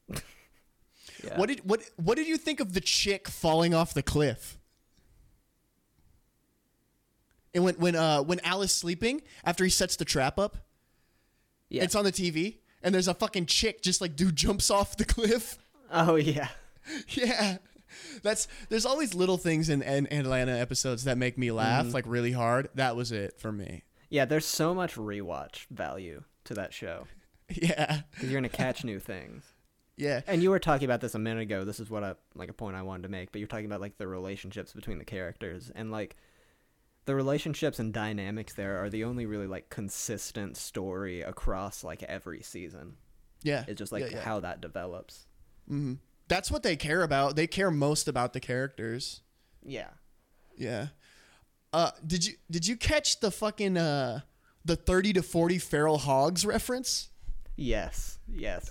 yeah. What did what What did you think of the chick falling off the cliff? And when when uh when Al is sleeping after he sets the trap up, Yeah. it's on the TV, and there's a fucking chick just like dude jumps off the cliff. oh yeah. Yeah. That's there's always little things in, in Atlanta episodes that make me laugh Mm-hmm. like really hard. That was it for me. Yeah, there's so much rewatch value to that show Yeah. because you're gonna catch new things. Yeah. And you were talking about this a minute ago. This is what I like a point I wanted to make. But you're talking about like the relationships between the characters and like the relationships and dynamics there are the only really like consistent story across like every season. Yeah. It's just like Yeah, yeah. how that develops. Mm-hmm. That's what they care about. They care most about the characters. Yeah. Yeah. Uh did you did you catch the fucking uh the 30 to 40 feral hogs reference? Yes. Yes.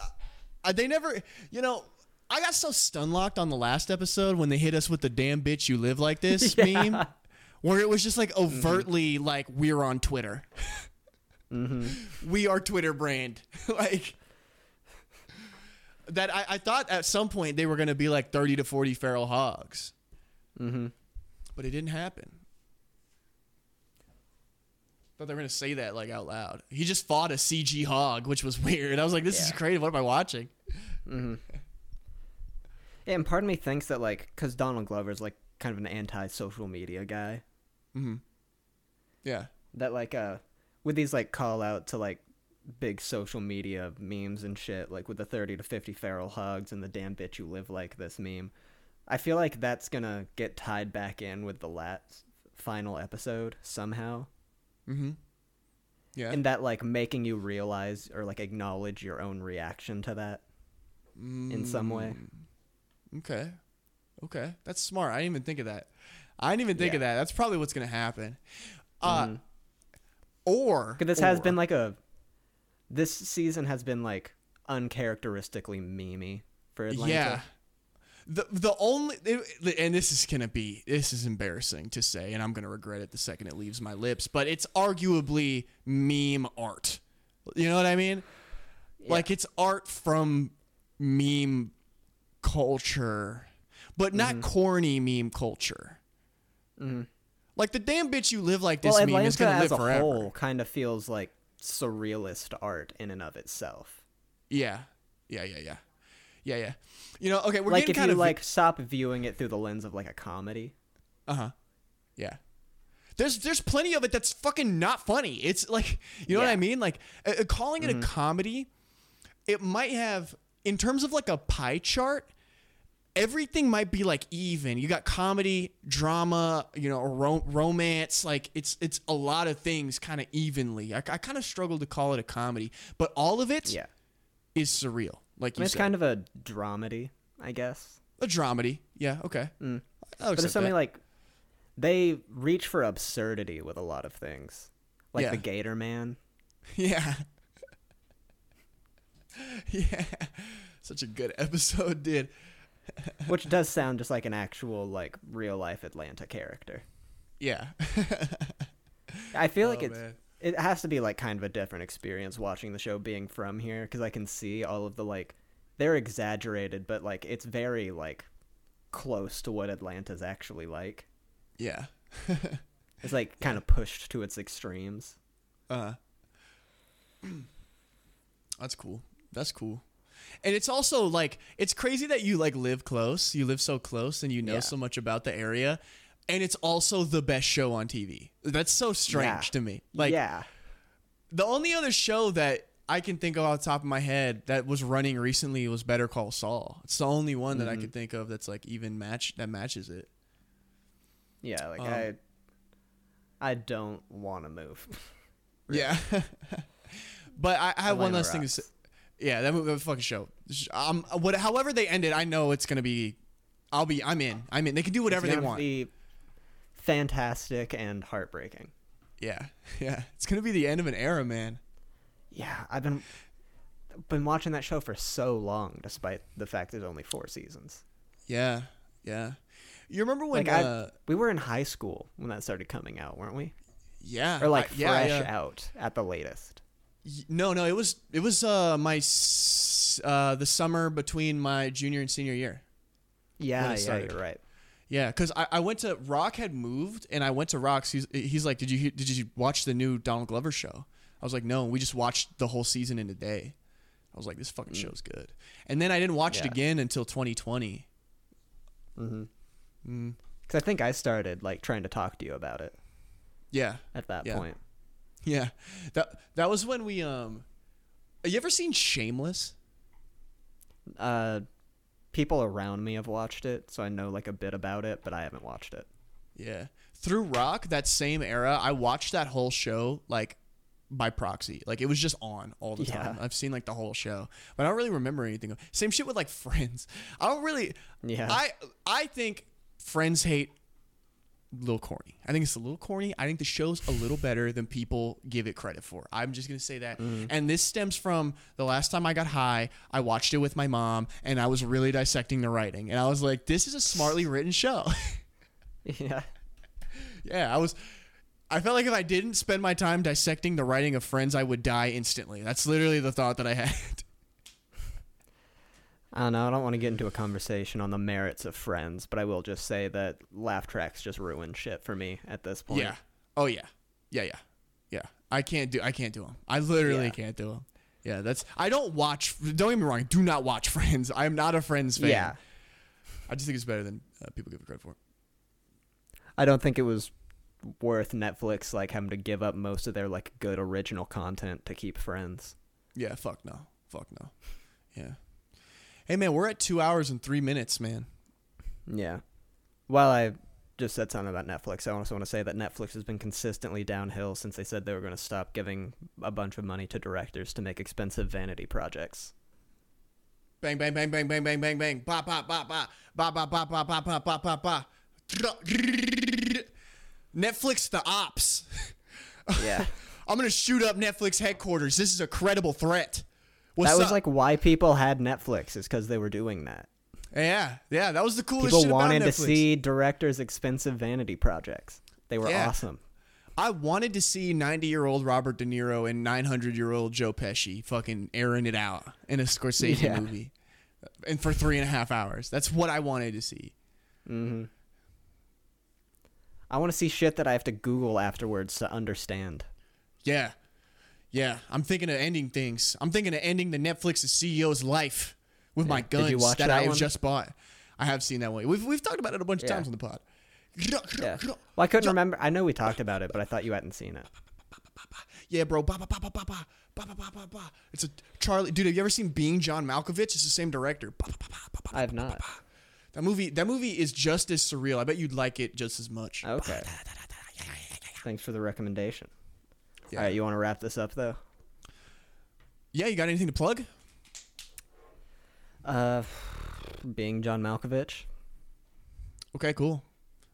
Uh, they never, you know, I got so stun locked on the last episode when they hit us with the damn bitch you live like this Yeah. meme, where it was just like overtly like we're on Twitter. We are Twitter brand. like that. I, I thought at some point they were going to be like 30 to 40 feral hogs, Mm-hmm. but it didn't happen. Thought they were going to say that like out loud. He just fought a CG hog, which was weird. I was like, this is Yeah. crazy. What am I watching? Yeah, and part of me thinks that like because Donald Glover's like kind of an anti-social media guy. Yeah. that like uh with these like call out to like big social media memes and shit like with the 30 to 50 feral hogs and the damn bitch you live like this meme i feel like that's gonna get tied back in with the last final episode somehow Mm-hmm. Yeah. and that like making you realize or like acknowledge your own reaction to that in some way mm, Okay. Okay. That's smart. I didn't even think of that. I didn't even think of that. That's probably what's going to happen. Uh, mm-hmm. or. because this has been like a this season has been like uncharacteristically memey for atlanta Yeah. The, the only and this is gonna be this is embarrassing to say and I'm gonna regret it the second it leaves my lips but it's arguably meme art. You know what I mean? Like it's art from meme culture but not mm-hmm. corny meme culture. Mm-hmm. Like the damn bitch you live like this well, meme is Atlanta gonna live as a forever. whole kind of feels like surrealist art in and of itself. Yeah, yeah, yeah, yeah, yeah, yeah. You know, okay, we're like getting if kind you of like stop viewing it through the lens of like a comedy. Uh huh. Yeah. There's there's plenty of it that's fucking not funny. It's like you know what I mean. Like uh, uh, calling it a comedy, it might have in terms of like a pie chart. Everything might be like even. You got comedy, drama, you know, ro- romance. Like it's it's a lot of things kind of evenly. I, I kind of struggle to call it a comedy, but all of it Yeah, is surreal. Like I you mean, it's said, kind of a dramedy, I guess. a dramedy. Yeah. Okay. Mm. But accept it's something that. like they reach for absurdity with a lot of things, like Yeah. the Gator Man. Yeah. yeah. Such a good episode, dude. which does sound just like an actual like real life Atlanta character. Yeah. I feel like Oh, it's man. It has to be like kind of a different experience watching the show being from here because I can see all of the like they're exaggerated, but like it's very like close to what Atlanta's actually like. yeah. It's like kind of pushed to its extremes. Uh. That's cool. That's cool. And it's also like it's crazy that you like live close. You live so close and you know Yeah. so much about the area. And it's also the best show on TV. That's so strange Yeah. to me. Like yeah, the only other show that I can think of off the top of my head that was running recently was Better Call Saul. It's the only one that I Mhm. could think of that's like even match that matches it. yeah. Like Um, I, I don't want to move. Yeah. but I, I have one last thing to say. Yeah, that movie, that fucking show. Um, what, however they end it, I know it's gonna be. I'll be. I'm in. I'm in. They can do whatever they want. Be fantastic and heartbreaking. Yeah, yeah. It's gonna be the end of an era, man. Yeah, I've been been watching that show for so long, despite the fact there's only four seasons. Yeah, yeah. You remember when? Like I, uh, we were in high school when that started coming out, weren't we? yeah, Or like I- yeah, fresh yeah. out at the latest. No, no. It was. It was uh my s- uh the summer between my junior and senior year. Yeah, yeah, started. you're right. Yeah, because I, I went to Rock had moved and I went to Rock's. He's, he's like, did you did you watch the new Donald Glover show? I was like, no, we just watched the whole season in a day. I was like, this fucking show's good. And then I didn't watch it Mm. Again until 2020. Mm-hmm. Mm, Because I think I started like trying to talk to you about it yeah, at that Yeah. point. yeah. That that was when we um. You ever seen Shameless? Uh, people around me have watched it, so I know like a bit about it, but I haven't watched it. Yeah. Through Rock, that same era, I watched that whole show like by proxy. Like it was just on all the time. I've seen like the whole show, but I don't really remember anything. Same shit with like Friends. I don't really. Yeah. I I think Friends hate little corny. I think it's a little corny. I think the show's a little better than people give it credit for. I'm just gonna say that. Mm-hmm. And this stems from the last time I got high. I watched it with my mom, and I was really dissecting the writing. And I was like, "This is a smartly written show." yeah. Yeah, I was. I felt like if I didn't spend my time dissecting the writing of Friends, I would die instantly. That's literally the thought that I had. I don't know. I don't want to get into a conversation on the merits of Friends, but I will just say that laugh tracks just ruin shit for me at this point. yeah. Oh yeah. Yeah yeah. Yeah. I can't do. I can't do them. I literally Yeah. can't do them. Yeah. That's. I don't watch. Don't get me wrong. I do not watch Friends. I am not a Friends fan. Yeah. I just think it's better than uh, people give it credit for. I don't think it was worth Netflix like having to give up most of their like good original content to keep Friends. Yeah. Fuck no. Fuck no. Yeah. Hey man, we're at two hours and three minutes, man. Yeah. While I just said something about Netflix, I also want to say that Netflix has been consistently downhill since they said they were going to stop giving a bunch of money to directors to make expensive vanity projects. Bang, bang, bang, bang, bang, bang, bang, bang. Ba, ba, ba, ba. Ba, ba, ba, ba, ba, ba, ba, ba, ba. Netflix the ops. Yeah. I'm gonna shoot up Netflix headquarters. This is a credible threat. What's that was up? like why people had Netflix is because they were doing that. yeah, yeah. That was the coolest shit. People wanted to see directors' expensive vanity projects. They were Yeah. awesome. I wanted to see 90 year old Robert De Niro and 900 year old Joe Pesci fucking airing it out in a Scorsese Yeah. movie, and for three and a half hours. That's what I wanted to see. hmm I want to see shit that I have to Google afterwards to understand. Yeah. Yeah, I'm thinking of ending things. I'm thinking of ending the Netflix CEO's life with yeah. my guns that, that, I have just bought. I have seen that one. We've we've talked about it a bunch of times on the pod. Yeah. Well, I couldn't remember. I know we talked about it, but I thought you hadn't seen it. Yeah, bro. It's a Charlie dude. Have you ever seen Being John Malkovich? It's the same director. I have not. That movie. That movie is just as surreal. I bet you'd like it just as much. Okay. Thanks for the recommendation. Yeah. All right, you want to wrap this up though? Yeah, you got anything to plug? Uh, being John Malkovich. Okay, cool.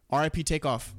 R.I.P. Takeoff.